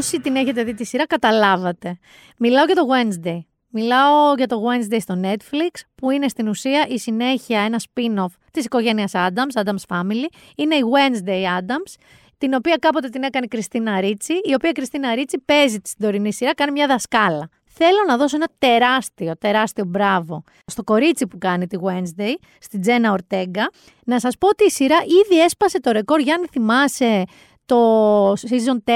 Όσοι την έχετε δει τη σειρά, καταλάβατε. Μιλάω για το Wednesday. Μιλάω για το Wednesday στο Netflix, που είναι στην ουσία η συνέχεια, ένα spin-off της οικογένειας Adams, Adams Family. Είναι η Wednesday Adams, την οποία κάποτε την έκανε η Κριστίνα Ρίτσι, η οποία Κριστίνα Ρίτσι παίζει τη τωρινή σειρά, κάνει μια δασκάλα. Θέλω να δώσω ένα τεράστιο, τεράστιο μπράβο στο κορίτσι που κάνει τη Wednesday, στην Τζένα Ορτέγκα. Να σας πω ότι η σειρά ήδη έσπασε το ρεκόρ, Γιάννη θυμάσαι, το season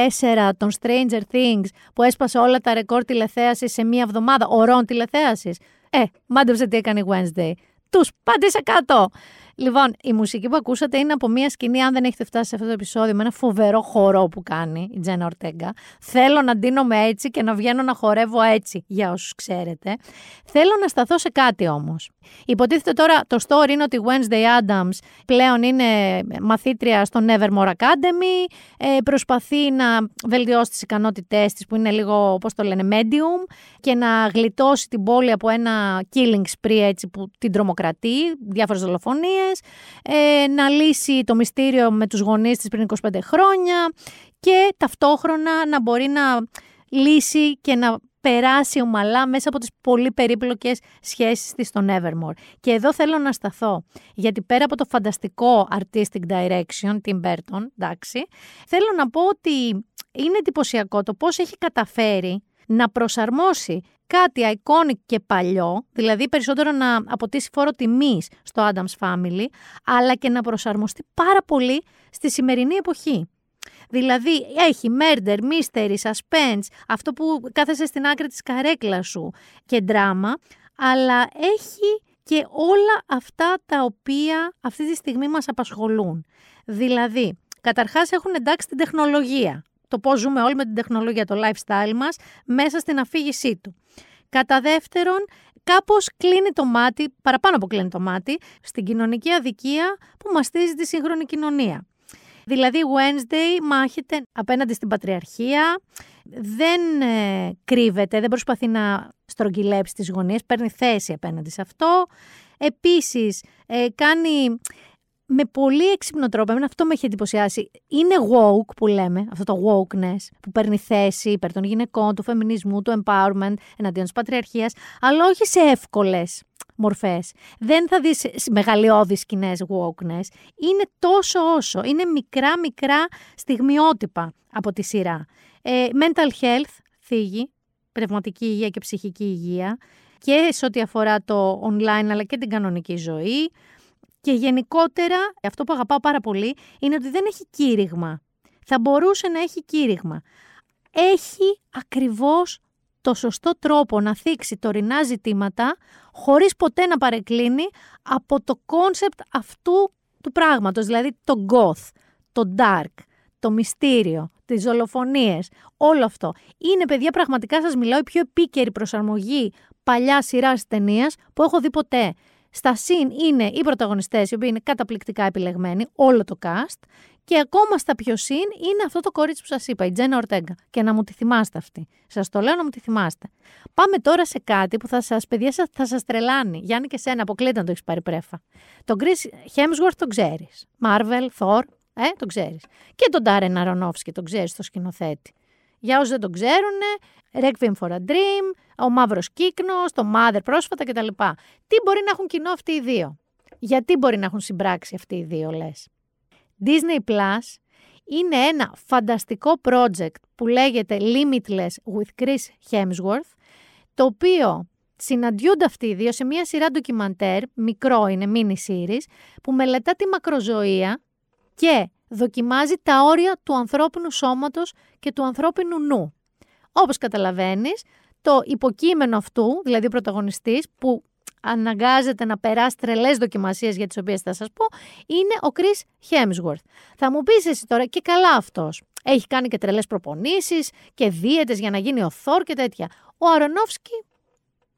4 των Stranger Things που έσπασε όλα τα ρεκόρ τηλεθέασης σε μία εβδομάδα, ωρών τηλεθέασης. Ε, μάντεψε τι έκανε η Wednesday. Τους πάντε σε κάτω. Λοιπόν, η μουσική που ακούσατε είναι από μια σκηνή, αν δεν έχετε φτάσει σε αυτό το επεισόδιο, με ένα φοβερό χορό που κάνει η Τζένα Ορτέγκα. Θέλω να ντύνομαι έτσι και να βγαίνω να χορεύω έτσι, για όσους ξέρετε. Θέλω να σταθώ σε κάτι όμως. Υποτίθεται τώρα το story είναι ότι η Wednesday Adams πλέον είναι μαθήτρια στο Nevermore Academy, ε, προσπαθεί να βελτιώσει τις ικανότητές της που είναι λίγο, όπω το λένε, medium και να γλιτώσει την πόλη από ένα killing spree έτσι που την τρομοκρατεί, διάφορες δολοφονίες ε, να λύσει το μυστήριο με τους γονείς της πριν 25 χρόνια και ταυτόχρονα να μπορεί να λύσει και να περάσει ομαλά μέσα από τις πολύ περίπλοκες σχέσεις της στο Nevermore. Και εδώ θέλω να σταθώ, γιατί πέρα από το φανταστικό artistic direction, Tim Burton, εντάξει, θέλω να πω ότι είναι εντυπωσιακό το πώς έχει καταφέρει να προσαρμόσει κάτι iconic και παλιό, δηλαδή περισσότερο να αποτίσει φόρο τιμής στο Adams Family, αλλά και να προσαρμοστεί πάρα πολύ στη σημερινή εποχή. Δηλαδή έχει murder, mystery, suspense, αυτό που κάθεσαι στην άκρη της καρέκλας σου και δράμα, αλλά έχει και όλα αυτά τα οποία αυτή τη στιγμή μας απασχολούν. Δηλαδή, καταρχάς έχουν εντάξει την τεχνολογία, το πώς ζούμε όλοι με την τεχνολογία, το lifestyle μας, μέσα στην αφήγησή του. Κατά δεύτερον, κάπως κλείνει το μάτι, παραπάνω από κλείνει το μάτι, στην κοινωνική αδικία που μαστίζει τη σύγχρονη κοινωνία. Δηλαδή, Wednesday μάχεται απέναντι στην πατριαρχία, δεν ε, κρύβεται, δεν προσπαθεί να στρογγυλέψει τις γωνίες, παίρνει θέση απέναντι σε αυτό. Επίσης, ε, κάνει με πολύ έξυπνο τρόπο, εμένα αυτό με έχει εντυπωσιάσει. Είναι woke που λέμε, αυτό το wokeness, που παίρνει θέση υπέρ των γυναικών, του φεμινισμού, του empowerment, εναντίον της πατριαρχίας, αλλά όχι σε εύκολες μορφές. Δεν θα δεις μεγαλειώδεις σκηνές wokeness. Είναι τόσο όσο. Είναι μικρά μικρά στιγμιότυπα από τη σειρά. Ε, mental health, θίγει, πνευματική υγεία και ψυχική υγεία και σε ό,τι αφορά το online αλλά και την κανονική ζωή. Και γενικότερα, αυτό που αγαπάω πάρα πολύ είναι ότι δεν έχει κήρυγμα. Θα μπορούσε να έχει κήρυγμα. Έχει ακριβώς το σωστό τρόπο να θίξει τωρινά ζητήματα χωρίς ποτέ να παρεκκλίνει από το concept αυτού του πράγματος, δηλαδή το goth, το dark, το μυστήριο, τις δολοφονίες, όλο αυτό. Είναι παιδιά πραγματικά σας μιλάω η πιο επίκαιρη προσαρμογή παλιά σειράς ταινίας που έχω δει ποτέ. Στα συν είναι οι πρωταγωνιστές οι οποίοι είναι καταπληκτικά επιλεγμένοι, όλο το cast και ακόμα στα πιο συν είναι αυτό το κορίτσι που σας είπα, η Τζένα Ορτέγκα. Και να μου τη θυμάστε αυτή. Σας το λέω να μου τη θυμάστε. Πάμε τώρα σε κάτι που θα σας, παιδιά, θα σας τρελάνει. Γιάννη και σένα, αποκλείται να το έχεις πάρει πρέφα. Τον Chris Hemsworth τον ξέρεις. Marvel, Thor, ε, τον ξέρεις. Και τον Darren Aronofsky τον ξέρεις, το σκηνοθέτη. Για όσους δεν τον ξέρουν, Requiem for a Dream, ο Μαύρος Κύκνος, το Mother πρόσφατα κτλ. Τι μπορεί να έχουν κοινό αυτοί οι δύο; Γιατί μπορεί να έχουν συμπράξει αυτοί οι δύο, λες; Disney Plus είναι ένα φανταστικό project που λέγεται Limitless with Chris Hemsworth, το οποίο συναντιούνται αυτοί οι δύο σε μια σειρά ντοκιμαντέρ, μικρό είναι, mini series, που μελετά τη μακροζωία και δοκιμάζει τα όρια του ανθρώπινου σώματος και του ανθρώπινου νου. Όπως καταλαβαίνεις, το υποκείμενο αυτού, δηλαδή ο πρωταγωνιστής, που αναγκάζεται να περάσει τρελές δοκιμασίες για τις οποίες θα σας πω, είναι ο Κρι Hemsworth. Θα μου πεις εσύ τώρα και καλά αυτός. Έχει κάνει και τρελές προπονήσεις και δίαιτες για να γίνει ο Θόρ και τέτοια. Ο Αρονόφσκι,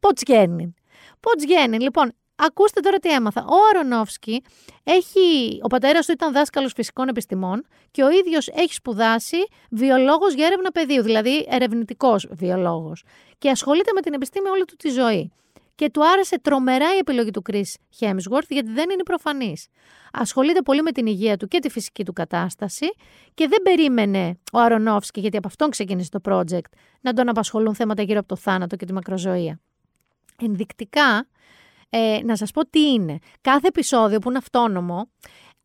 ποτσγέννη. Ποτσγέννη. Λοιπόν, ακούστε τώρα τι έμαθα. Ο Αρονόφσκι έχει. Ο πατέρας του ήταν δάσκαλος φυσικών επιστημών και ο ίδιος έχει σπουδάσει βιολόγος για έρευνα πεδίου, δηλαδή ερευνητικός βιολόγος. Και ασχολείται με την επιστήμη όλη του τη ζωή και του άρεσε τρομερά η επιλογή του Chris Hemsworth γιατί δεν είναι προφανής. Ασχολείται πολύ με την υγεία του και τη φυσική του κατάσταση και δεν περίμενε ο Αρονόφσκι, γιατί από αυτόν ξεκίνησε το project, να τον απασχολούν θέματα γύρω από το θάνατο και τη μακροζωία. Ενδεικτικά, ε, να σας πω τι είναι. Κάθε επεισόδιο που είναι αυτόνομο,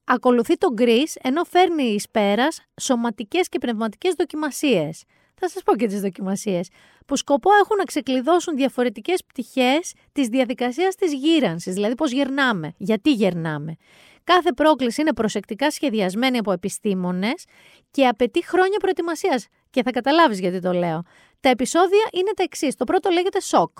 ακολουθεί τον Chris ενώ φέρνει εις πέρας σωματικές και πνευματικές δοκιμασίες θα σας πω και τις δοκιμασίες, που σκοπό έχουν να ξεκλειδώσουν διαφορετικές πτυχές της διαδικασίας της γύρανσης, δηλαδή πώς γερνάμε, γιατί γερνάμε. Κάθε πρόκληση είναι προσεκτικά σχεδιασμένη από επιστήμονες και απαιτεί χρόνια προετοιμασίας. Και θα καταλάβεις γιατί το λέω. Τα επεισόδια είναι τα εξής. Το πρώτο λέγεται σοκ.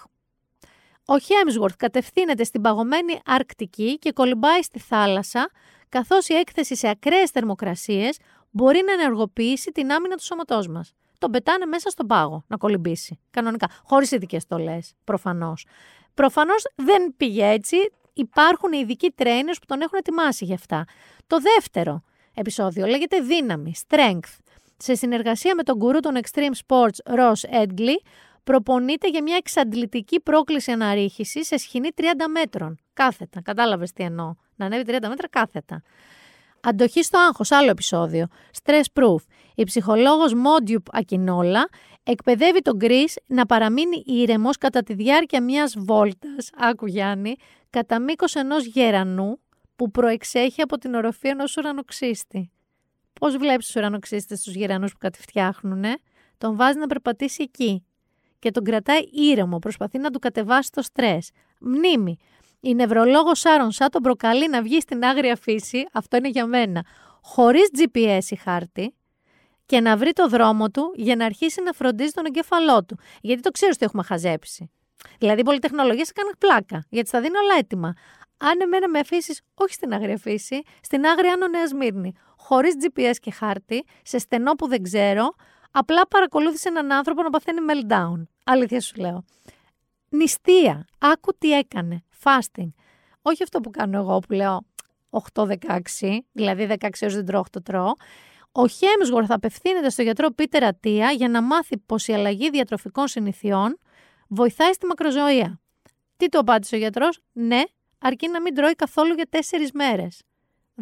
Ο Χέμσγορθ κατευθύνεται στην παγωμένη Αρκτική και κολυμπάει στη θάλασσα, καθώς η έκθεση σε ακραίες θερμοκρασίες μπορεί να ενεργοποιήσει την άμυνα του σώματός μας τον πετάνε μέσα στον πάγο να κολυμπήσει. Κανονικά. Χωρίς ειδικές στολές, προφανώς. Προφανώς δεν πήγε έτσι. Υπάρχουν ειδικοί trainers που τον έχουν ετοιμάσει γι' αυτά. Το δεύτερο επεισόδιο λέγεται Δύναμη, Strength. Σε συνεργασία με τον γκουρού των Extreme Sports, Ross Edgley, προπονείται για μια εξαντλητική πρόκληση αναρρίχησης σε σχοινή 30 μέτρων. Κάθετα. Κατάλαβες τι εννοώ. Να ανέβει 30 μέτρα κάθετα. Αντοχή στο άγχος, άλλο επεισόδιο. Stress proof. Η ψυχολόγος Μόντιουπ Ακινόλα εκπαιδεύει τον Γκρι να παραμείνει ήρεμος κατά τη διάρκεια μιας βόλτας, άκου Γιάννη, κατά μήκος ενός γερανού που προεξέχει από την οροφή ενός ουρανοξύστη. Πώς βλέπεις τους ουρανοξύστες στους γερανούς που κατηφτιάχνουνε, τον βάζεις να περπατήσει εκεί και τον κρατάει ήρεμο, προσπαθεί να του κατεβάσει το στρες. Μνήμη, η νευρολόγος Σάρων Σά τον προκαλεί να βγει στην άγρια φύση, αυτό είναι για μένα, χωρίς GPS η χάρτη και να βρει το δρόμο του για να αρχίσει να φροντίζει τον εγκέφαλό του. Γιατί το ξέρεις ότι έχουμε χαζέψει. Δηλαδή, οι πολυτεχνολογίες κάνουν πλάκα, γιατί στα δίνω όλα έτοιμα. Αν εμένα με αφήσεις όχι στην άγρια φύση, στην άγρια Άνω Νέα Σμύρνη, χωρίς GPS και χάρτη, σε στενό που δεν ξέρω, απλά παρακολούθησε έναν άνθρωπο να παθαίνει meltdown. Αλήθεια σου λέω. Νηστεία. Άκου τι έκανε fasting. Όχι αυτό που κάνω εγώ που λέω 8-16, δηλαδή 16 έως δεν τρώω 8 τρώω. Ο Χέμσγορθ απευθύνεται στο γιατρό Πίτερ Ατία για να μάθει πως η αλλαγή διατροφικών συνηθιών βοηθάει στη μακροζωία. Τι του απάντησε ο γιατρός, ναι, αρκεί να μην τρώει καθόλου για τέσσερις μέρες.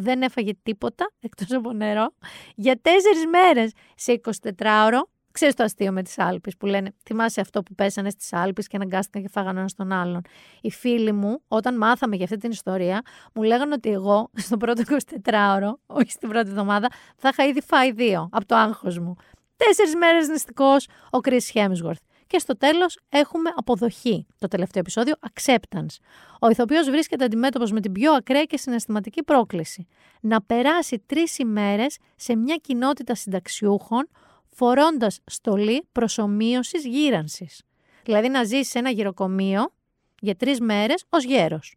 Δεν έφαγε τίποτα εκτός από νερό για τέσσερις μέρες σε 24 ώρο Ξέρεις το αστείο με τις Άλπε που λένε Θυμάσαι αυτό που πέσανε στις Άλπε και αναγκάστηκαν και φάγανε ένας τον άλλον. Οι φίλοι μου, όταν μάθαμε για αυτή την ιστορία, μου λέγανε ότι εγώ στο πρώτο 24ωρο, όχι στην πρώτη εβδομάδα, θα είχα ήδη φάει δύο από το άγχος μου. Τέσσερις μέρες νηστικός ο Chris Hemsworth. Και στο τέλος έχουμε αποδοχή. Το τελευταίο επεισόδιο, acceptance. Ο ηθοποιός βρίσκεται αντιμέτωπος με την πιο ακραία και συναισθηματική πρόκληση. Να περάσει τρεις ημέρες σε μια κοινότητα συνταξιούχων φορώντας στολή προσωμείωσης γύρανσης. Δηλαδή να ζήσει σε ένα γυροκομείο για τρεις μέρες ως γέρος.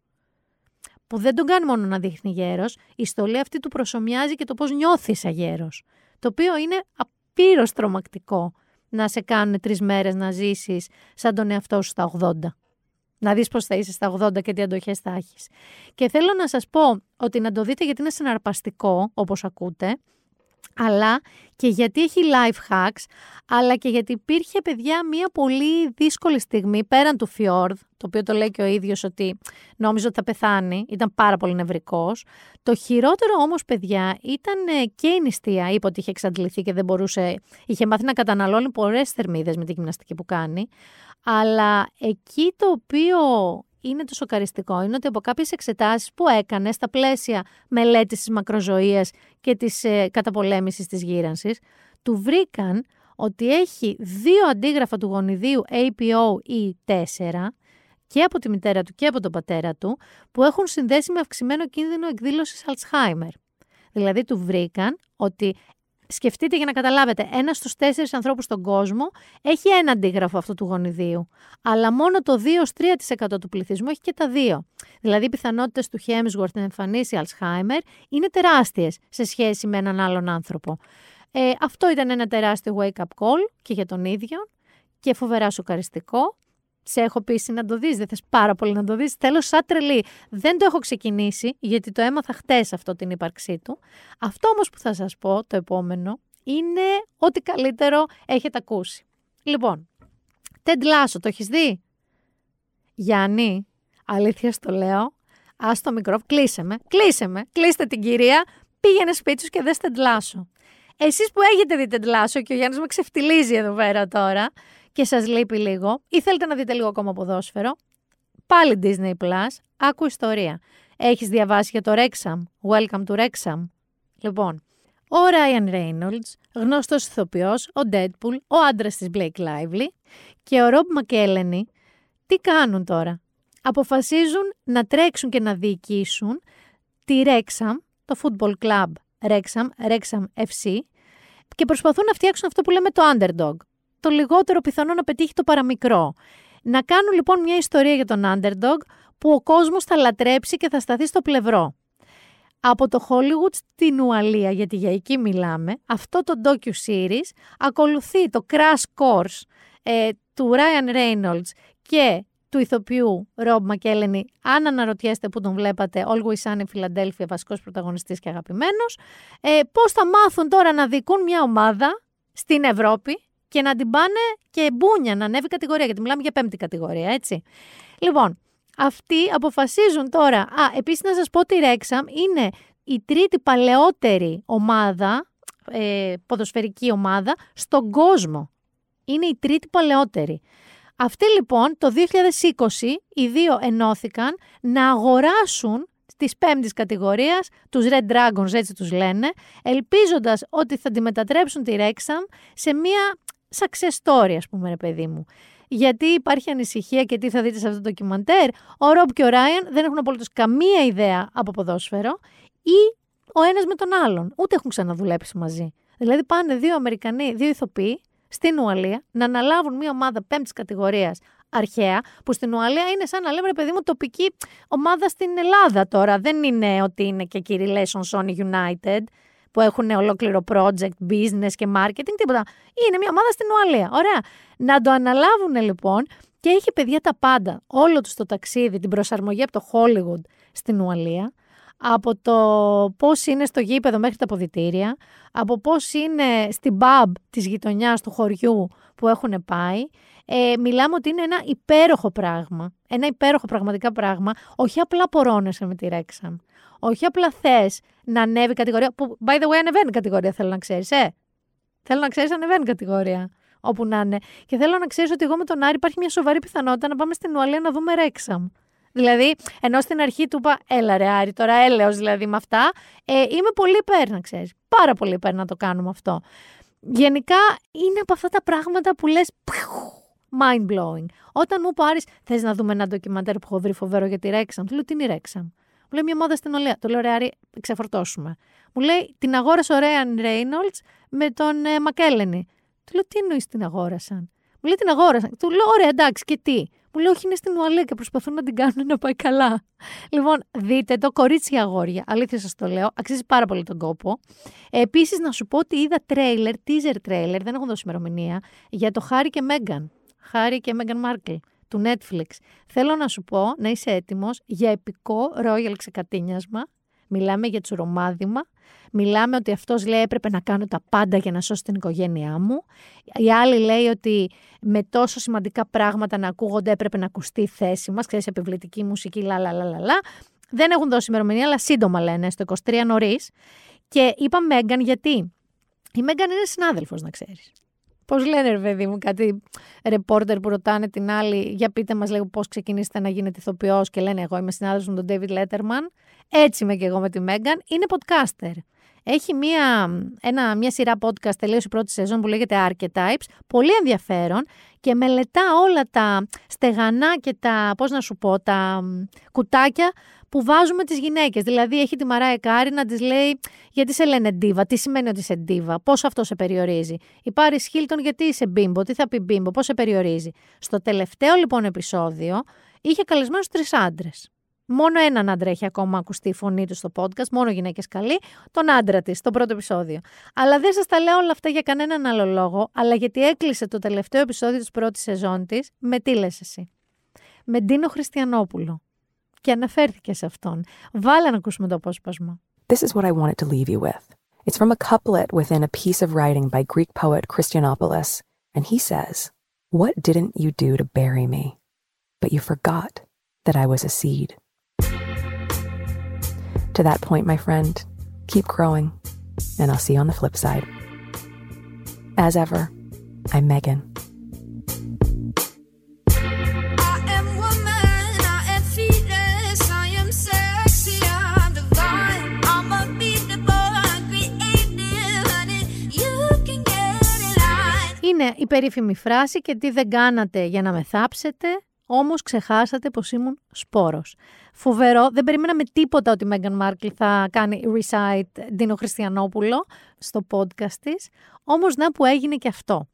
Που δεν τον κάνει μόνο να δείχνει γέρος, η στολή αυτή του προσωμιάζει και το πώς νιώθεις σαν γέρος. Το οποίο είναι απείρως τρομακτικό να σε κάνουν τρεις μέρες να ζήσεις σαν τον εαυτό σου στα 80. Να δεις πώς θα είσαι στα 80 και τι αντοχές θα έχεις. Και θέλω να σας πω ότι να το δείτε γιατί είναι συναρπαστικό, όπως ακούτε, αλλά και γιατί έχει life hacks, αλλά και γιατί υπήρχε, παιδιά, μια πολύ δύσκολη στιγμή πέραν του Fjord, το οποίο το λέει και ο ίδιος ότι νόμιζε ότι θα πεθάνει, ήταν πάρα πολύ νευρικός. Το χειρότερο όμως, παιδιά, ήταν ε, και η νηστεία, είπε ότι είχε εξαντληθεί και δεν μπορούσε, είχε μάθει να καταναλώνει πολλές θερμίδες με την γυμναστική που κάνει, αλλά εκεί το οποίο είναι το σοκαριστικό είναι ότι από κάποιες εξετάσεις που έκανε στα πλαίσια μελέτης της μακροζωίας και της ε, καταπολέμησης της γύρανσης, του βρήκαν ότι έχει δύο αντίγραφα του γονιδίου APO-E4 και από τη μητέρα του και από τον πατέρα του που έχουν συνδέσει με αυξημένο κίνδυνο εκδήλωσης Alzheimer. Δηλαδή του βρήκαν ότι σκεφτείτε για να καταλάβετε, ένας στους τέσσερις ανθρώπους στον κόσμο έχει ένα αντίγραφο αυτού του γονιδίου. Αλλά μόνο το 2-3% του πληθυσμού έχει και τα δύο. Δηλαδή, οι πιθανότητες του Hemsworth να εμφανίσει Alzheimer είναι τεράστιες σε σχέση με έναν άλλον άνθρωπο. Ε, αυτό ήταν ένα τεράστιο wake-up call και για τον ίδιο και φοβερά σοκαριστικό σε έχω πείσει να το δεις, δεν θες πάρα πολύ να το δεις, θέλω σαν τρελή. Δεν το έχω ξεκινήσει, γιατί το έμαθα χτες αυτό την ύπαρξή του. Αυτό όμως που θα σας πω, το επόμενο, είναι ό,τι καλύτερο έχετε ακούσει. Λοιπόν, Ted Lasso, το έχεις δει; Γιάννη, αλήθεια στο λέω, ας το μικρό, κλείσε με, κλείσε με, κλείστε την κυρία, πήγαινε σπίτι σου και δες Ted Lasso. Εσείς που έχετε δει Ted Lasso και ο Γιάννης με ξεφτιλίζει εδώ πέρα τώρα, και σας λείπει λίγο ή θέλετε να δείτε λίγο ακόμα ποδόσφαιρο, πάλι Disney Plus, άκου ιστορία. Έχεις διαβάσει για το Rexham, Welcome to Rexham. Λοιπόν, ο Ryan Reynolds, γνωστός ηθοποιός, ο Deadpool, ο άντρας της Blake Lively και ο Rob McElhenney, τι κάνουν τώρα; Αποφασίζουν να τρέξουν και να διοικήσουν τη Rexham, το football club Rexham, Rexham FC, και προσπαθούν να φτιάξουν αυτό που λέμε το underdog το λιγότερο πιθανό να πετύχει το παραμικρό. Να κάνουν λοιπόν μια ιστορία για τον underdog που ο κόσμος θα λατρέψει και θα σταθεί στο πλευρό. Από το Hollywood στην Ουαλία, γιατί για εκεί μιλάμε, αυτό το docu-series ακολουθεί το crash course ε, του Ryan Reynolds και του ηθοποιού Rob McElhenney, αν αναρωτιέστε που τον βλέπατε, Always Sunny Philadelphia, βασικός πρωταγωνιστής και αγαπημένος, ε, πώς θα μάθουν τώρα να δικούν μια ομάδα στην Ευρώπη, και να την πάνε και μπούνια να ανέβει κατηγορία, γιατί μιλάμε για πέμπτη κατηγορία, έτσι. Λοιπόν, αυτοί αποφασίζουν τώρα. Α, επίσης να σας πω ότι η Rexham είναι η τρίτη παλαιότερη ομάδα, ε, ποδοσφαιρική ομάδα, στον κόσμο. Είναι η τρίτη παλαιότερη. Αυτοί λοιπόν το 2020 οι δύο ενώθηκαν να αγοράσουν της πέμπτης κατηγορίας, τους Red Dragons, έτσι τους λένε, ελπίζοντας ότι θα τη μετατρέψουν τη Rexham σε μια success story, ας πούμε, ρε παιδί μου. Γιατί υπάρχει ανησυχία και τι θα δείτε σε αυτό το ντοκιμαντέρ. Ο Ρομπ και ο Ράιαν δεν έχουν απολύτως καμία ιδέα από ποδόσφαιρο ή ο ένας με τον άλλον. Ούτε έχουν ξαναδουλέψει μαζί. Δηλαδή πάνε δύο Αμερικανοί, δύο ηθοποιοί στην Ουαλία να αναλάβουν μια ομάδα πέμπτης κατηγορίας αρχαία, που στην Ουαλία είναι σαν να λέμε, ρε παιδί μου, τοπική ομάδα στην Ελλάδα τώρα. Δεν είναι ότι είναι και Relation Sony United που έχουν ολόκληρο project, business και marketing, τίποτα. Είναι μια ομάδα στην Ουαλία. Ωραία. Να το αναλάβουν λοιπόν και έχει παιδιά τα πάντα. Όλο τους το ταξίδι, την προσαρμογή από το Hollywood στην Ουαλία, από το πώς είναι στο γήπεδο μέχρι τα ποδητήρια, από πώς είναι στην pub της γειτονιάς του χωριού που έχουν πάει. Ε, μιλάμε ότι είναι ένα υπέροχο πράγμα. Ένα υπέροχο πραγματικά πράγμα. Όχι απλά πορώνεσαι με τη Rexham. Όχι απλά θες να ανέβει κατηγορία. Που, by the way, ανεβαίνει κατηγορία, θέλω να ξέρεις, ε. Θέλω να ξέρεις, ανεβαίνει κατηγορία. Όπου να είναι. Και θέλω να ξέρεις ότι εγώ με τον Άρη υπάρχει μια σοβαρή πιθανότητα να πάμε στην Ουαλία να δούμε Ρέξαμ. Δηλαδή, ενώ στην αρχή του είπα, έλα ρε Άρη, τώρα έλεος δηλαδή με αυτά, ε, είμαι πολύ υπέρ να ξέρεις. Πάρα πολύ υπέρ να το κάνουμε αυτό. γενικά είναι από αυτά τα πράγματα που λες mind blowing. Όταν μου πάρει, θες να δούμε ένα ντοκιμαντέρ που έχω βρει φοβερό για τη Ρέξαμ. Του λέω τι είναι η Ρέξαμ. Μου λέει μια μόδα στην Ολέα. Το λέω ρε, ξεφορτώσουμε. Μου λέει την αγόρασε ο Ρέαν Ρέινολτ με τον ε, Μακέλενη. Του λέω τι εννοείς την αγόρασαν; Μου λέει την αγόρασαν. Του λέω ωραία εντάξει και τι; Μου λέει όχι είναι στην Ουαλέ και προσπαθούν να την κάνουν να πάει καλά. Λοιπόν, δείτε το κορίτσι αγόρια. Αλήθεια σας το λέω. Αξίζει πάρα πολύ τον κόπο. Επίσης να σου πω ότι είδα τρέιλερ, teaser trailer, δεν έχω δώσει ημερομηνία, για το Χάρη και Μέγκαν. Χάρη και Μέγκαν Μάρκλ του Netflix. Θέλω να σου πω να είσαι έτοιμος για επικό royal ξεκατίνιασμα. Μιλάμε για τσουρομάδημα. Μιλάμε ότι αυτός λέει έπρεπε να κάνω τα πάντα για να σώσει την οικογένειά μου. Η άλλη λέει ότι με τόσο σημαντικά πράγματα να ακούγονται έπρεπε να ακουστεί η θέση μας. Ξέρεις, επιβλητική μουσική, λα, λα, λα, λα, Δεν έχουν δώσει ημερομηνία, αλλά σύντομα λένε, στο 23 νωρίς. Και είπα Μέγκαν γιατί; Η Μέγκαν είναι συνάδελφος, να ξέρεις. Πώς λένε, ρε παιδί μου, κάτι ρεπόρτερ που ρωτάνε την άλλη, για πείτε μας λίγο πώς ξεκινήσετε να γίνετε ηθοποιός και λένε Εγώ είμαι συνάδελφος με τον David Letterman. Έτσι είμαι και εγώ με τη Μέγκαν. Είναι podcaster. Έχει μία, ένα, μια σειρά podcast, τελείωσε η πρώτη σεζόν που λέγεται Archetypes, πολύ ενδιαφέρον και μελετά όλα τα στεγανά και τα, πώς να σου πω, τα κουτάκια που βάζουμε τις γυναίκες. Δηλαδή έχει τη Μαρά Εκάρη να της λέει γιατί σε λένε ντίβα, τι σημαίνει ότι είσαι ντίβα, πώς αυτό σε περιορίζει. Η Πάρη Χίλτον γιατί είσαι μπίμπο, τι θα πει μπίμπο, πώς σε περιορίζει. Στο τελευταίο λοιπόν επεισόδιο είχε καλεσμένους τρεις άντρες. Μόνο έναν άντρα έχει ακόμα ακουστεί η φωνή του στο podcast, μόνο γυναίκες καλοί, τον άντρα της, στο πρώτο επεισόδιο. Αλλά δεν σας τα λέω όλα αυτά για κανέναν άλλο λόγο, αλλά γιατί έκλεισε το τελευταίο επεισόδιο της πρώτης σεζόν της με τι λες εσύ. Με Ντίνο Χριστιανόπουλο. Και αναφέρθηκε σε αυτόν. Βάλα να ακούσουμε το απόσπασμα. This is what I wanted to leave you with. It's from a couplet within a piece of writing by Greek poet Christianopoulos, and he says, What didn't you do to bury me? But you forgot that I was a seed. To that point, my friend, keep growing, and I'll see you on the flip side. As ever, I'm Megan. Είναι η περίφημη φράση και τι δεν κάνατε για να με θάψετε, όμως ξεχάσατε πως ήμουν σπόρος. Φοβερό, δεν περιμέναμε τίποτα ότι η Μέγαν Μάρκλ θα κάνει recite Ντίνο Χριστιανόπουλο στο podcast της, όμως να που έγινε και αυτό.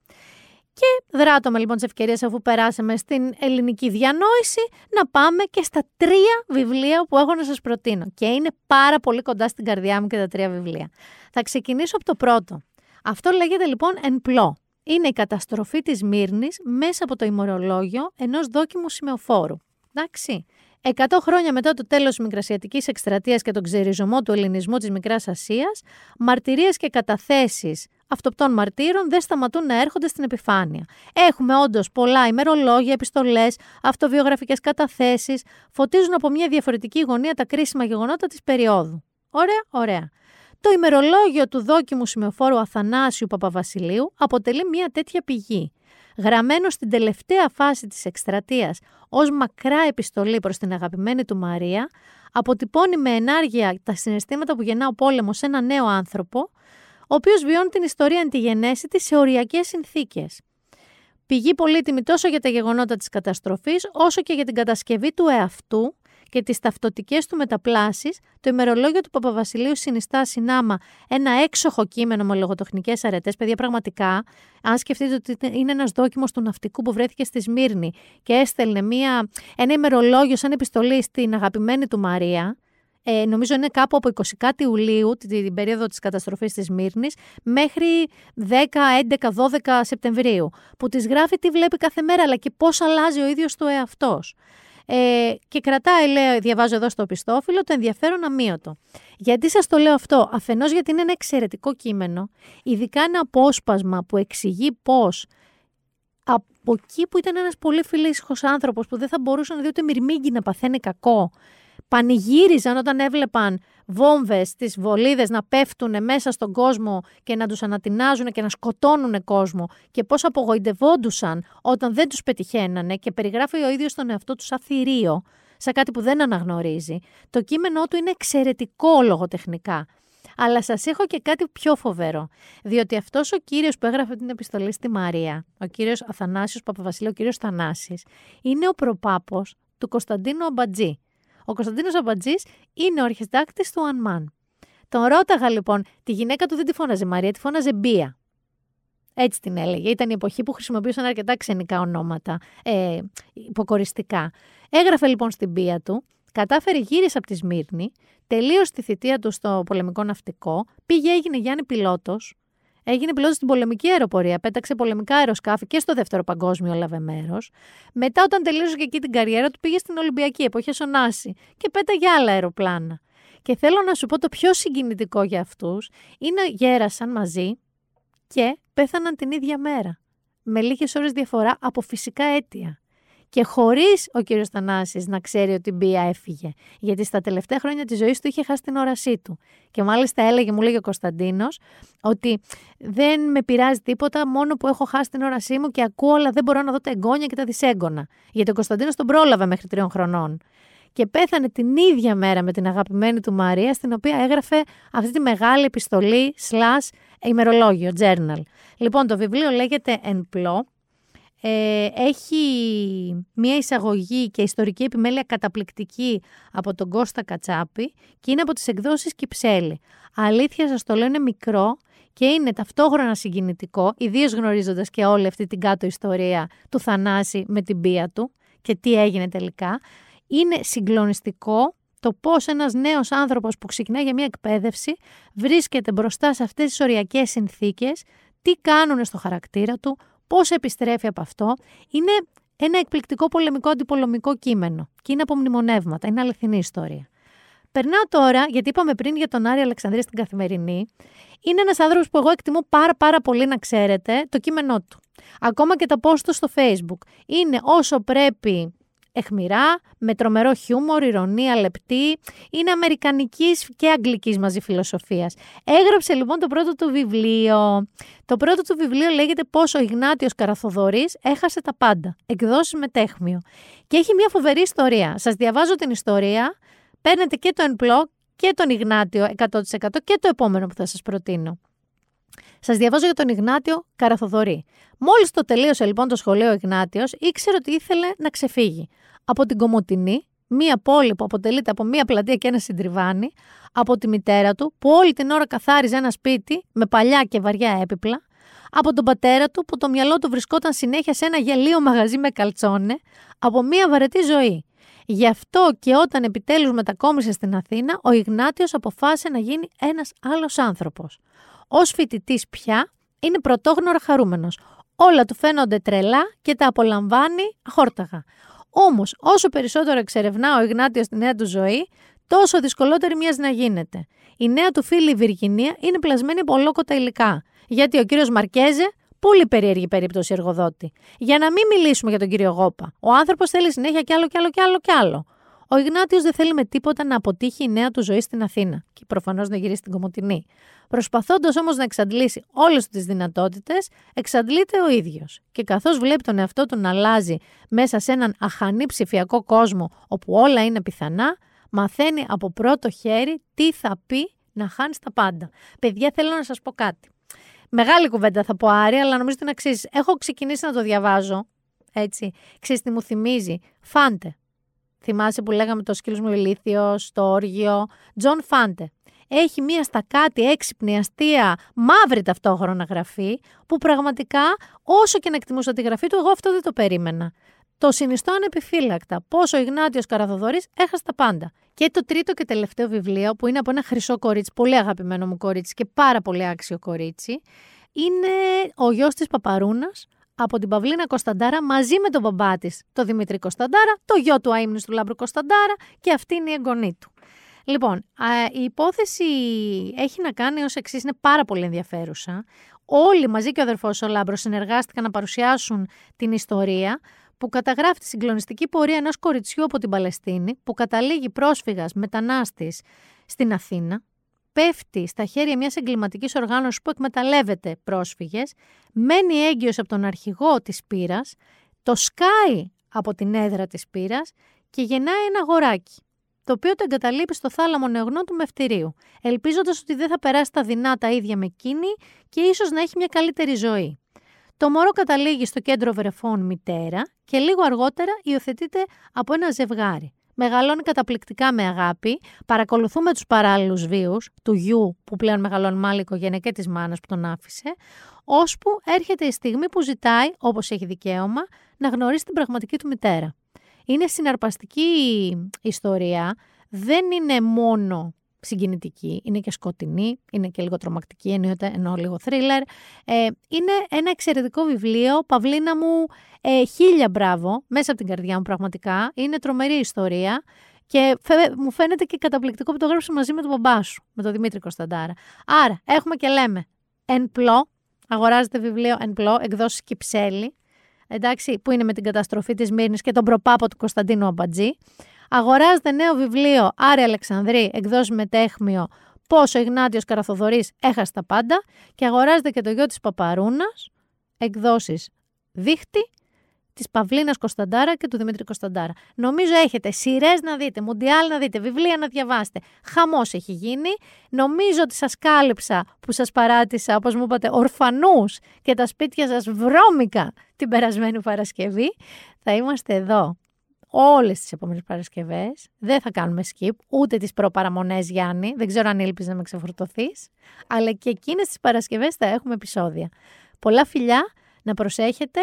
Και δράτωμε λοιπόν τις ευκαιρίες αφού περάσαμε στην ελληνική διανόηση να πάμε και στα τρία βιβλία που έχω να σας προτείνω. Και είναι πάρα πολύ κοντά στην καρδιά μου και τα τρία βιβλία. Θα ξεκινήσω από το πρώτο. Αυτό λέγεται λοιπόν εν πλώ είναι η καταστροφή της Μύρνης μέσα από το ημερολόγιο ενός δόκιμου σημεοφόρου. Εντάξει. Εκατό χρόνια μετά το τέλος της Μικρασιατικής Εκστρατείας και τον ξεριζωμό του ελληνισμού της Μικράς Ασίας, μαρτυρίες και καταθέσεις αυτοπτών μαρτύρων δεν σταματούν να έρχονται στην επιφάνεια. Έχουμε όντως πολλά ημερολόγια, επιστολές, αυτοβιογραφικές καταθέσεις, φωτίζουν από μια διαφορετική γωνία τα κρίσιμα γεγονότα της περίοδου. Ωραία, ωραία. Το ημερολόγιο του δόκιμου σημεοφόρου Αθανάσιου Παπαβασιλείου αποτελεί μια τέτοια πηγή. Γραμμένο στην τελευταία φάση της εκστρατείας ως μακρά επιστολή προς την αγαπημένη του Μαρία, αποτυπώνει με ενάργεια τα συναισθήματα που γεννά ο πόλεμος σε ένα νέο άνθρωπο, ο οποίος βιώνει την ιστορία αντιγενέση της σε οριακές συνθήκες. Πηγή πολύτιμη τόσο για τα γεγονότα της καταστροφής, όσο και για την κατασκευή του εαυτού, και τις ταυτοτικές του μεταπλάσεις, το ημερολόγιο του Παπαβασιλείου συνιστά συνάμα ένα έξοχο κείμενο με λογοτεχνικές αρετές. Παιδιά, πραγματικά, αν σκεφτείτε ότι είναι ένας δόκιμος του ναυτικού που βρέθηκε στη Σμύρνη και έστελνε μια, ένα ημερολόγιο σαν επιστολή στην αγαπημένη του Μαρία, ε, νομίζω είναι κάπου από 20 κάτι Ιουλίου, την, την περίοδο της καταστροφής της Μύρνης, μέχρι 10, 11, 12 Σεπτεμβρίου, που της γράφει τι βλέπει κάθε μέρα, αλλά και πώς αλλάζει ο ίδιος του εαυτός. Ε, και κρατάει, λέω, διαβάζω εδώ στο πιστόφυλλο, το ενδιαφέρον αμύωτο. Γιατί σας το λέω αυτό, αφενός γιατί είναι ένα εξαιρετικό κείμενο, ειδικά ένα απόσπασμα που εξηγεί πώς από εκεί που ήταν ένας πολύ φιλήσυχος άνθρωπος που δεν θα μπορούσε να δει ούτε μυρμήγκι να παθαίνει κακό, πανηγύριζαν όταν έβλεπαν βόμβες στις βολίδες να πέφτουν μέσα στον κόσμο και να τους ανατινάζουν και να σκοτώνουν κόσμο και πώς απογοητευόντουσαν όταν δεν τους πετυχαίνανε και περιγράφει ο ίδιος τον εαυτό τους σαν θηρίο, σαν κάτι που δεν αναγνωρίζει. Το κείμενό του είναι εξαιρετικό λογοτεχνικά. Αλλά σας έχω και κάτι πιο φοβερό. Διότι αυτός ο κύριος που έγραφε την επιστολή στη Μαρία, ο κύριος Αθανάσιος Παπαβασίλειο, ο κύριος Θανάσης, είναι ο προπάπος του Κωνσταντίνου Αμπατζή. Ο Κωνσταντίνος Αμπατζής είναι ο αρχιστάκτης του Ανμάν. Τον ρώταγα λοιπόν, τη γυναίκα του δεν τη φώναζε Μαρία, τη φώναζε Μπία. Έτσι την έλεγε. Ήταν η εποχή που χρησιμοποιούσαν αρκετά ξενικά ονόματα, ε, υποκοριστικά. Έγραφε λοιπόν στην πία του, κατάφερε γύρισε από τη Σμύρνη, τελείωσε τη θητεία του στο πολεμικό ναυτικό, πήγε έγινε Γιάννη πιλότος, έγινε πιλότος στην πολεμική αεροπορία, πέταξε πολεμικά αεροσκάφη και στο δεύτερο παγκόσμιο έλαβε μέρος. Μετά, όταν τελείωσε και εκεί την καριέρα του, πήγε στην Ολυμπιακή εποχή Σονάση και πέταγε άλλα αεροπλάνα. Και θέλω να σου πω το πιο συγκινητικό για αυτούς είναι γέρασαν μαζί και πέθαναν την ίδια μέρα. Με λίγες ώρες διαφορά από φυσικά αίτια. Και χωρίς ο κύριος Θανάσης να ξέρει ότι η Μπία έφυγε. Γιατί στα τελευταία χρόνια της ζωής του είχε χάσει την όρασή του. Και μάλιστα έλεγε, μου λέγε ο Κωνσταντίνος, ότι δεν με πειράζει τίποτα, μόνο που έχω χάσει την όρασή μου και ακούω, αλλά δεν μπορώ να δω τα εγγόνια και τα δυσέγγωνα. Γιατί ο Κωνσταντίνος τον πρόλαβε μέχρι τριών χρονών. Και πέθανε την ίδια μέρα με την αγαπημένη του Μαρία, στην οποία έγραφε αυτή τη μεγάλη επιστολή, slash ημερολόγιο, journal. Λοιπόν, το βιβλίο λέγεται «Εν πλώ». Ε, έχει μία εισαγωγή και ιστορική επιμέλεια καταπληκτική από τον Κώστα Κατσάπη και είναι από τις εκδόσεις Κυψέλη. Αλήθεια σας το λέω είναι μικρό και είναι ταυτόχρονα συγκινητικό, ιδίως γνωρίζοντας και όλη αυτή την κάτω ιστορία του Θανάση με την πία του και τι έγινε τελικά. Είναι συγκλονιστικό το πώς ένας νέος άνθρωπος που ξεκινάει για μια εκπαίδευση βρίσκεται μπροστά σε αυτές τις οριακές συνθήκες, τι κάνουν στο χαρακτήρα του, πώς επιστρέφει από αυτό. Είναι ένα εκπληκτικό πολεμικό αντιπολεμικό κείμενο και είναι από μνημονεύματα, είναι αληθινή ιστορία. Περνάω τώρα, γιατί είπαμε πριν για τον Άρη Αλεξανδρία στην Καθημερινή, είναι ένας άνθρωπος που εγώ εκτιμώ πάρα πάρα πολύ να ξέρετε το κείμενό του. Ακόμα και τα post του στο facebook. Είναι όσο πρέπει εχμηρά, με τρομερό χιούμορ, ηρωνία, λεπτή. Είναι αμερικανικής και αγγλικής μαζί φιλοσοφίας. Έγραψε λοιπόν το πρώτο του βιβλίο. Το πρώτο του βιβλίο λέγεται «Πώς ο Ιγνάτιος Καραθοδωρής έχασε τα πάντα». Εκδόσεις με τέχμιο. Και έχει μια φοβερή ιστορία. Σας διαβάζω την ιστορία. Παίρνετε και το εμπλό και τον Ιγνάτιο 100% και το επόμενο που θα σας προτείνω. Σας διαβάζω για τον Ιγνάτιο Καραθοδωρή. Μόλις το τελείωσε λοιπόν το σχολείο ο Ιγνάτιος, ήξερε ότι ήθελε να ξεφύγει από την Κομωτινή, μία πόλη που αποτελείται από μία πλατεία και ένα συντριβάνι, από τη μητέρα του που όλη την ώρα καθάριζε ένα σπίτι με παλιά και βαριά έπιπλα, από τον πατέρα του που το μυαλό του βρισκόταν συνέχεια σε ένα γελίο μαγαζί με καλτσόνε, από μία βαρετή ζωή. Γι' αυτό και όταν επιτέλους μετακόμισε στην Αθήνα, ο Ιγνάτιος αποφάσισε να γίνει ένας άλλος άνθρωπος. Ως φοιτητής πια είναι πρωτόγνωρα χαρούμενος. Όλα του φαίνονται τρελά και τα απολαμβάνει αχόρταγα. Όμως, όσο περισσότερο εξερευνά ο Ιγνάτιος τη νέα του ζωή, τόσο δυσκολότερη μοιάζει να γίνεται. Η νέα του φίλη η Βιργινία είναι πλασμένη από ολόκοτα υλικά. Γιατί ο κύριος Μαρκέζε, πολύ περίεργη περίπτωση εργοδότη. Για να μην μιλήσουμε για τον κύριο Γόπα. Ο άνθρωπος θέλει συνέχεια κι άλλο κι άλλο κι άλλο κι άλλο. Ο Ιγνάτιος δεν θέλει με τίποτα να αποτύχει η νέα του ζωή στην Αθήνα και προφανώς να γυρίσει στην Κομωτινή. Προσπαθώντας όμως να εξαντλήσει όλες τις δυνατότητες, εξαντλείται ο ίδιος. Και καθώς βλέπει τον εαυτό του να αλλάζει μέσα σε έναν αχανή ψηφιακό κόσμο όπου όλα είναι πιθανά, μαθαίνει από πρώτο χέρι τι θα πει να χάνει τα πάντα. Παιδιά, θέλω να σας πω κάτι. Μεγάλη κουβέντα θα πω Άρη, αλλά νομίζω την αξίζεις. Έχω ξεκινήσει να το διαβάζω. Έτσι. Ξέρεις τι μου θυμίζει; Φάντε. Θυμάσαι που λέγαμε το σκύλος μου ηλίθιος, το όργιο. Τζον Φάντε. Έχει μία στακάτη, έξυπνη, αστεία, μαύρη ταυτόχρονα γραφή, που πραγματικά όσο και να εκτιμούσα τη γραφή του, εγώ αυτό δεν το περίμενα. Το συνιστώ ανεπιφύλακτα. Πώς ο Ιγνάτιος Καραθοδωρής έχασε τα πάντα. Και το τρίτο και τελευταίο βιβλίο, που είναι από ένα χρυσό κορίτσι, πολύ αγαπημένο μου κορίτσι και πάρα πολύ άξιο κορίτσι, είναι ο γιος της Παπαρούνας, από την Παυλίνα Κωνσταντάρα μαζί με τον μπαμπά της, τον Δημήτρη Κωνσταντάρα, το γιο του αείμνηστου Λάμπρου Κωνσταντάρα και αυτή είναι η εγγονή του. Λοιπόν, η υπόθεση έχει να κάνει ως εξής, είναι πάρα πολύ ενδιαφέρουσα. Όλοι μαζί και ο αδερφός ο Λάμπρος συνεργάστηκαν να παρουσιάσουν την ιστορία που καταγράφει τη συγκλονιστική πορεία ενός κοριτσιού από την Παλαιστίνη που καταλήγει πρόσφυγας μετανάστης στην Αθήνα πέφτει στα χέρια μιας εγκληματικής οργάνωσης που εκμεταλλεύεται πρόσφυγες, μένει έγκυος από τον αρχηγό της πύρας, το σκάει από την έδρα της πύρας και γεννάει ένα αγοράκι, το οποίο το εγκαταλείπει στο θάλαμο νεογνών του Μευτηρίου, ελπίζοντας ότι δεν θα περάσει τα δεινά τα ίδια με εκείνη και ίσως να έχει μια καλύτερη ζωή. Το μωρό καταλήγει στο κέντρο βρεφών μητέρα και λίγο αργότερα υιοθετείται από ένα ζευγάρι. Μεγαλώνει καταπληκτικά με αγάπη, παρακολουθούμε τους παράλληλους βίους του γιου που πλέον μεγαλώνει με άλλη οικογένεια και της μάνας που τον άφησε, ώσπου έρχεται η στιγμή που ζητάει, όπως έχει δικαίωμα, να γνωρίσει την πραγματική του μητέρα. Είναι συναρπαστική ιστορία, δεν είναι μόνο συγκινητική, είναι και σκοτεινή, είναι και λίγο τρομακτική, εννοείται, ενώ λίγο θρίλερ. Ε, είναι ένα εξαιρετικό βιβλίο, Παυλίνα μου, ε, χίλια μπράβο, μέσα από την καρδιά μου πραγματικά. Είναι τρομερή ιστορία και μου φαίνεται και καταπληκτικό που το γράψε μαζί με τον μπαμπά σου, με τον Δημήτρη Κωνσταντάρα. Άρα, έχουμε και λέμε, εν πλώ, αγοράζετε βιβλίο εν πλώ, εκδόσεις Κυψέλη, εντάξει, που είναι με την καταστροφή της Μύρνης και τον προπάπο του Κωνσταντίνου Αμπατζή. Αγοράζετε νέο βιβλίο Άρη Αλεξανδρή, εκδόσει μετέχμιο Πόσο ο Ιγνάτιος Καραθοδωρής έχασε τα πάντα και αγοράζετε και το γιο της Παπαρούνας, εκδόσεις Δίχτυ, της Παυλίνας Κωνσταντάρα και του Δημήτρη Κωνσταντάρα. Νομίζω έχετε σειρές να δείτε, μουντιάλ να δείτε, βιβλία να διαβάσετε. Χαμός έχει γίνει. Νομίζω ότι σας κάλυψα που σας παράτησα, όπως μου είπατε, ορφανούς και τα σπίτια σας βρώμικα την περασμένη Παρασκευή. Θα είμαστε εδώ όλες τις επόμενες Παρασκευές. Δεν θα κάνουμε skip, ούτε τις προπαραμονές Γιάννη. Δεν ξέρω αν ήλπιζες να με ξεφορτωθείς. Αλλά και εκείνες τις Παρασκευές θα έχουμε επεισόδια. Πολλά φιλιά, να προσέχετε.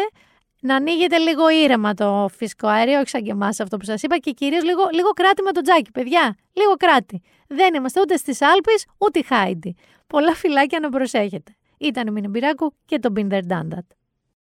Να ανοίγετε λίγο ήρεμα το φυσικό αέριο, όχι σαν και εμά αυτό που σας είπα, και κυρίως λίγο, λίγο κράτη με το τζάκι, παιδιά. Λίγο κράτη. Δεν είμαστε ούτε στις Άλπε ούτε Χάιντι. Πολλά φυλάκια να προσέχετε. Ήταν η Μινεμπυράκου και το Binder Dandat.